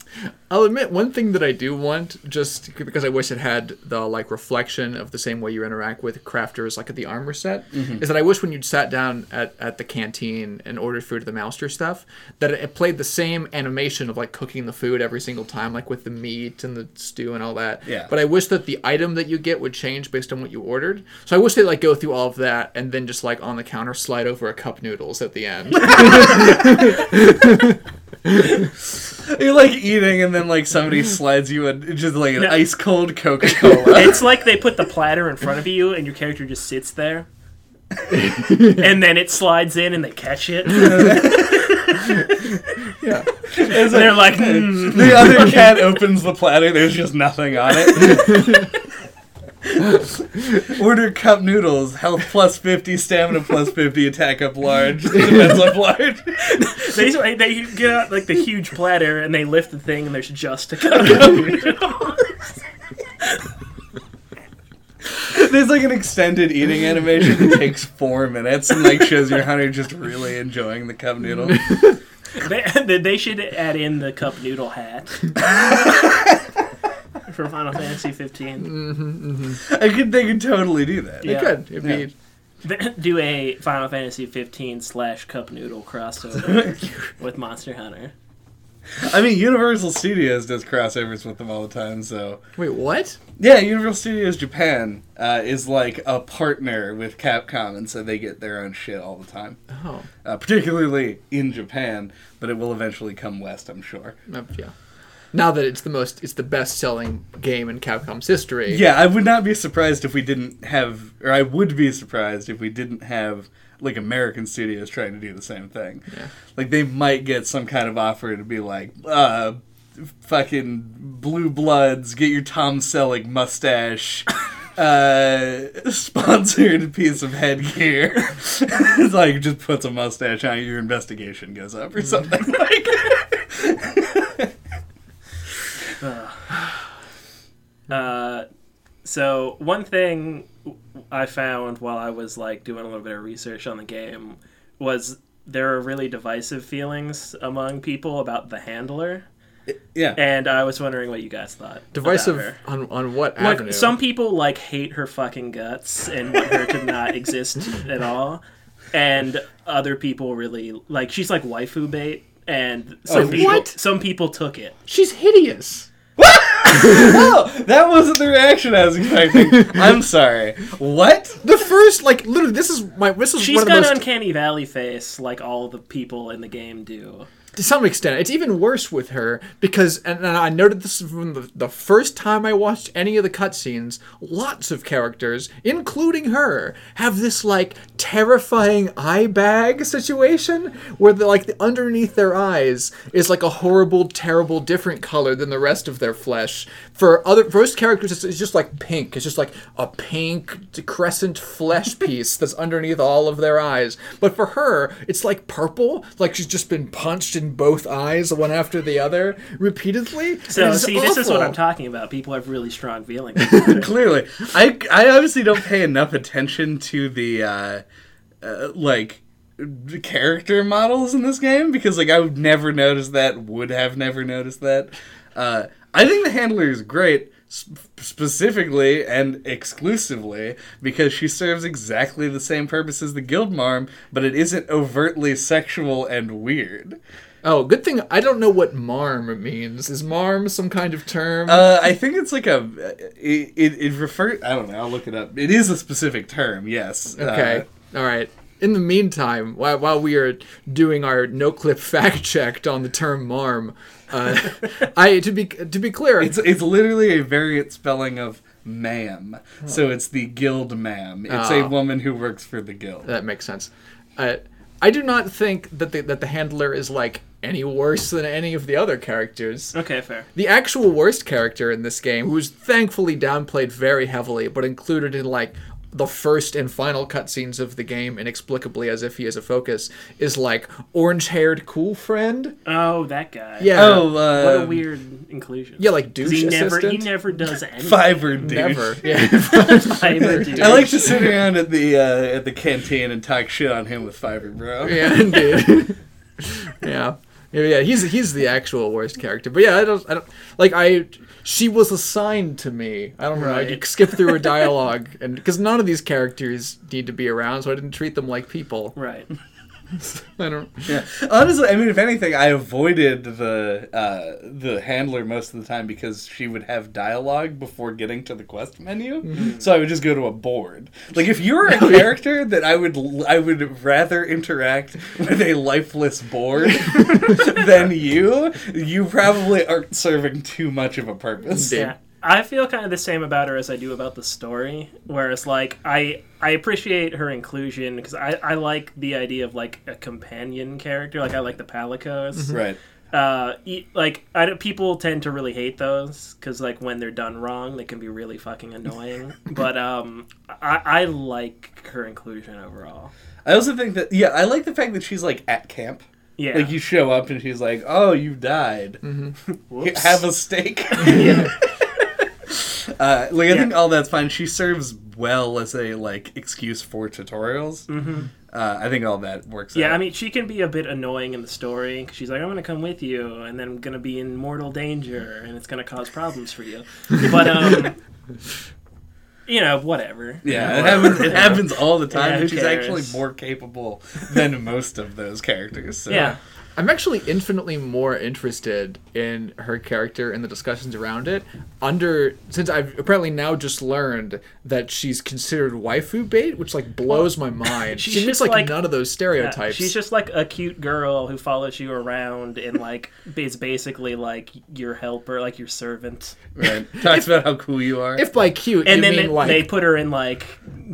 Speaker 4: I'll admit one thing that I do want, just because I wish it had the like reflection of the same way you interact with crafters, like at the armor set, mm-hmm. is that I wish when you'd sat down at, at the canteen and ordered food at the Mouster stuff, that it, it played the same animation of like cooking the food every single time, like with the meat and the stew and all that.
Speaker 3: Yeah.
Speaker 4: But I wish that the item that you get would change based on what you ordered. So I wish they like go through all of that and then just like on the counter slide over a cup noodles at the end.
Speaker 3: You're like eating, and then like somebody slides you a just like an
Speaker 1: No.
Speaker 3: ice cold Coca Cola.
Speaker 1: it's like they put the platter in front of you, and your character just sits there, and then it slides in, and they catch it.
Speaker 4: yeah.
Speaker 1: And they're like, "Hmm."
Speaker 3: the other cat opens the platter. There's just nothing on it. Order cup noodles. Health plus fifty, stamina plus fifty, attack up large, defense up large.
Speaker 1: they, they get out like the huge platter, and they lift the thing, and there's just a cup of noodles.
Speaker 3: There's like an extended eating animation that takes four minutes and like shows your hunter just really enjoying the cup noodle.
Speaker 1: They, they should add in the cup noodle hat. For Final Fantasy 15.
Speaker 3: I could, they could totally do that.
Speaker 4: It
Speaker 1: Yeah.
Speaker 4: could. It'd be
Speaker 1: Do a Final Fantasy 15 slash cup noodle crossover with Monster Hunter.
Speaker 3: I mean, Universal Studios does crossovers with them all the time, so
Speaker 4: Wait, what?
Speaker 3: yeah, Universal Studios Japan uh, is like a partner with Capcom, and so they get their own shit all the time.
Speaker 4: Oh,
Speaker 3: uh, particularly in Japan, but it will eventually come west, I'm sure.
Speaker 4: uh, yeah. Now that it's the most, it's the best-selling game in Capcom's history.
Speaker 3: Yeah, I would not be surprised if we didn't have, or I would be surprised if we didn't have like American studios trying to do the same thing.
Speaker 4: Yeah.
Speaker 3: Like they might get some kind of offer to be like, uh, fucking Blue Bloods, get your Tom Selleck mustache. Uh, sponsored piece of headgear. it's like just puts a mustache on your investigation goes up or something like.
Speaker 1: Uh, so one thing I found while I was like doing a little bit of research on the game was there are really divisive feelings among people about the handler,
Speaker 3: Yeah.
Speaker 1: and I was wondering what you guys thought. about
Speaker 4: Divisive
Speaker 1: her.
Speaker 4: on on what
Speaker 1: Like
Speaker 4: avenue?
Speaker 1: some people like hate her fucking guts and want her to not exist at all, and other people really like she's like waifu bait, and some
Speaker 3: Oh,
Speaker 1: people
Speaker 4: what?
Speaker 1: some people took it.
Speaker 4: She's hideous.
Speaker 3: Oh, that wasn't the reaction I was expecting. I'm sorry. What?
Speaker 4: The first, like, literally, this is my. This is
Speaker 1: She's
Speaker 4: one of
Speaker 1: got
Speaker 4: the most.
Speaker 1: uncanny valley face like all the people in the game do.
Speaker 4: To some extent, it's even worse with her because, and, I noted this from the, the first time I watched any of the cutscenes. Lots of characters, including her, have this like terrifying eye bag situation where the like the, underneath their eyes is like a horrible, terrible, different color than the rest of their flesh. For other for most characters, it's, it's just like pink. It's just like a pink crescent flesh piece that's underneath all of their eyes. But for her, it's like purple, like she's just been punched in both eyes, one after the other, repeatedly.
Speaker 1: So see, this is what. I'm talking about. People have really strong feelings.
Speaker 3: Clearly, I I obviously don't pay enough attention to the uh, uh, like character models in this game because like I would never notice that. Would have never noticed that. Uh, I think the handler is great. sp- Specifically and exclusively because she serves exactly the same purpose as the guild marm, but it isn't overtly sexual and weird.
Speaker 4: Oh, good thing I don't know what marm means. Is marm some kind of term?
Speaker 3: Uh, I think it's like a it it, it refers. I don't know. I'll look it up. It is a specific term. Yes.
Speaker 4: Okay.
Speaker 3: Uh,
Speaker 4: All right. In the meantime, while, while we are doing our Noclip fact checked on the term marm, uh, I to be to be clear,
Speaker 3: it's it's literally a variant spelling of ma'am. So it's the guild ma'am. It's a
Speaker 4: Oh.
Speaker 3: woman who works for the guild.
Speaker 4: that makes sense. Uh, I do not think that the that the handler is like any worse than any of the other characters.
Speaker 1: Okay, fair.
Speaker 4: The actual worst character in this game, who's thankfully downplayed very heavily, but included in like the first and final cutscenes of the game inexplicably as if he is a focus, is like orange haired cool friend.
Speaker 1: Oh, that guy.
Speaker 4: Yeah.
Speaker 3: Oh,
Speaker 1: What
Speaker 3: uh,
Speaker 1: a weird inclusion.
Speaker 4: Yeah, like douche
Speaker 1: he never he never does anything.
Speaker 3: Fiver douche.
Speaker 4: Never. Yeah.
Speaker 1: Fiver dude.
Speaker 3: I like to sit around at the uh, at the canteen and talk shit on him with Fiver, bro.
Speaker 4: yeah, indeed. yeah. Yeah, yeah, he's he's the actual worst character. But yeah, I don't I don't like I she was assigned to me. I don't know. I skip through her dialogue and because none of these characters need to be around, so I didn't treat them like people.
Speaker 1: Right.
Speaker 4: I don't
Speaker 3: Yeah. Honestly, I mean, if anything, I avoided the uh, the handler most of the time because she would have dialogue before getting to the quest menu. So I would just go to a board. Like if you're a character that I would I would rather interact with a lifeless board than you, you probably aren't serving too much of a purpose.
Speaker 1: Yeah. I feel kind of the same about her as I do about the story. Whereas, like, I I appreciate her inclusion because I, I like the idea of like a companion character. Like, I like the Palicos.
Speaker 3: Right.
Speaker 1: Uh, e- like, I don't, people tend to really hate those because, like, when they're done wrong, they can be really fucking annoying. but um, I I like her inclusion overall.
Speaker 3: I also think that yeah, I like the fact that she's like at camp.
Speaker 1: Yeah.
Speaker 3: Like you show up and she's like, "Oh, you died.
Speaker 1: Whoops.
Speaker 3: Have a steak." Uh, like I
Speaker 1: Yeah.
Speaker 3: think all that's fine. She serves well as a like excuse for tutorials. Mm-hmm. Uh, I think all that works.
Speaker 1: Yeah,
Speaker 3: out.
Speaker 1: I mean, she can be a bit annoying in the story. 'cause she's like, "I'm going to come with you, and then I'm going to be in mortal danger, and it's going to cause problems for you." But um, you know, whatever.
Speaker 3: yeah, it happens. It happens all the time,
Speaker 1: Yeah,
Speaker 3: and she's actually more capable than most of those characters. So.
Speaker 1: Yeah,
Speaker 4: I'm actually infinitely more interested in her character and the discussions around it under since I've apparently now just learned that she's considered waifu bait, which like blows my mind.
Speaker 1: she's
Speaker 4: She meets
Speaker 1: just
Speaker 4: like,
Speaker 1: like-
Speaker 4: none of those
Speaker 1: Yeah,
Speaker 4: stereotypes.
Speaker 1: she's just like a cute girl who follows you around and like is basically like your helper, like your servant.
Speaker 3: Right. Talks about how cool you are.
Speaker 4: if by cute
Speaker 1: And
Speaker 4: you
Speaker 1: then
Speaker 4: mean
Speaker 1: they,
Speaker 4: like
Speaker 1: they put her in like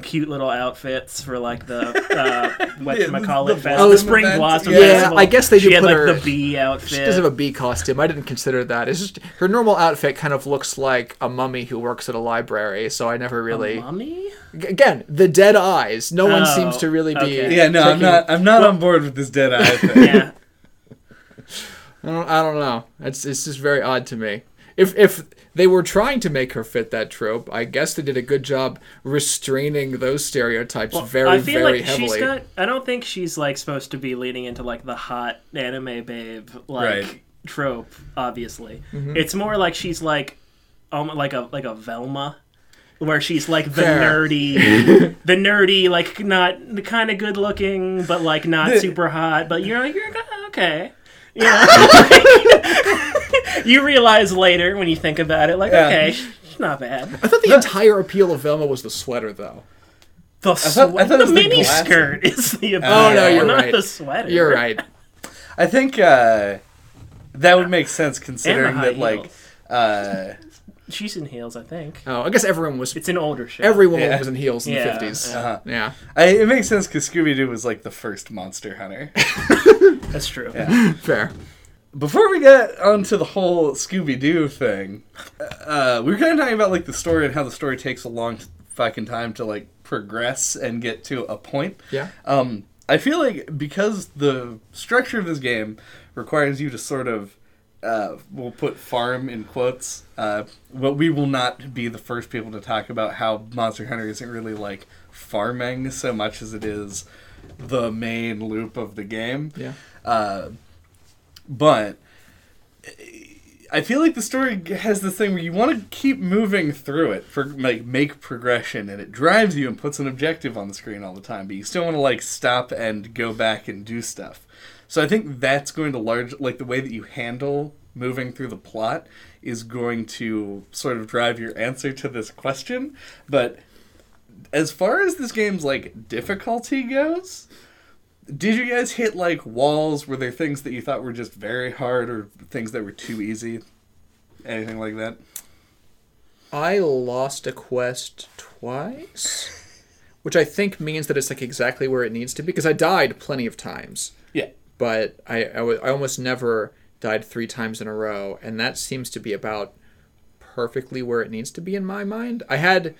Speaker 1: cute little outfits for like the uh, what
Speaker 3: Yeah,
Speaker 1: you call it,
Speaker 3: the
Speaker 1: fest- the spring
Speaker 3: event.
Speaker 1: blossom.
Speaker 3: Yeah,
Speaker 1: festival.
Speaker 4: I guess they
Speaker 1: she
Speaker 4: do
Speaker 1: had
Speaker 4: put
Speaker 1: like
Speaker 4: her-
Speaker 1: the bee outfit.
Speaker 4: She does have a bee costume. I didn't consider that. It's just her normal outfit kind of looks like a mummy who works at a library. So I never really.
Speaker 1: mummy.
Speaker 4: G- Again, the dead eyes. No one
Speaker 1: Oh,
Speaker 4: seems to really be.
Speaker 1: okay.
Speaker 3: yeah, no, I'm not. I'm not on board with this dead eye thing.
Speaker 1: Yeah.
Speaker 4: I don't, I don't know. It's it's just very odd to me. If if they were trying to make her fit that trope, I guess they did a good job restraining those stereotypes very
Speaker 1: I feel
Speaker 4: very
Speaker 1: like
Speaker 4: heavily.
Speaker 1: she's got. I don't think she's like supposed to be leaning into like the hot anime babe like
Speaker 3: Right.
Speaker 1: trope. Obviously,
Speaker 4: Mm-hmm.
Speaker 1: it's more like she's like, um, like a like a Velma, where she's like the
Speaker 4: Fair.
Speaker 1: nerdy, the nerdy like not the kind of good looking, but like not super hot. But you're you're okay. You know? you realize later when you think about it, like
Speaker 3: Yeah.
Speaker 1: okay, she's not bad.
Speaker 4: I thought the entire appeal of Velma was the sweater, though.
Speaker 1: The,
Speaker 3: thought- I
Speaker 1: swe-
Speaker 3: thought it
Speaker 1: the
Speaker 3: was the
Speaker 1: mini
Speaker 3: glasses.
Speaker 1: skirt is the appeal.
Speaker 3: Oh, no,
Speaker 4: you're
Speaker 1: not
Speaker 4: right.
Speaker 1: the sweater.
Speaker 4: You're right.
Speaker 3: I think uh, that would make sense considering
Speaker 1: high
Speaker 3: that, like,
Speaker 1: heels.
Speaker 3: uh,
Speaker 1: She's in heels, I think.
Speaker 4: Oh, I guess everyone was.
Speaker 1: It's an older show.
Speaker 4: Every woman
Speaker 3: Yeah.
Speaker 4: was in heels in
Speaker 1: Yeah,
Speaker 4: the fifties.
Speaker 3: uh-huh.
Speaker 4: Yeah,
Speaker 3: I, it makes sense because Scooby Doo was like the first monster hunter.
Speaker 1: That's true. Yeah.
Speaker 4: fair.
Speaker 3: Before we get onto the whole Scooby Doo thing, uh, we were kind of talking about like the story and how the story takes a long fucking time to like progress and get to a point.
Speaker 4: Yeah.
Speaker 3: Um, I feel like because the structure of this game requires you to sort of, uh, we'll put farm in quotes. Uh, but we will not be the first people to talk about how Monster Hunter isn't really like farming so much as it is the main loop of the game.
Speaker 4: Yeah.
Speaker 3: Uh, but I feel like the story has this thing where you want to keep moving through it for like make progression, and it drives you and puts an objective on the screen all the time. But you still want to like stop and go back and do stuff. So I think that's going to large like the way that you handle moving through the plot is going to sort of drive your answer to this question. But as far as this game's like difficulty goes, did you guys hit like walls? Were there things that you thought were just very hard or things that were too easy? Anything like that?
Speaker 4: I lost a quest twice, which I think means that it's like exactly where it needs to be because I died plenty of times.
Speaker 3: Yeah.
Speaker 4: but I, I, I almost never died three times in a row, and that seems to be about perfectly where it needs to be in my mind. I had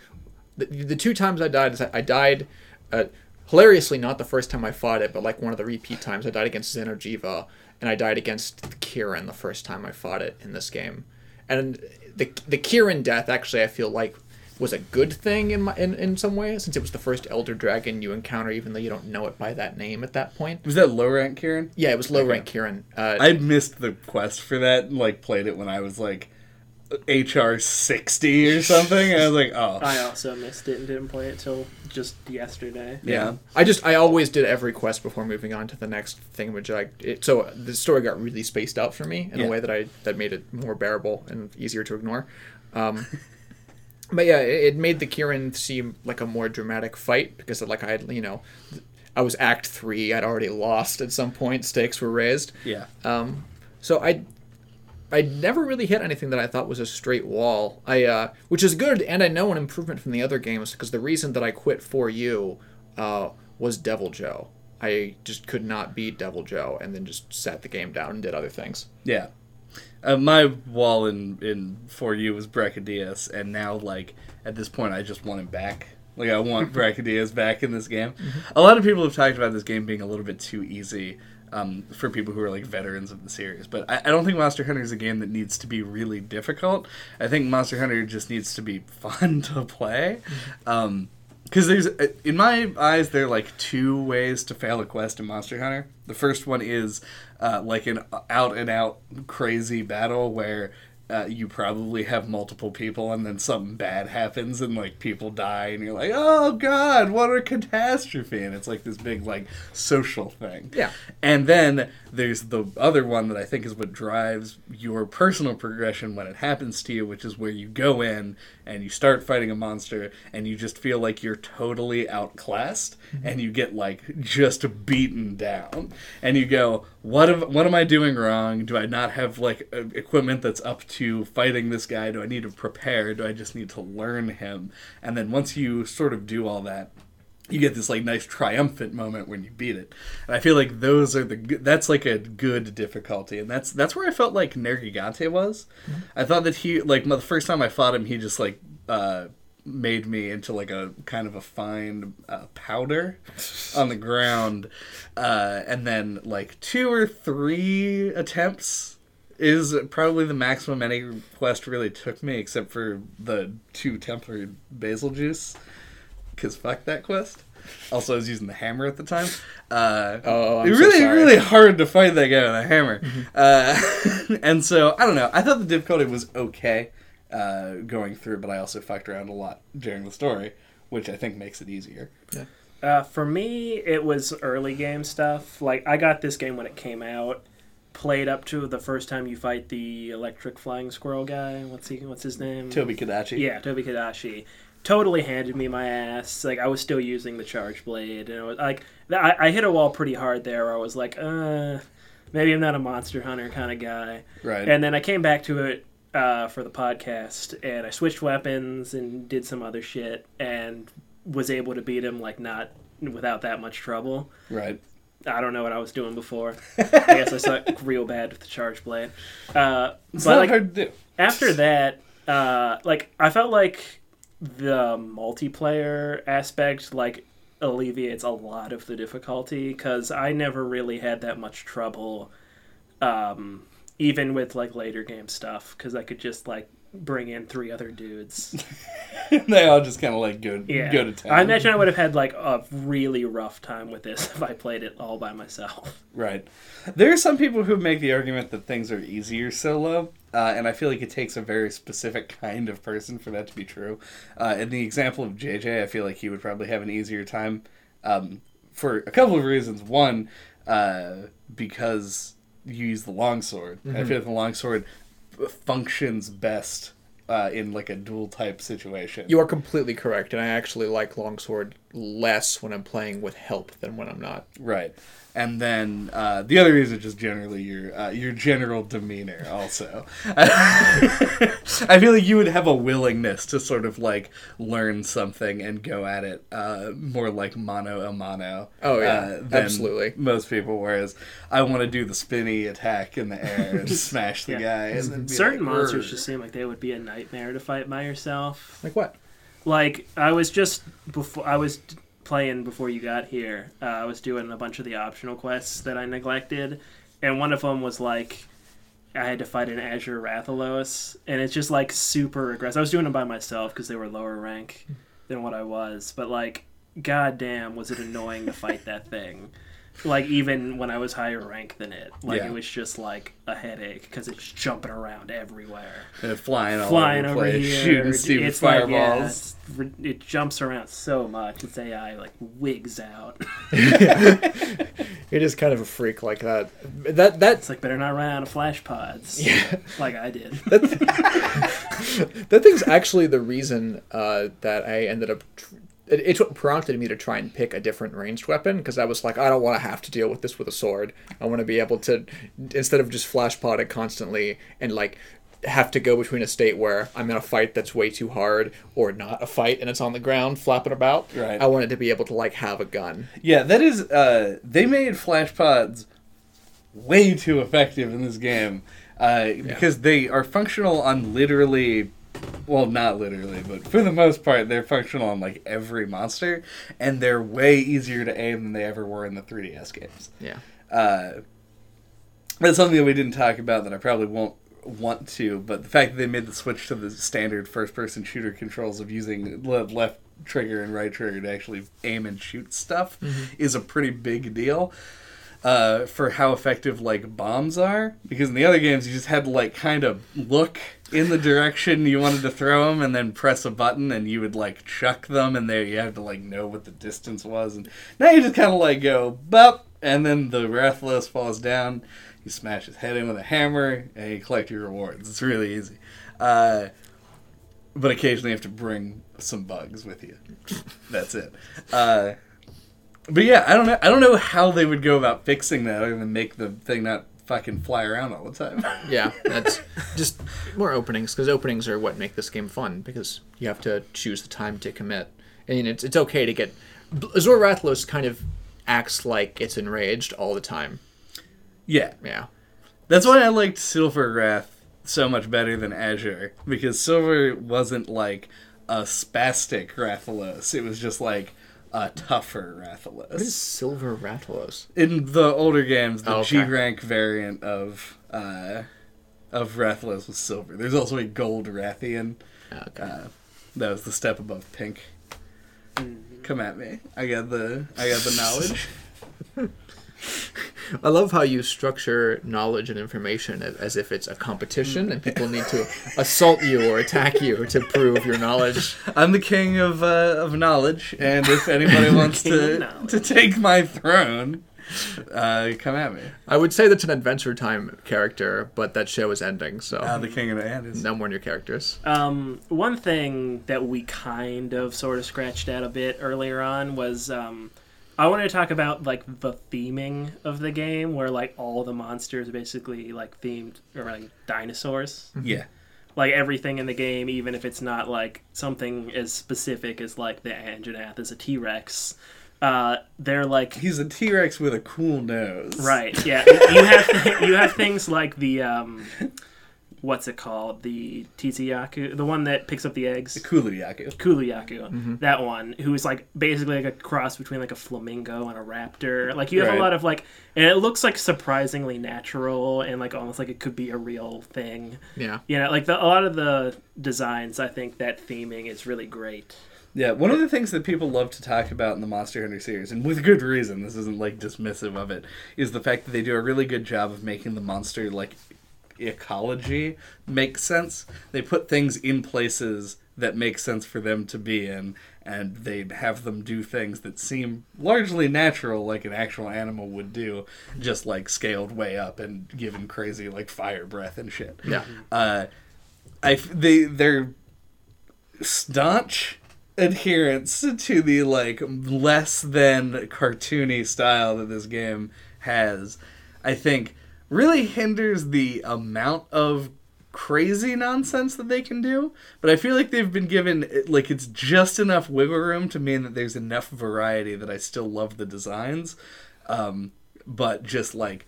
Speaker 4: the, the two times I died. is I I died uh, hilariously not the first time I fought it, but like one of the repeat times I died against Xeno'jiiva, and I died against Kirin the first time I fought it in this game. And the the Kirin death actually I feel like was a good thing in my in, in some way since it was the first Elder Dragon you encounter, even though you don't know it by that name at that point.
Speaker 3: Was that low rank, Kirin?
Speaker 4: Yeah, it was low rank Kirin. Uh,
Speaker 3: I missed the quest for that and like played it when I was like HR sixty or something. I was like, oh,
Speaker 1: I also missed it and didn't play it till just yesterday.
Speaker 3: yeah.
Speaker 4: I just I always did every quest before moving on to the next thing, which I it, so the story got really spaced out for me in
Speaker 3: Yeah.
Speaker 4: a way that I that made it more bearable and easier to ignore. Um, but yeah, it, it made the Kirin seem like a more dramatic fight because like I had you know I was Act Three, I'd already lost at some point, stakes were raised.
Speaker 3: Yeah.
Speaker 4: Um, so I I never really hit anything that I thought was a straight wall. I uh, which is good, and I know an improvement from the other games because the reason that I quit 4U uh, was Deviljho. I just could not beat Deviljho, and then just sat the game down and did other things.
Speaker 3: Yeah. Uh, my wall in in 4U was Brachydios, and now like at this point, I just want him back. Like I want Brachydios back in this game. A lot of people have talked about this game being a little bit too easy um, for people who are like veterans of the series, but I, I don't think Monster Hunter is a game that needs to be really difficult. I think Monster Hunter just needs to be fun to play. Um, because there's uh, in my eyes there are like two ways to fail a quest in monster hunter the first one is uh, like an out and out crazy battle where uh, you probably have multiple people and then something bad happens and like people die and you're like oh god what a catastrophe and it's like this big like social thing
Speaker 4: Yeah.
Speaker 3: and then there's the other one that I think is what drives your personal progression when it happens to you, which is where you go in and you start fighting a monster and you just feel like you're totally outclassed mm-hmm. and you get like just beaten down. And you go, what am, what am I doing wrong? Do I not have like equipment that's up to fighting this guy? Do I need to prepare? Do I just need to learn him? And then once you sort of do all that, you get this like nice triumphant moment when you beat it. And i feel like those are the that's like a good difficulty. And that's that's where i felt like nergigante was. I thought that he like the first time i fought him he just like uh made me into like a kind of a fine uh, powder on the ground. Uh and then like two or three attempts is probably the maximum any quest really took me except for the two tempered Bazelgeuse because fuck that quest. Also, I was using the hammer at the time. Uh,
Speaker 4: Oh, I'm
Speaker 3: it
Speaker 4: so
Speaker 3: really,
Speaker 4: sorry.
Speaker 3: really hard to fight that guy with a hammer. Uh, and so I don't know. I thought the difficulty was okay uh, going through, but I also fucked around a lot during the story, which I think makes it easier.
Speaker 1: Uh, for me, it was early game stuff. Like I got this game when it came out. Played up to the first time you fight the electric flying squirrel guy. What's he? What's his name?
Speaker 3: Tobi-Kadachi.
Speaker 1: Yeah, Tobi-Kadachi. Totally handed me my ass. Like I was still using the charge blade, and it was like I, I hit a wall pretty hard there. Where I was like, uh, maybe I'm not a monster hunter kind of guy.
Speaker 3: Right.
Speaker 1: And then I came back to it uh, for the podcast, and I switched weapons and did some other shit, and was able to beat him like not without that much trouble.
Speaker 3: right.
Speaker 1: I don't know what I was doing before. I guess I suck real bad with the charge blade. Uh,
Speaker 3: It's
Speaker 1: but
Speaker 3: not
Speaker 1: like
Speaker 3: hard to do.
Speaker 1: after that, uh, like I felt like the multiplayer aspect like alleviates a lot of the difficulty because I never really had that much trouble, um, even with like later game stuff because I could just like bring in three other dudes.
Speaker 3: they all just kind of like go
Speaker 1: Yeah,
Speaker 3: go to town.
Speaker 1: I imagine I would have had like a really rough time with this if I played it all by myself.
Speaker 3: Right. There are some people who make the argument that things are easier solo, uh, and I feel like it takes a very specific kind of person for that to be true. Uh, in the example of JJ, I feel like he would probably have an easier time um, for a couple of reasons. One, uh, because you use the longsword. I feel like the longsword functions best uh, in like a dual type situation.
Speaker 4: You are completely correct, and I actually like longsword less when I'm playing with help than when I'm not.
Speaker 3: Right. And then uh, the other reason is just generally your uh, your general demeanor. Also, I feel like you would have a willingness to sort of like learn something and go at it uh, more like mano a mano.
Speaker 4: Oh, yeah.
Speaker 3: uh, than
Speaker 4: Absolutely.
Speaker 3: Most people, whereas I want to do the spinny attack in the air and smash the
Speaker 1: Yeah.
Speaker 3: guy. And then
Speaker 1: Certain
Speaker 3: like,
Speaker 1: monsters
Speaker 3: "Rrr."
Speaker 1: just seem like they would be a nightmare to fight by yourself.
Speaker 4: Like what?
Speaker 1: Like I was just before I was d- playing before you got here. Uh, I was doing a bunch of the optional quests that I neglected, and one of them was like I had to fight an Azure Rathalos, and it's just like super aggressive. I was doing them by myself because they were lower rank than what I was, but like, goddamn, was it annoying to fight that thing. Like even when I was higher rank than it, like
Speaker 3: Yeah.
Speaker 1: it was just like a headache because it's jumping around everywhere
Speaker 3: And flying all
Speaker 1: flying
Speaker 3: over,
Speaker 1: over
Speaker 3: place,
Speaker 1: here.
Speaker 3: shooting stupid
Speaker 1: it's like, yeah,
Speaker 3: fireballs.
Speaker 1: it jumps around so much. Its AI like wigs out.
Speaker 4: It is kind of a freak like that. That that
Speaker 1: It's like better not run out of flash pods.
Speaker 4: Yeah.
Speaker 1: like I did.
Speaker 4: that thing's actually the reason uh, that I ended up. Tr- it, it's what prompted me to try and pick a different ranged weapon because I was like, I don't want to have to deal with this with a sword. I want to be able to, instead of just flash it constantly and like have to go between a state where I'm in a fight that's way too hard or not a fight and it's on the ground flapping about.
Speaker 3: Right.
Speaker 4: I wanted to be able to like have a gun.
Speaker 3: Yeah, that is. Uh, they made flash pods way too effective in this game uh, because they are functional on literally. Well, not literally, but for the most part, they're functional on like every monster, and they're way easier to aim than they ever were in the 3DS games.
Speaker 4: Yeah.
Speaker 3: Uh, that's something that we didn't talk about that I probably won't want to, but the fact that they made the switch to the standard first-person shooter controls of using le- left trigger and right trigger to actually aim and shoot stuff is a pretty big deal uh, for how effective like bombs are. Because in the other games, you just had to like kind of look in the direction you wanted to throw them, and then press a button, and you would like chuck them, and there you had to like know what the distance was. And now you just kind of like go bup, and then the Rathalos falls down. You smash his head in with a hammer, and you collect your rewards. It's really easy. Uh, but occasionally you have to bring some bugs with you. That's it. Uh, but yeah, I don't know. I don't know how they would go about fixing that other than make the thing not fucking fly around all the time.
Speaker 4: Yeah, that's just more openings because openings are what make this game fun because you have to choose the time to commit. And it's it's okay to get Azure Rathalos kind of acts like it's enraged all the time.
Speaker 3: yeah,
Speaker 4: Yeah,
Speaker 3: that's why I liked Silver Wrath so much better than Azure because Silver wasn't like a spastic Rathalos. It was just like a tougher Rathalos.
Speaker 4: what is
Speaker 3: Rathalos.
Speaker 4: Silver Rathalos?
Speaker 3: In the older games, the
Speaker 4: Oh, okay.
Speaker 3: G rank variant of uh, of Rathalos was silver. There's also a gold Rathian.
Speaker 4: Okay.
Speaker 3: Uh, that was the step above pink. Come at me. I got the I got the knowledge.
Speaker 4: I love how you structure knowledge and information as- as if it's a competition and people need to assault you or attack you to prove your knowledge.
Speaker 3: I'm the king of uh, of knowledge, and if anybody wants to to take my throne, uh, come at me.
Speaker 4: I would say that's an Adventure Time character, but that show is ending, so
Speaker 3: Uh, the king of the hand is
Speaker 4: no more new characters.
Speaker 1: Um, one thing that we kind of sort of scratched at a bit earlier on was um, I wanted to talk about like the theming of the game, where like all the monsters are basically like themed or like dinosaurs.
Speaker 3: yeah.
Speaker 1: Like everything in the game, even if it's not like something as specific as like the Anjanath is a T Rex, uh, they're like
Speaker 3: He's a T Rex with a cool nose.
Speaker 1: Right. Yeah. You have you have things like the um, what's it called? The Tzitzi-Ya-Ku, the one that picks up the eggs.
Speaker 3: The
Speaker 1: Kulu-Ya-Ku. Kulu-Ya-Ku, mm-hmm. that one, who is like basically like a cross between like a flamingo and a raptor. Like you have
Speaker 3: Right.
Speaker 1: a lot of like, and it looks like surprisingly natural and like almost like it could be a real thing.
Speaker 4: Yeah.
Speaker 1: You know, like the, a lot of the designs, I think that theming is really great.
Speaker 3: Yeah, one of the things that people love to talk about in the Monster Hunter series, and with good reason, this isn't like dismissive of it, is the fact that they do a really good job of making the monster like ecology makes sense. They put things in places that make sense for them to be in, and they have them do things that seem largely natural, like an actual animal would do, just like scaled way up and given crazy like fire breath and shit.
Speaker 4: Yeah.
Speaker 3: Uh, I they they're staunch adherence to the like less than cartoony style that this game has, I think really hinders the amount of crazy nonsense that they can do. But I feel like they've been given like it's just enough wiggle room to mean that there's enough variety that I still love the designs. Um, but just like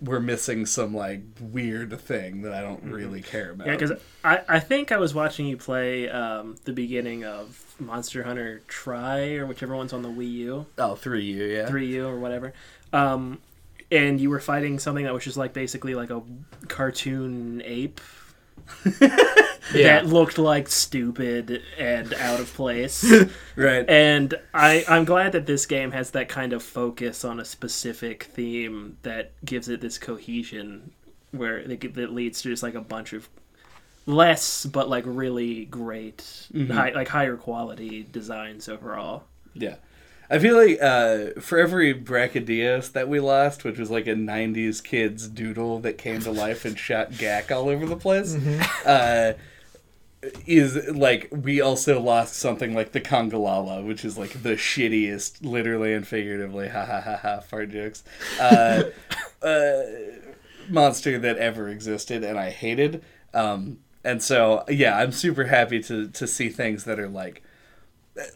Speaker 3: we're missing some like weird thing that I don't really care about.
Speaker 1: Yeah, because I, I think I was watching you play um, the beginning of Monster Hunter Tri or whichever one's on the Wii U,
Speaker 3: Oh, three U, yeah.
Speaker 1: 3U or whatever. Um, and you were fighting something that was just like basically like a cartoon ape
Speaker 4: Yeah.
Speaker 1: that looked like stupid and out of place.
Speaker 3: Right.
Speaker 1: and I, I'm glad that this game has that kind of focus on a specific theme that gives it this cohesion where it, that leads to just like a bunch of less but like really great mm-hmm. high, like higher quality designs overall
Speaker 3: Yeah. I feel like uh, for every Brachydios that we lost, which was like a 90s kid's doodle that came to life and shot gack all over the place, uh, is like we also lost something like the Congalala, which is like the shittiest, literally and figuratively, ha ha ha ha, fart jokes, uh, uh, monster that ever existed, and I hated. Um, and so, yeah, I'm super happy to, to see things that are like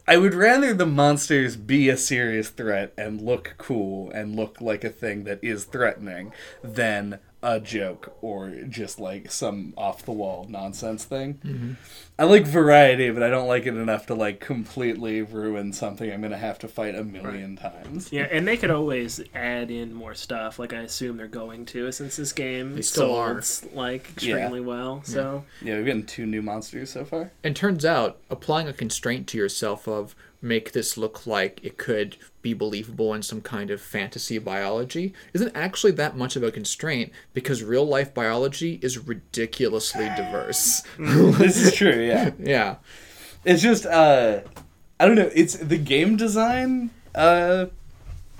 Speaker 3: I would rather the monsters be a serious threat and look cool and look like a thing that is threatening than a joke or just like some off the wall nonsense thing. Mm-hmm. I like variety, but I don't like it enough to like completely ruin something I'm gonna have to fight a million times.
Speaker 1: yeah and they could always add in more stuff like i assume they're going to since this game
Speaker 4: They still
Speaker 1: sold like extremely well so
Speaker 3: Yeah, we've gotten two new monsters so far.
Speaker 4: And turns out applying a constraint to yourself of make this look like it could be believable in some kind of fantasy biology isn't actually that much of a constraint because real life biology is ridiculously diverse.
Speaker 3: this is true, yeah.
Speaker 4: yeah.
Speaker 3: It's just uh I don't know, it's the game design uh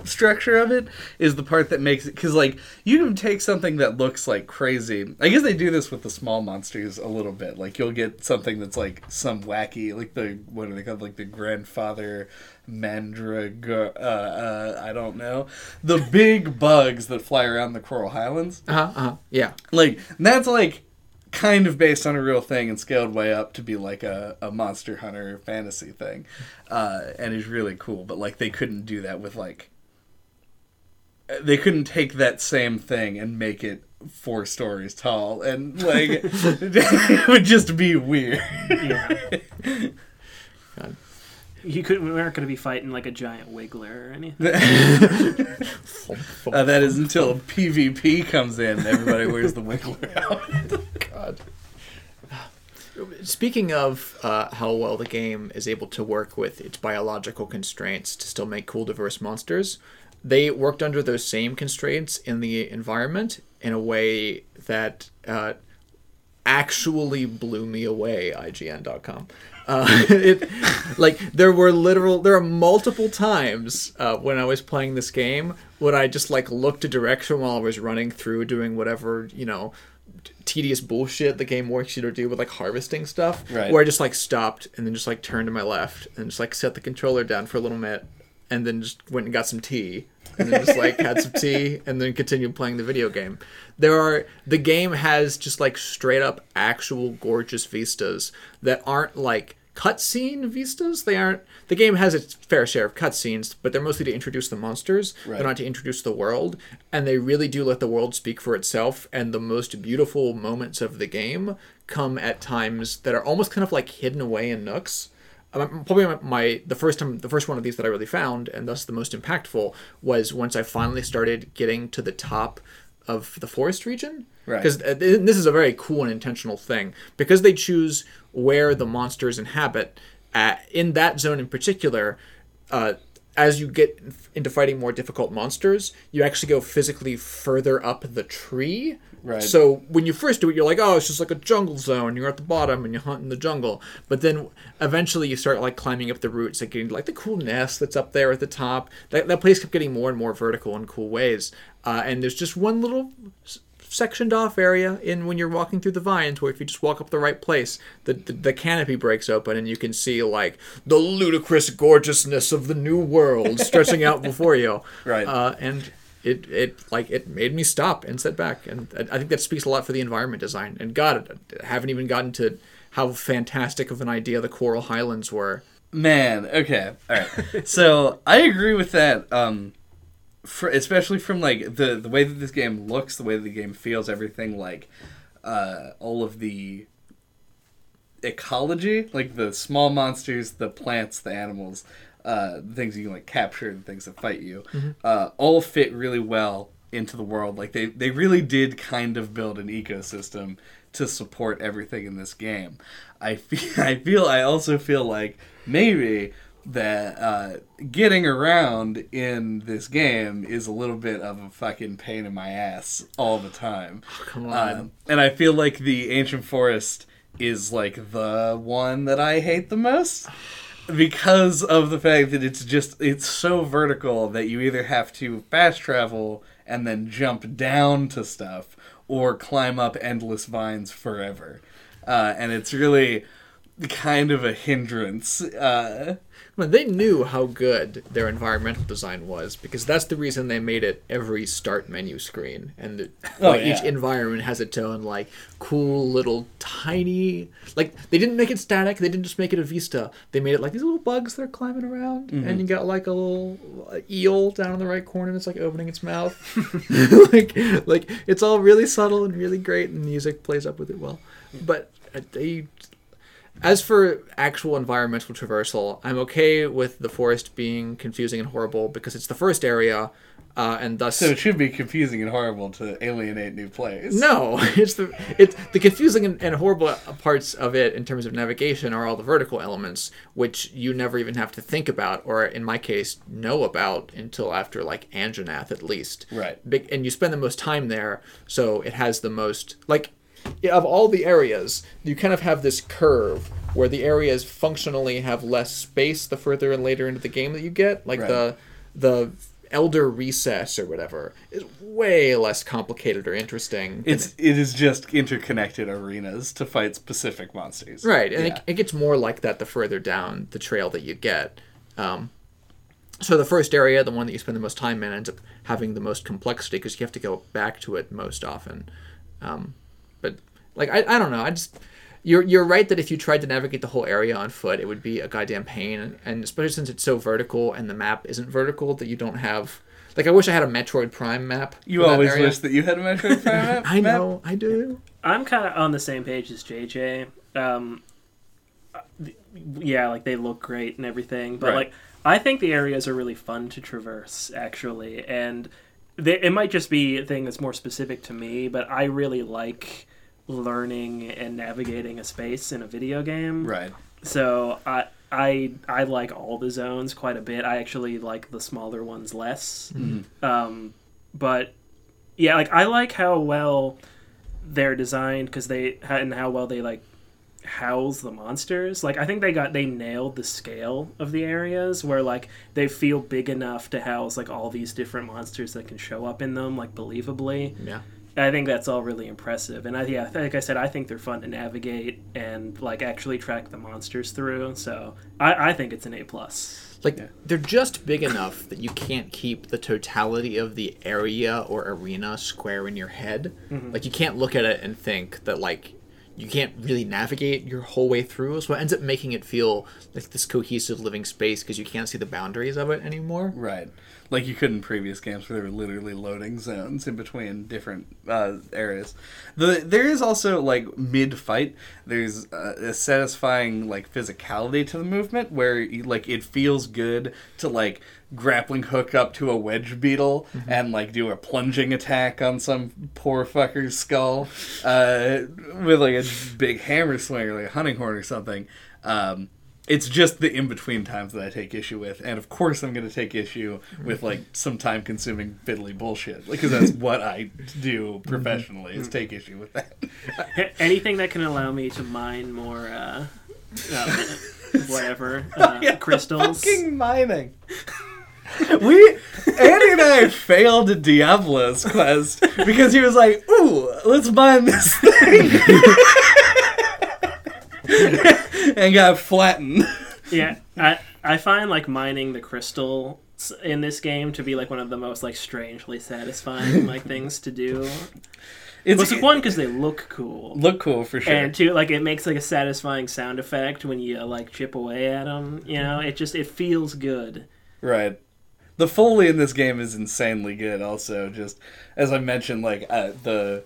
Speaker 3: structure of it is the part that makes it cuz like you can take something that looks like crazy. I guess they do this with the small monsters a little bit. Like you'll get something that's like some wacky like the what are they called like the grandfather mandragora uh, uh I don't know. The big bugs that fly around the Coral Highlands
Speaker 4: Uh-huh, uh-huh. Yeah.
Speaker 3: like that's like kind of based on a real thing and scaled way up to be like a, a monster hunter fantasy thing uh, and is really cool but like they couldn't do that with like they couldn't take that same thing and make it four stories tall and like it would just be weird
Speaker 1: yeah
Speaker 4: God.
Speaker 1: you could we aren't going to be fighting like a giant wiggler or anything
Speaker 3: uh, that is until pvp comes in and everybody wears the wiggler out
Speaker 4: God. Speaking of uh, how well the game is able to work with its biological constraints to still make cool, diverse monsters, they worked under those same constraints in the environment in a way that uh, actually blew me away. IGN.com. Uh, it, like there were literal, there are multiple times uh, when I was playing this game when I just like looked a direction while I was running through doing whatever you know tedious bullshit the game wants you to do with like harvesting stuff
Speaker 3: Right.
Speaker 4: where i just like stopped and then just like turned to my left and just like set the controller down for a little bit and then just went and got some tea and then just like had some tea and then continued playing the video game. There are the game has just like straight up actual gorgeous vistas that aren't like cutscene vistas. They aren't the game has its fair share of cutscenes but they're mostly to introduce the monsters
Speaker 3: Right.
Speaker 4: they're not to introduce the world. And they really do let the world speak for itself and the most beautiful moments of the game come at times that are almost kind of like hidden away in nooks probably my, my the first time the first one of these that I really found and thus the most impactful was once I finally started getting to the top of the forest region
Speaker 3: Right.
Speaker 4: because this is a very cool and intentional thing because they choose where the monsters inhabit uh, in that zone in particular uh, as you get into fighting more difficult monsters you actually go physically further up the tree
Speaker 3: Right.
Speaker 4: so when you first do it, you're like, oh, it's just like a jungle zone. You're at the bottom and you hunt in the jungle. But then eventually you start like climbing up the roots and getting like the cool nest that's up there at the top. That, that place kept getting more and more vertical in cool ways. Uh, and there's just one little sectioned off area in when you're walking through the vines, where if you just walk up the right place, the, the the canopy breaks open and you can see like the ludicrous gorgeousness of the new world stretching out before you.
Speaker 3: Right.
Speaker 4: Uh, and it it like it made me stop and sit back, and I I think that speaks a lot for the environment design. And God, I haven't even gotten to how fantastic of an idea the Coral Highlands were.
Speaker 3: Man, okay, all right. so I agree with that. Um, for especially from like the the way that this game looks, the way that the game feels, everything like uh, all of the ecology, like the small monsters, the plants, the animals, uh, the things you can like capture, and things that fight you, uh, all fit really well into the world. Like they they really did kind of build an ecosystem to support everything in this game. I feel I feel I also feel like maybe that uh, getting around in this game is a little bit of a fucking pain in my ass all the time.
Speaker 4: Come on.
Speaker 3: Um, and I feel like the ancient forest is like the one that I hate the most because of the fact that it's just it's so vertical that you either have to fast travel and then jump down to stuff or climb up endless vines forever. Uh, and it's really kind of a hindrance. Uh,
Speaker 4: they knew how good their environmental design was because that's the reason they made it every start menu screen, and the,
Speaker 3: Oh,
Speaker 4: like, each environment has its own like cool little tiny like they didn't make it static. They didn't just make it a vista. They made it like these little bugs that are climbing around,
Speaker 3: Mm-hmm.
Speaker 4: and you got like a little eel down in the right corner that's like opening its mouth. like like it's all really subtle and really great, and the music plays up with it well. But uh, they as for actual environmental traversal, I'm okay with the forest being confusing and horrible because it's the first area, uh, and thus
Speaker 3: so it should be confusing and horrible to alienate new players.
Speaker 4: no, it's the it's the confusing and, and horrible parts of it in terms of navigation are all the vertical elements, which you never even have to think about, or in my case, know about until after like Anjanath at least.
Speaker 3: Right.
Speaker 4: Big, and you spend the most time there, so it has the most like of all the areas, you kind of have this curve where the areas functionally have less space the further and later into the game that you get. Like
Speaker 3: Right.
Speaker 4: the the elder recess or whatever is way less complicated or interesting.
Speaker 3: It's it is just interconnected arenas to fight specific monsters.
Speaker 4: right, and
Speaker 3: Yeah.
Speaker 4: it, it gets more like that the further down the trail that you get. Um, so the first area, the one that you spend the most time in, ends up having the most complexity because you have to go back to it most often. Um, like I, I don't know, I just you're you're right that if you tried to navigate the whole area on foot, it would be a goddamn pain, and especially since it's so vertical and the map isn't vertical, that you don't have. Like I wish I had a Metroid Prime map.
Speaker 3: You
Speaker 4: for that
Speaker 3: always
Speaker 4: area.
Speaker 3: wish that you had a Metroid Prime map.
Speaker 4: I
Speaker 3: map?
Speaker 4: know, I do.
Speaker 1: I'm kind of on the same page as JJ. Um, yeah, like they look great and everything, but
Speaker 3: Right.
Speaker 1: like I think the areas are really fun to traverse actually, and they, it might just be a thing that's more specific to me, but I really like learning and navigating a space in a video game.
Speaker 3: Right.
Speaker 1: So I I I like all the zones quite a bit. I actually like the smaller ones less. Um, but yeah, like I like how well they're designed because they and how well they like house the monsters. Like I think they got they nailed the scale of the areas where like they feel big enough to house like all these different monsters that can show up in them like believably.
Speaker 4: Yeah.
Speaker 1: I think that's all really impressive, and I yeah, like I said, I think they're fun to navigate and like actually track the monsters through. So I, I think it's an A plus.
Speaker 4: Like they're just big enough that you can't keep the totality of the area or arena square in your head. Mm-hmm. Like you can't look at it and think that like you can't really navigate your whole way through. So it ends up making it feel like this cohesive living space because you can't see the boundaries of it anymore.
Speaker 3: Right. Like you could in previous games where there were literally loading zones in between different uh, areas. The there is also like mid fight. There's uh, a satisfying like physicality to the movement where like it feels good to like grappling hook up to a wedge beetle and like do a plunging attack on some poor fucker's skull uh, with like a big hammer swinger like a hunting horn or something. Um, it's just the in between times that I take issue with, and of course I'm going to take issue with like some time consuming fiddly bullshit because that's what I do professionally is take issue with that.
Speaker 1: Anything that can allow me to mine more, uh, uh, whatever uh, crystals.
Speaker 3: Fucking mining. we Andy and I failed Diablos quest because he was like, "Ooh, let's mine this thing," and got flattened.
Speaker 1: yeah, I I find like mining the crystal in this game to be like one of the most like strangely satisfying like things to do.
Speaker 3: It's
Speaker 1: Well, one because they look cool,
Speaker 3: look cool for sure.
Speaker 1: and two like it makes like a satisfying sound effect when you like chip away at them. You know, it just it feels good.
Speaker 3: Right. The foley in this game is insanely good. Also, just as I mentioned, like uh, the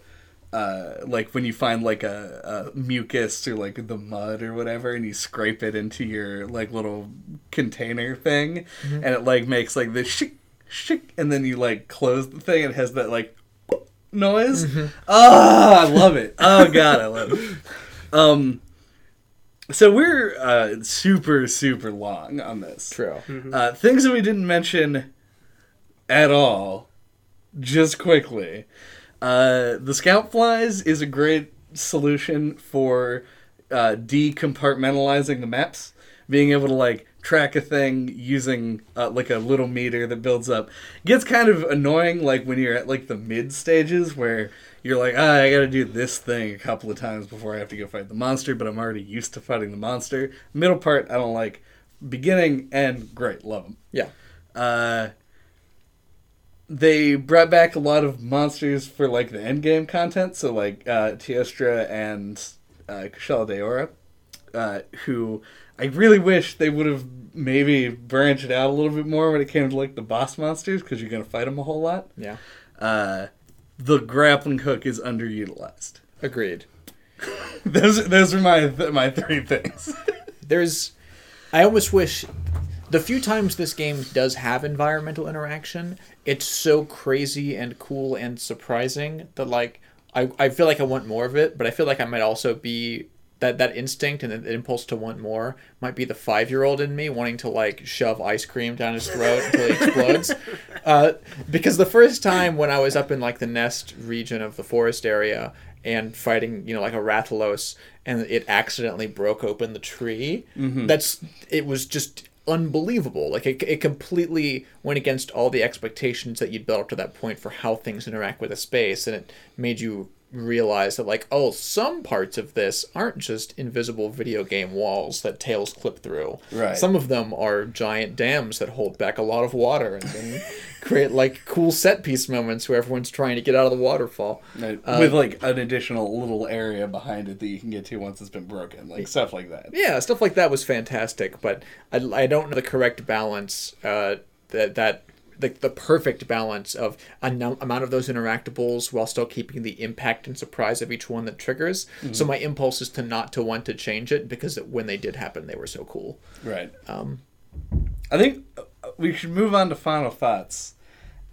Speaker 3: uh, like when you find like a, a mucus or like the mud or whatever, and you scrape it into your like little container thing, and it like makes like this shik shik, and then you like close the thing, and it has that like noise. Ah, I love it. Oh god, I love it. Um, so we're uh, super super long on this.
Speaker 4: True.
Speaker 3: Uh, things that we didn't mention at all, just quickly. Uh, the scout flies is a great solution for uh, decompartmentalizing the maps. Being able to like track a thing using uh, like a little meter that builds up gets kind of annoying. Like when you're at like the mid stages where you're like, ah, I got to do this thing a couple of times before I have to go fight the monster, but I'm already used to fighting the monster. Middle part, I don't like. Beginning and great, love them.
Speaker 4: Yeah.
Speaker 3: Uh, they brought back a lot of monsters for like the end game content. So like uh, Teostra and uh, Kushala Daora, uh, who I really wish they would have maybe branched out a little bit more when it came to like the boss monsters because you're gonna fight them a whole lot.
Speaker 4: Yeah.
Speaker 3: Uh, the grappling hook is underutilized.
Speaker 4: Agreed.
Speaker 3: those those are my my three things.
Speaker 4: There's, I almost wish, the few times this game does have environmental interaction, it's so crazy and cool and surprising that like I, I feel like I want more of it, but I feel like I might also be that that instinct and the impulse to want more might be the five year old in me wanting to like shove ice cream down his throat until he explodes. Uh, because the first time when I was up in like the nest region of the forest area and fighting, you know, like a Rathalos, and it accidentally broke open the tree. That's it was just unbelievable. Like it, it completely went against all the expectations that you'd built up to that point for how things interact with a space, and it made you realize that like oh some parts of this aren't just invisible video game walls that tails clip through
Speaker 3: Right.
Speaker 4: some of them are giant dams that hold back a lot of water and then create like cool set piece moments where everyone's trying to get out of the waterfall
Speaker 3: Right,
Speaker 4: Uh,
Speaker 3: With like an additional little area behind it that you can get to once it's been broken, like stuff like that.
Speaker 4: yeah stuff like that was fantastic but i, I don't know the correct balance uh, that that the, the perfect balance of a num- amount of those interactables while still keeping the impact and surprise of each one that triggers. So my impulse is to not to want to change it because when they did happen they were so cool.
Speaker 3: Right.
Speaker 4: um,
Speaker 3: I think uh, we should move on to final thoughts,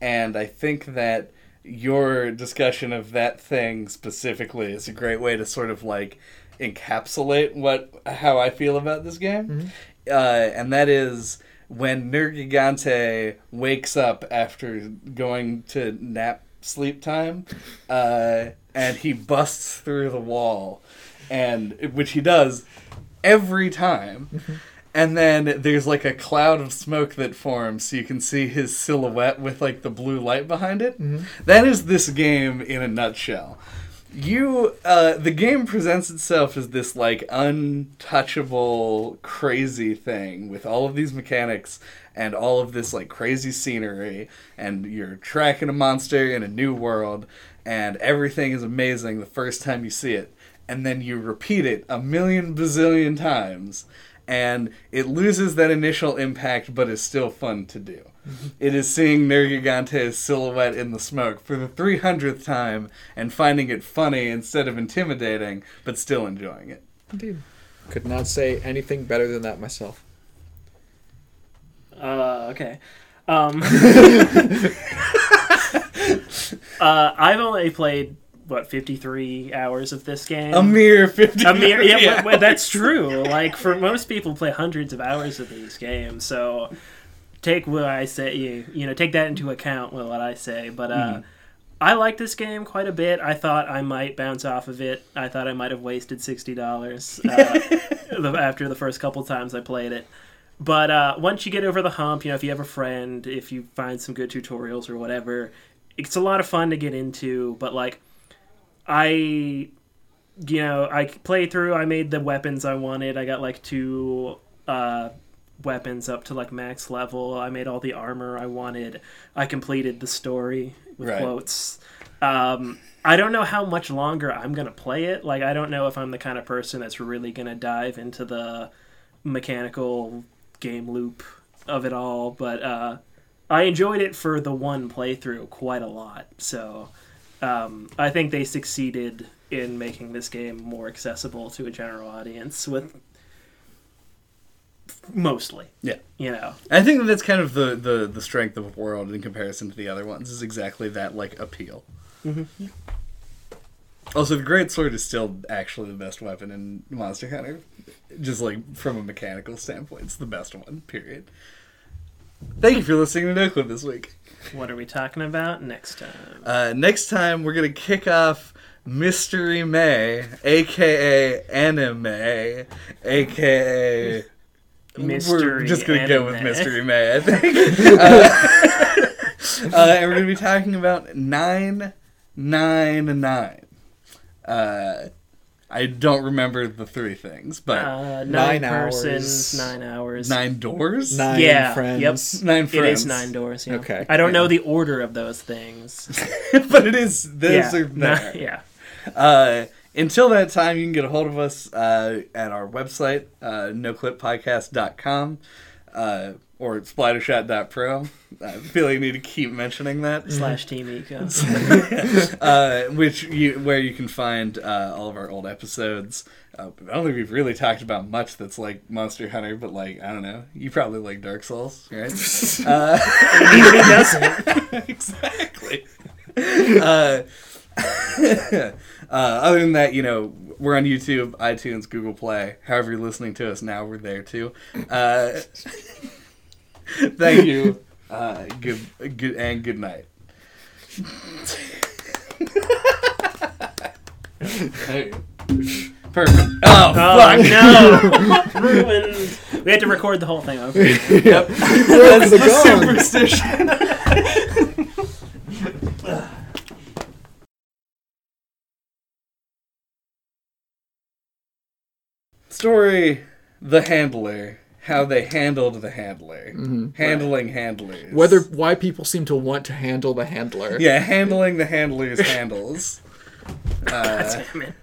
Speaker 3: and I think that your discussion of that thing specifically is a great way to sort of like encapsulate what how I feel about this game, uh, and that is when Nergigante wakes up after going to nap sleep time, uh, and he busts through the wall, and which he does every time. And then there's like a cloud of smoke that forms, so you can see his silhouette with like the blue light behind it. That is this game in a nutshell. You, uh, the game presents itself as this like untouchable, crazy thing with all of these mechanics and all of this like crazy scenery, and you're tracking a monster in a new world, and everything is amazing the first time you see it, and then you repeat it a million bazillion times and it loses that initial impact but is still fun to do. It is seeing Nergigante's silhouette in the smoke for the 300th time and finding it funny instead of intimidating, but still enjoying it.
Speaker 4: indeed could not say anything better than that myself
Speaker 1: Uh, okay. Um, uh, I've only played what 53 hours of this game.
Speaker 3: A mere 50
Speaker 1: I mean, yeah, but- but that's true. Like for most people, play hundreds of hours of these games. So take what I say. You you know, take that into account. With what I say, but uh, I like this game quite a bit. I thought I might bounce off of it. I thought I might have wasted sixty dollars uh, after the first couple times I played it. but uh, once you get over the hump, you know, if you have a friend, if you find some good tutorials or whatever, it's a lot of fun to get into. But like, I, you know, I played through. I made the weapons I wanted. I got like two uh, weapons up to like max level. I made all the armor I wanted. I completed the story with
Speaker 3: Right.
Speaker 1: quotes. Um, I don't know how much longer I'm gonna play it. Like, I don't know if I'm the kind of person that's really gonna dive into the mechanical game loop of it all. But uh, I enjoyed it for the one playthrough quite a lot. So um, I think they succeeded in making this game more accessible to a general audience with mostly,
Speaker 3: Yeah.
Speaker 1: you know.
Speaker 3: I think that that's kind of the, the, the strength of World in comparison to the other ones is exactly that like appeal. Also, the Great Sword is still actually the best weapon in Monster Hunter, just like from a mechanical standpoint, it's the best one. Period. Thank you for listening to Noclip this week.
Speaker 1: What are we talking about next time?
Speaker 3: Uh, next time, we're gonna kick off Mystery May, aka Anime, aka
Speaker 1: Mystery
Speaker 3: We're just gonna go with Mystery May, I think. uh, uh, and we're gonna be talking about nine nine nine. Uh, I don't remember the three things, but
Speaker 1: Uh, nine,
Speaker 4: Nine
Speaker 1: persons,
Speaker 4: hours.
Speaker 1: nine hours.
Speaker 3: nine doors,
Speaker 4: Nine
Speaker 1: Yeah,
Speaker 4: friends.
Speaker 1: yep.
Speaker 3: nine friends.
Speaker 1: is nine doors. Yeah.
Speaker 4: Okay.
Speaker 1: I don't know the order of those things.
Speaker 3: but it is. Those
Speaker 1: yeah.
Speaker 3: are
Speaker 1: Nah,
Speaker 3: there.
Speaker 1: yeah.
Speaker 3: Uh, until that time, you can get a hold of us uh, at our website, uh, noclippodcast.com, uh, or splattershot.pro. I feel like I need to keep mentioning that.
Speaker 1: Slash Team Eco.
Speaker 3: uh, which you where you can find uh, all of our old episodes. Uh, I don't think we've really talked about much that's like Monster Hunter, but like I don't know, you probably like Dark Souls, right? uh,
Speaker 1: Nobody doesn't.
Speaker 3: exactly. uh, uh, other than that, you know, we're on YouTube, iTunes, Google Play. However you're listening to us now, we're there too. Uh, thank you. Uh, good, good, and good night. Hey. Perfect. Oh,
Speaker 1: Oh
Speaker 3: fuck.
Speaker 1: no! Ruined. We had to record the whole thing over.
Speaker 3: Yep.
Speaker 4: That's the
Speaker 3: superstition. Story The Handler. How they handled the handler. Handling handlers.
Speaker 4: Whether why people seem to want to handle the handler.
Speaker 3: Yeah, handling the handler's handles. Uh,
Speaker 1: Damn it.